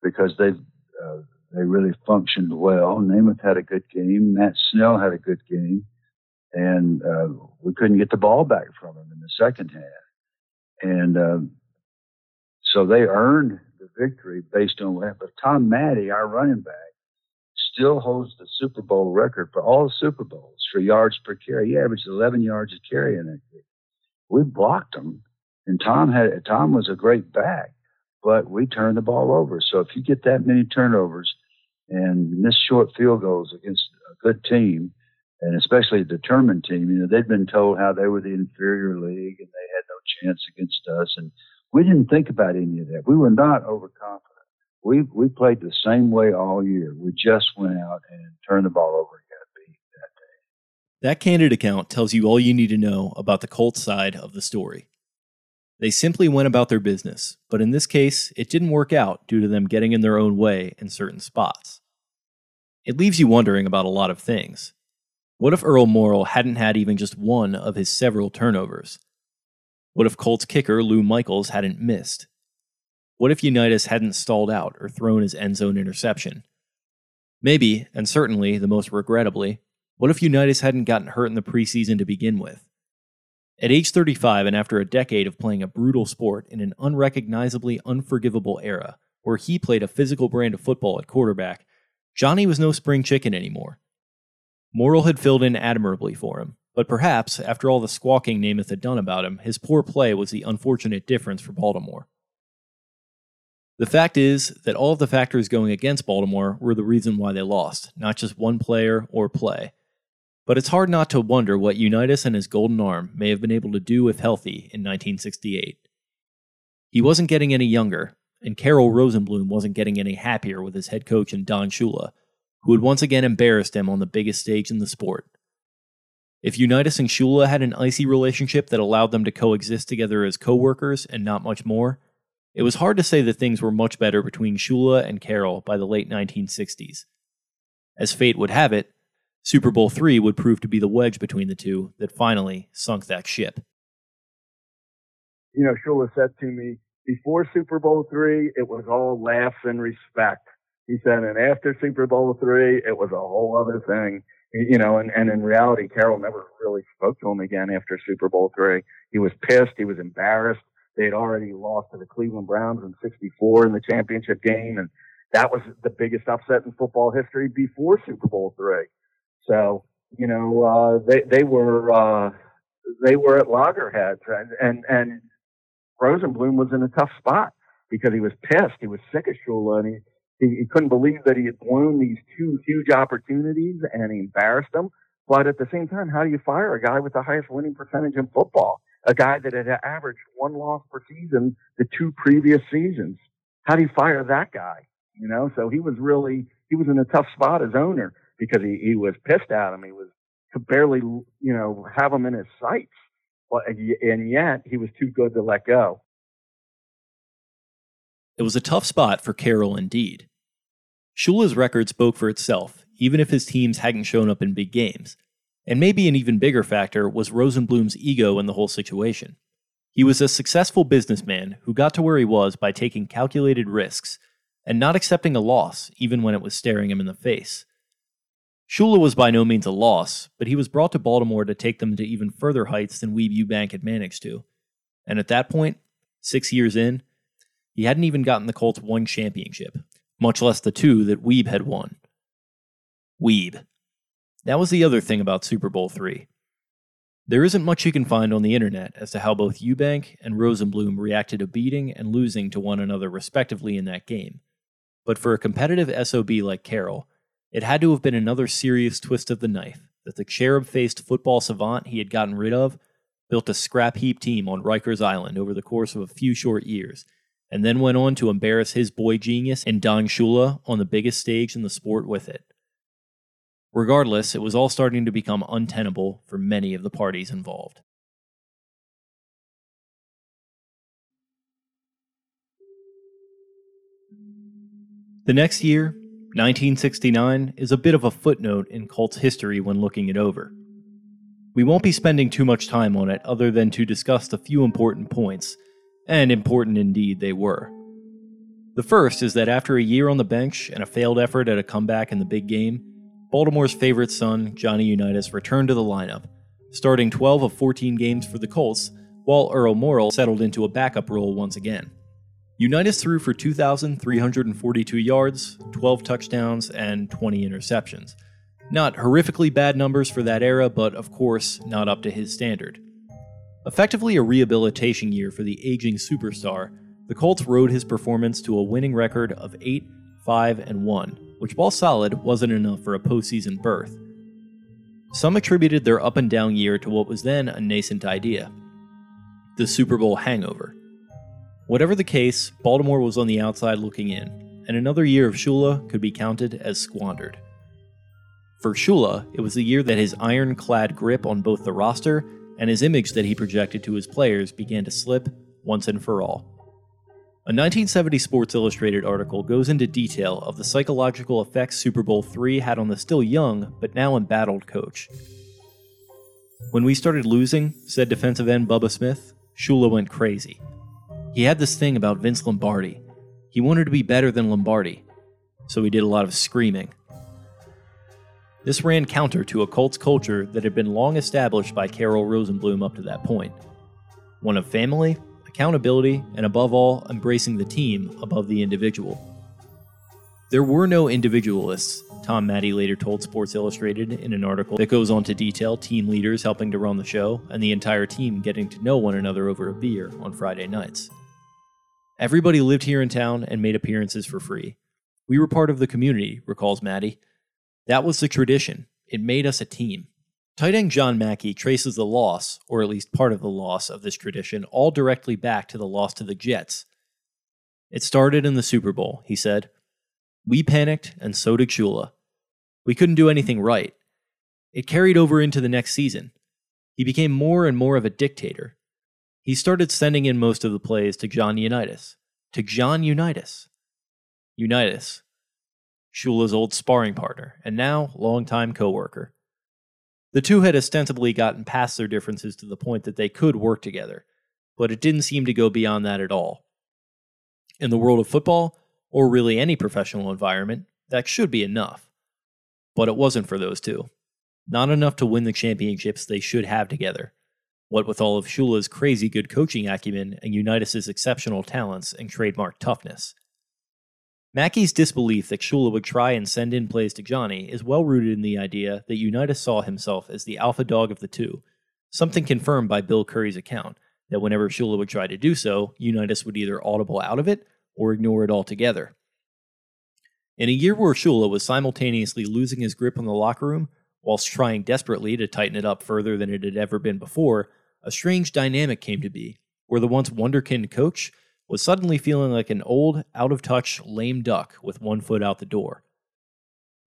[SPEAKER 4] because they uh, they really functioned well. Namath had a good game. Matt Snell had a good game, and uh, we couldn't get the ball back from him in the second half. And uh, so they earned the victory based on that. But Tom Matte, our running back, still holds the Super Bowl record for all the Super Bowls for yards per carry. He averaged 11 yards a carry in that game. We blocked him, and Tom had Tom was a great back but we turned the ball over. So if you get that many turnovers and miss short field goals against a good team, and especially a determined team, you know, they'd been told how they were the inferior league and they had no chance against us. And we didn't think about any of that. We were not overconfident. We, we played the same way all year. We just went out and turned the ball over and that day.
[SPEAKER 1] That candid account tells you all you need to know about the Colts side of the story. They simply went about their business, but in this case, it didn't work out due to them getting in their own way in certain spots. It leaves you wondering about a lot of things. What if Earl Morrall hadn't had even just one of his several turnovers? What if Colts kicker Lou Michaels hadn't missed? What if Unitas hadn't stalled out or thrown his end zone interception? Maybe, and certainly the most regrettably, what if Unitas hadn't gotten hurt in the preseason to begin with? At age 35, and after a decade of playing a brutal sport in an unrecognizably unforgivable era, where he played a physical brand of football at quarterback, Johnny was no spring chicken anymore. Morrall had filled in admirably for him, but perhaps, after all the squawking Namath had done about him, his poor play was the unfortunate difference for Baltimore. The fact is that all of the factors going against Baltimore were the reason why they lost, not just one player or play. But it's hard not to wonder what Unitas and his golden arm may have been able to do if healthy in 1968. He wasn't getting any younger, and Carroll Rosenbloom wasn't getting any happier with his head coach and Don Shula, who had once again embarrassed him on the biggest stage in the sport. If Unitas and Shula had an icy relationship that allowed them to coexist together as co-workers and not much more, it was hard to say that things were much better between Shula and Carroll by the late 1960s. As fate would have it, Super Bowl III would prove to be the wedge between the two that finally sunk that ship.
[SPEAKER 3] You know, Shula said to me, before Super Bowl III, it was all laughs and respect. He said, and after Super Bowl III, it was a whole other thing. You know, and, and in reality, Carroll never really spoke to him again after Super Bowl three. He was pissed. He was embarrassed. They had already lost to the Cleveland Browns in 64 in the championship game. And that was the biggest upset in football history before Super Bowl three. So, you know, uh, they, they were, uh, they were at loggerheads and, and, and Rosenbloom was in a tough spot because he was pissed. He was sick of Shula and he, he, he couldn't believe that he had blown these two huge opportunities and he embarrassed them. But at the same time, how do you fire a guy with the highest winning percentage in football? A guy that had averaged one loss per season the two previous seasons. How do you fire that guy? You know, so he was really, he was in a tough spot as owner because he, he was pissed at him. He was could barely, you know, have him in his sights. But, and yet he was too good to let go.
[SPEAKER 1] It was a tough spot for Carroll indeed. Shula's record spoke for itself, even if his teams hadn't shown up in big games. And maybe an even bigger factor was Rosenbloom's ego in the whole situation. He was a successful businessman who got to where he was by taking calculated risks and not accepting a loss, even when it was staring him in the face. Shula was by no means a loss, but he was brought to Baltimore to take them to even further heights than Weeb Ewbank had managed to. And at that point, six years in, he hadn't even gotten the Colts one championship, much less the two that Weeb had won. Weeb. That was the other thing about Super Bowl III. There isn't much you can find on the internet as to how both Ewbank and Rosenbloom reacted to beating and losing to one another respectively in that game. But for a competitive SOB like Carroll, it had to have been another serious twist of the knife that the cherub faced football savant he had gotten rid of built a scrap heap team on Rikers Island over the course of a few short years, and then went on to embarrass his boy genius and Don Shula on the biggest stage in the sport with it. Regardless, it was all starting to become untenable for many of the parties involved. The next year, 1969 is a bit of a footnote in Colts history when looking it over. We won't be spending too much time on it other than to discuss the few important points, and important indeed they were. The first is that after a year on the bench and a failed effort at a comeback in the big game, Baltimore's favorite son, Johnny Unitas, returned to the lineup, starting 12 of 14 games for the Colts, while Earl Morrall settled into a backup role once again. Unitas threw for 2,342 yards, 12 touchdowns, and 20 interceptions. Not horrifically bad numbers for that era, but of course, not up to his standard. Effectively a rehabilitation year for the aging superstar, the Colts rode his performance to a winning record of 8, 5, and 1, which, while solid, wasn't enough for a postseason berth. Some attributed their up and down year to what was then a nascent idea the Super Bowl hangover. Whatever the case, Baltimore was on the outside looking in, and another year of Shula could be counted as squandered. For Shula, it was the year that his ironclad grip on both the roster and his image that he projected to his players began to slip once and for all. A 1970 Sports Illustrated article goes into detail of the psychological effects Super Bowl III had on the still young but now embattled coach. When we started losing, said defensive end Bubba Smith, Shula went crazy. He had this thing about Vince Lombardi. He wanted to be better than Lombardi, so he did a lot of screaming. This ran counter to a Colts culture that had been long established by Carroll Rosenbloom up to that point one of family, accountability, and above all, embracing the team above the individual. There were no individualists, Tom Matte later told Sports Illustrated in an article that goes on to detail team leaders helping to run the show and the entire team getting to know one another over a beer on Friday nights. Everybody lived here in town and made appearances for free. We were part of the community, recalls Matte. That was the tradition. It made us a team. Tight end John Mackey traces the loss, or at least part of the loss, of this tradition all directly back to the loss to the Jets. It started in the Super Bowl, he said. We panicked, and so did Shula. We couldn't do anything right. It carried over into the next season. He became more and more of a dictator. He started sending in most of the plays to John Unitas. To John Unitas. Unitas, Shula's old sparring partner, and now longtime coworker. The two had ostensibly gotten past their differences to the point that they could work together, but it didn't seem to go beyond that at all. In the world of football, or really any professional environment, that should be enough. But it wasn't for those two. Not enough to win the championships they should have together. What with all of Shula's crazy good coaching acumen and Unitas' exceptional talents and trademark toughness. Mackey's disbelief that Shula would try and send in plays to Johnny is well rooted in the idea that Unitas saw himself as the alpha dog of the two, something confirmed by Bill Curry's account that whenever Shula would try to do so, Unitas would either audible out of it or ignore it altogether. In a year where Shula was simultaneously losing his grip on the locker room whilst trying desperately to tighten it up further than it had ever been before, a strange dynamic came to be, where the once wonderkind coach was suddenly feeling like an old, out of touch, lame duck with one foot out the door.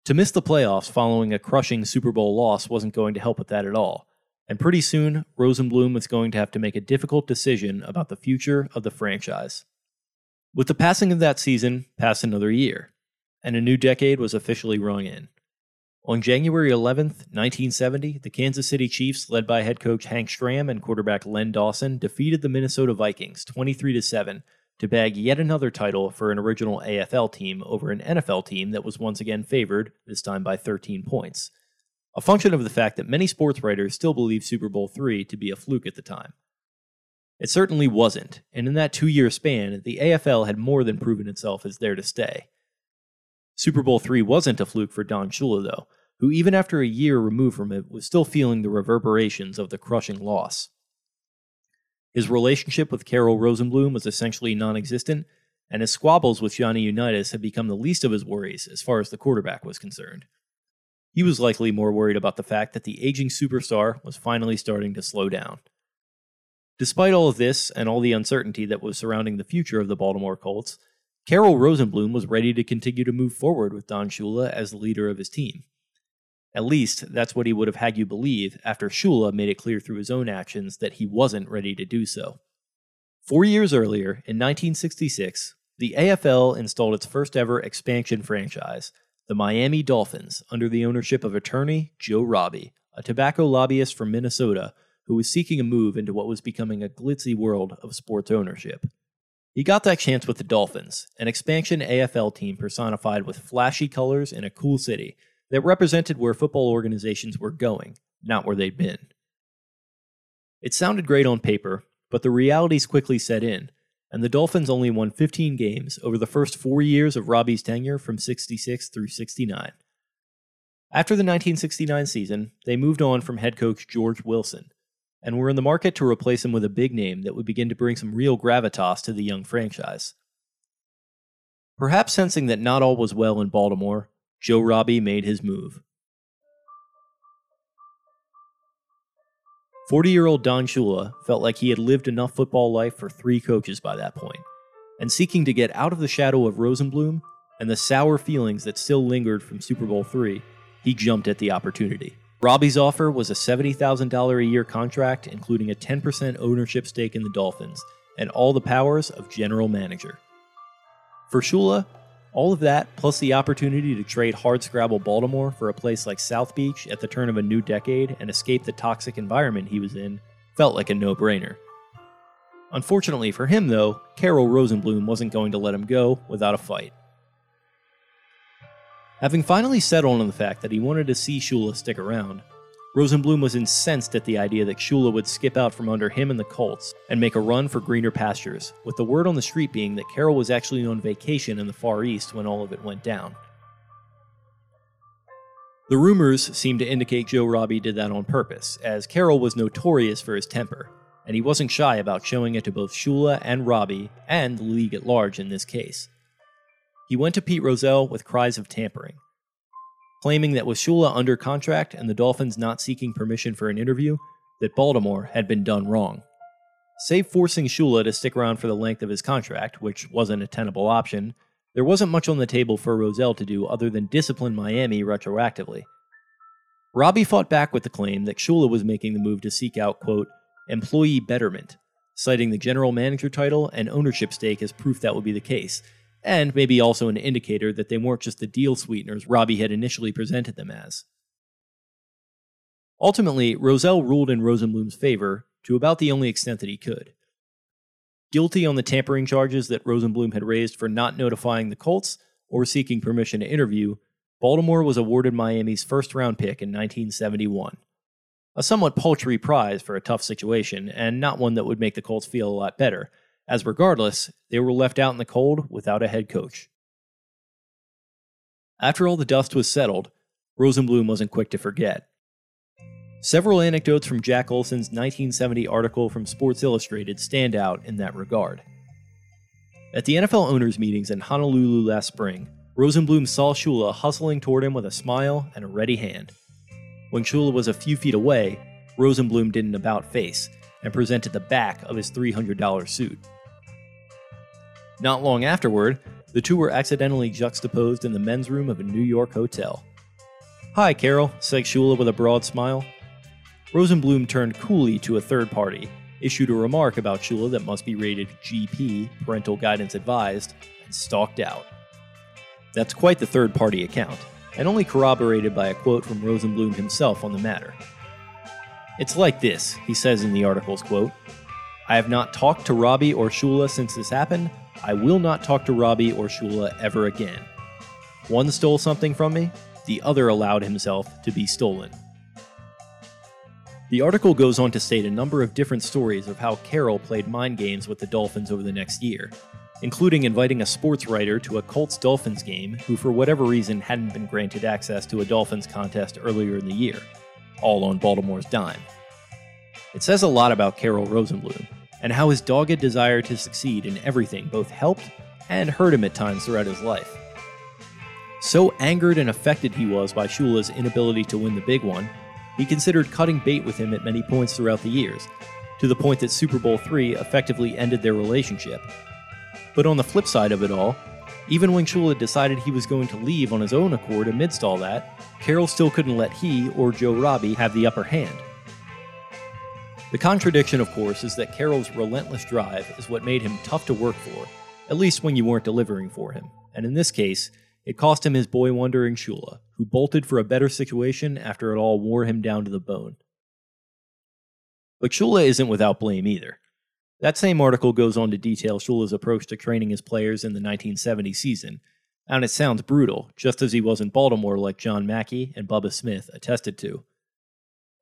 [SPEAKER 1] To miss the playoffs following a crushing Super Bowl loss wasn't going to help with that at all, and pretty soon, Rosenbloom was going to have to make a difficult decision about the future of the franchise. With the passing of that season, passed another year, and a new decade was officially rung in. On January 11, 1970, the Kansas City Chiefs, led by head coach Hank Stram and quarterback Len Dawson, defeated the Minnesota Vikings 23 7 to bag yet another title for an original AFL team over an NFL team that was once again favored, this time by 13 points. A function of the fact that many sports writers still believe Super Bowl III to be a fluke at the time. It certainly wasn't, and in that two year span, the AFL had more than proven itself as there to stay. Super Bowl III wasn't a fluke for Don Shula, though, who, even after a year removed from it, was still feeling the reverberations of the crushing loss. His relationship with Carroll Rosenbloom was essentially non existent, and his squabbles with Johnny Unitas had become the least of his worries as far as the quarterback was concerned. He was likely more worried about the fact that the aging superstar was finally starting to slow down. Despite all of this and all the uncertainty that was surrounding the future of the Baltimore Colts, Carroll Rosenbloom was ready to continue to move forward with Don Shula as the leader of his team. At least, that's what he would have had you believe after Shula made it clear through his own actions that he wasn't ready to do so. Four years earlier, in 1966, the AFL installed its first ever expansion franchise, the Miami Dolphins, under the ownership of attorney Joe Robbie, a tobacco lobbyist from Minnesota who was seeking a move into what was becoming a glitzy world of sports ownership. He got that chance with the Dolphins, an expansion AFL team personified with flashy colors in a cool city that represented where football organizations were going, not where they'd been. It sounded great on paper, but the realities quickly set in, and the Dolphins only won 15 games over the first four years of Robbie's tenure from 66 through 69. After the 1969 season, they moved on from head coach George Wilson and were in the market to replace him with a big name that would begin to bring some real gravitas to the young franchise. Perhaps sensing that not all was well in Baltimore, Joe Robbie made his move. 40 year old Don Shula felt like he had lived enough football life for three coaches by that point, and seeking to get out of the shadow of Rosenbloom and the sour feelings that still lingered from Super Bowl III, he jumped at the opportunity. Robbie's offer was a $70,000 a year contract, including a 10% ownership stake in the Dolphins and all the powers of general manager. For Shula, all of that, plus the opportunity to trade hardscrabble Baltimore for a place like South Beach at the turn of a new decade and escape the toxic environment he was in, felt like a no brainer. Unfortunately for him, though, Carroll Rosenbloom wasn't going to let him go without a fight. Having finally settled on the fact that he wanted to see Shula stick around, Rosenbloom was incensed at the idea that Shula would skip out from under him and the Colts and make a run for greener pastures, with the word on the street being that Carroll was actually on vacation in the Far East when all of it went down. The rumors seemed to indicate Joe Robbie did that on purpose, as Carroll was notorious for his temper, and he wasn't shy about showing it to both Shula and Robbie, and the league at large in this case. He went to Pete Rozelle with cries of tampering, claiming that with Shula under contract and the Dolphins not seeking permission for an interview, that Baltimore had been done wrong. Save forcing Shula to stick around for the length of his contract, which wasn't a tenable option, there wasn't much on the table for Rozelle to do other than discipline Miami retroactively. Robbie fought back with the claim that Shula was making the move to seek out, quote, employee betterment, citing the general manager title and ownership stake as proof that would be the case, and maybe also an indicator that they weren't just the deal sweeteners Robbie had initially presented them as. Ultimately, Rozelle ruled in Rosenbloom's favor to about the only extent that he could. Guilty on the tampering charges that Rosenbloom had raised for not notifying the Colts or seeking permission to interview, Baltimore was awarded Miami's first round pick in 1971. A somewhat paltry prize for a tough situation, and not one that would make the Colts feel a lot better, as regardless, they were left out in the cold without a head coach. After all the dust was settled, Rosenbloom wasn't quick to forget. Several anecdotes from Jack Olsen's 1970 article from Sports Illustrated stand out in that regard. At the NFL owners' meetings in Honolulu last spring, Rosenbloom saw Shula hustling toward him with a smile and a ready hand. When Shula was a few feet away, Rosenbloom did an about face and presented the back of his $300 suit. Not long afterward, the two were accidentally juxtaposed in the men's room of a New York hotel. Hi, Carroll, said Shula with a broad smile. Rosenbloom turned coolly to a third party, issued a remark about Shula that must be rated GP, parental guidance advised, and stalked out. That's quite the third party account, and only corroborated by a quote from Rosenbloom himself on the matter. It's like this, he says in the article's quote I have not talked to Robbie or Shula since this happened. I will not talk to Robbie or Shula ever again. One stole something from me, the other allowed himself to be stolen. The article goes on to state a number of different stories of how Carroll played mind games with the Dolphins over the next year, including inviting a sports writer to a Colts Dolphins game who, for whatever reason, hadn't been granted access to a Dolphins contest earlier in the year, all on Baltimore's dime. It says a lot about Carroll Rosenbloom and how his dogged desire to succeed in everything both helped and hurt him at times throughout his life. So angered and affected he was by Shula's inability to win the big one, he considered cutting bait with him at many points throughout the years, to the point that Super Bowl III effectively ended their relationship. But on the flip side of it all, even when Shula decided he was going to leave on his own accord amidst all that, Carroll still couldn't let he or Joe Robbie have the upper hand. The contradiction, of course, is that Carroll's relentless drive is what made him tough to work for, at least when you weren't delivering for him. And in this case, it cost him his boy wonder Shula, who bolted for a better situation after it all wore him down to the bone. But Shula isn't without blame either. That same article goes on to detail Shula's approach to training his players in the 1970 season, and it sounds brutal, just as he was in Baltimore, like John Mackey and Bubba Smith attested to.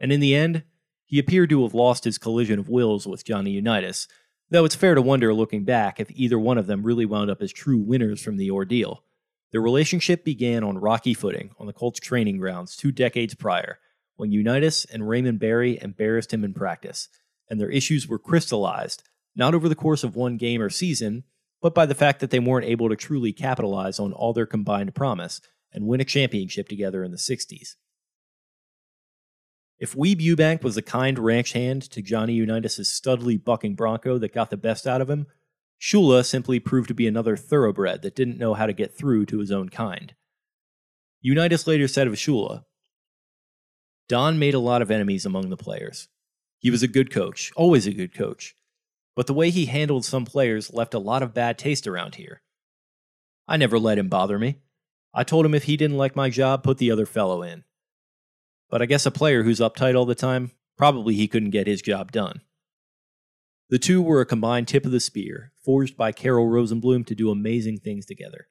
[SPEAKER 1] And in the end, he appeared to have lost his collision of wills with Johnny Unitas, though it's fair to wonder looking back if either one of them really wound up as true winners from the ordeal. Their relationship began on rocky footing on the Colts training grounds two decades prior, when Unitas and Raymond Berry embarrassed him in practice, and their issues were crystallized, not over the course of one game or season, but by the fact that they weren't able to truly capitalize on all their combined promise and win a championship together in the 60s. If Weeb Ewbank was the kind ranch hand to Johnny Unitas' studly bucking bronco that got the best out of him, Shula simply proved to be another thoroughbred that didn't know how to get through to his own kind. Unitas later said of Shula, Don made a lot of enemies among the players. He was a good coach, always a good coach, but the way he handled some players left a lot of bad taste around here. I never let him bother me. I told him if he didn't like my job, put the other fellow in. But I guess a player who's uptight all the time, probably he couldn't get his job done. The two were a combined tip of the spear, forged by Carroll Rosenbloom to do amazing things together.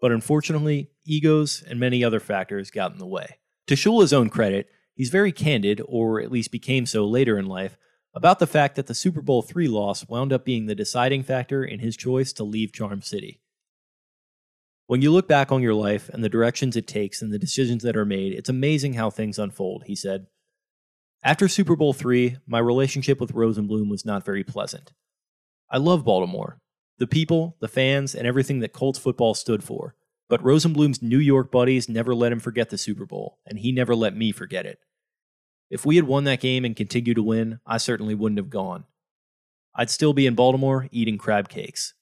[SPEAKER 1] But unfortunately, egos and many other factors got in the way. To Shula's own credit, he's very candid, or at least became so later in life, about the fact that the Super Bowl III loss wound up being the deciding factor in his choice to leave Charm City. When you look back on your life and the directions it takes and the decisions that are made, it's amazing how things unfold, he said. After Super Bowl III, my relationship with Rosenbloom was not very pleasant. I love Baltimore, the people, the fans, and everything that Colts football stood for. But Rosenbloom's New York buddies never let him forget the Super Bowl, and he never let me forget it. If we had won that game and continued to win, I certainly wouldn't have gone. I'd still be in Baltimore eating crab cakes.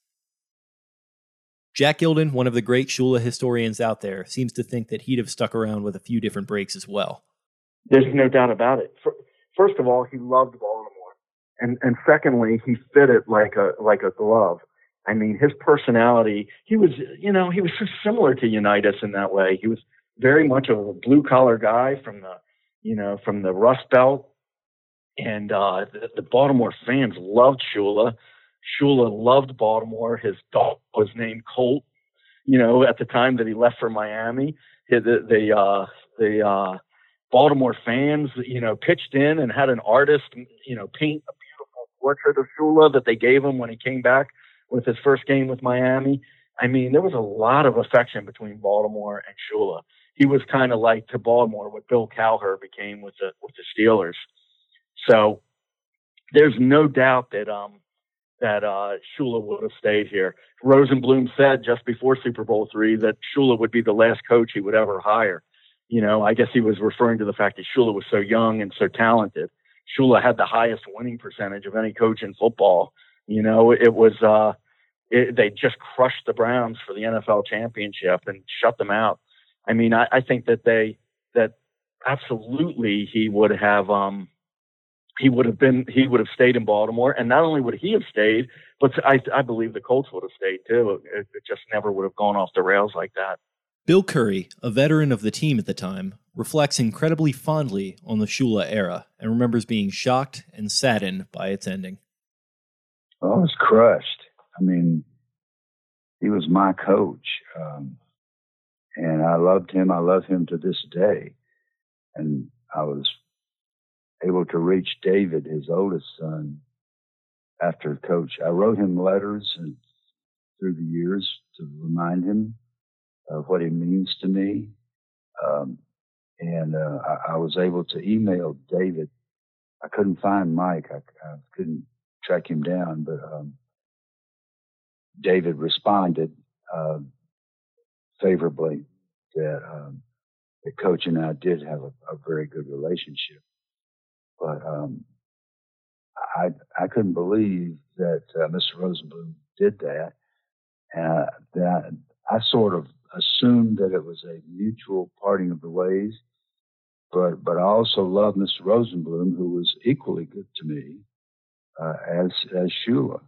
[SPEAKER 1] Jack Gilden, one of the great Shula historians out there, seems to think that he'd have stuck around with a few different breaks as well.
[SPEAKER 3] There's no doubt about it. First of all, he loved Baltimore, and and secondly, he fit it like a like a glove. I mean, his personality, he was, you know, he was so similar to Unitas in that way. He was very much a blue collar guy from the, you know, from the Rust Belt. And, uh, the, the Baltimore fans loved Shula. Shula loved Baltimore. His dog was named Colt, you know, at the time that he left for Miami. The, the, uh, the, uh, Baltimore fans, you know, pitched in and had an artist, you know, paint a beautiful portrait of Shula that they gave him when he came back with his first game with Miami. I mean, there was a lot of affection between Baltimore and Shula. He was kind of like to Baltimore what Bill Cowher became with the with the Steelers. So there's no doubt that um that uh Shula would have stayed here. Rosenbloom said just before Super Bowl three that Shula would be the last coach he would ever hire. You know, I guess he was referring to the fact that Shula was so young and so talented. Shula had the highest winning percentage of any coach in football. You know, it was uh it, they just crushed the Browns for the NFL championship and shut them out. I mean, I, I think that they that absolutely he would have um he would have been he would have stayed in Baltimore, and not only would he have stayed, but I I believe the Colts would have stayed too. It, it just never would have gone off the rails like that.
[SPEAKER 1] Bill Curry, a veteran of the team at the time, reflects incredibly fondly on the Shula era and remembers being shocked and saddened by its ending.
[SPEAKER 4] I was crushed. I mean, he was my coach. Um, and I loved him. I love him to this day. And I was able to reach David, his oldest son, after coach. I wrote him letters and through the years to remind him of what he means to me. Um, and uh, I, I, was able to email David. I couldn't find Mike. I, I couldn't track him down, but um, David responded uh, favorably that um, the coach and I did have a, a very good relationship. But um, I I couldn't believe that uh, Mr. Rosenbloom did that, and that I sort of assumed that it was a mutual parting of the ways. But but I also loved Mr. Rosenbloom, who was equally good to me uh, as as Shula.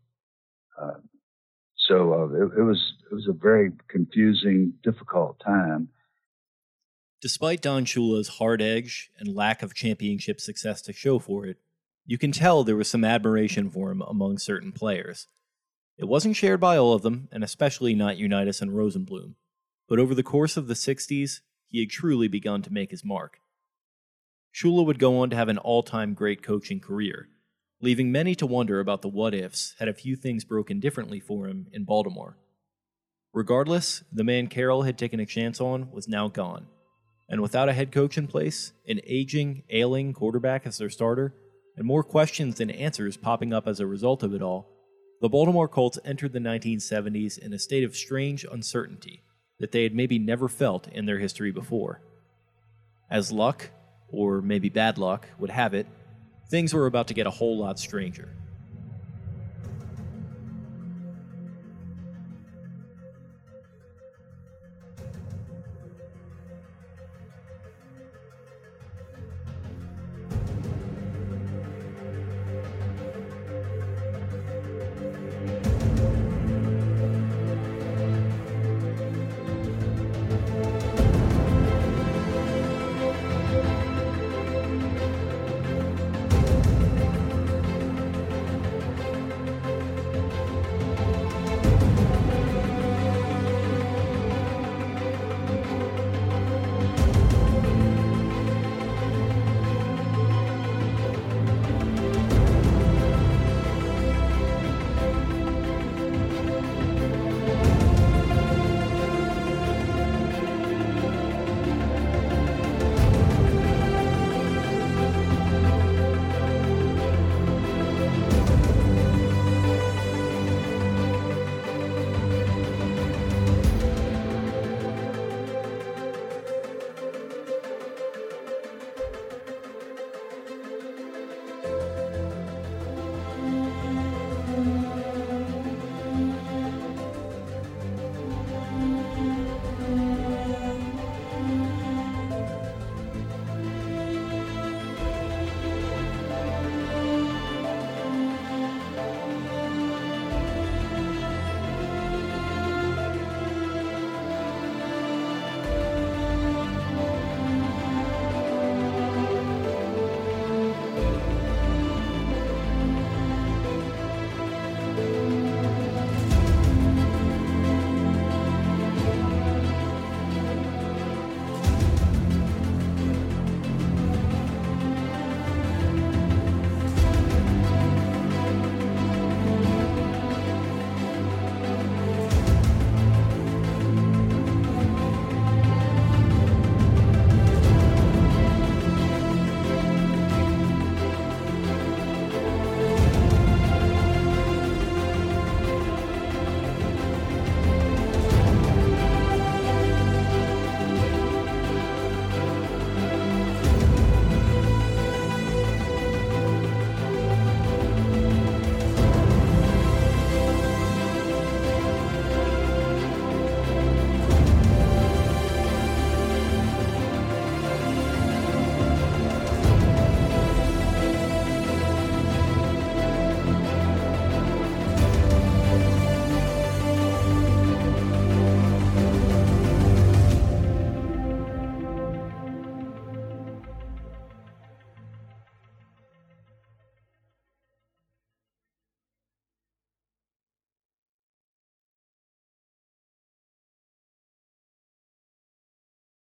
[SPEAKER 4] Uh, so uh, it, it, was it was a very confusing, difficult time.
[SPEAKER 1] Despite Don Shula's hard edge and lack of championship success to show for it, you can tell there was some admiration for him among certain players. It wasn't shared by all of them, and especially not Unitas and Rosenbloom. But over the course of the 60s, he had truly begun to make his mark. Shula would go on to have an all time great coaching career, leaving many to wonder about the what ifs had a few things broken differently for him in Baltimore. Regardless, the man Carroll had taken a chance on was now gone, and without a head coach in place, an aging, ailing quarterback as their starter, and more questions than answers popping up as a result of it all, the Baltimore Colts entered the 1970s in a state of strange uncertainty that they had maybe never felt in their history before. As luck, or maybe bad luck, would have it, things were about to get a whole lot stranger.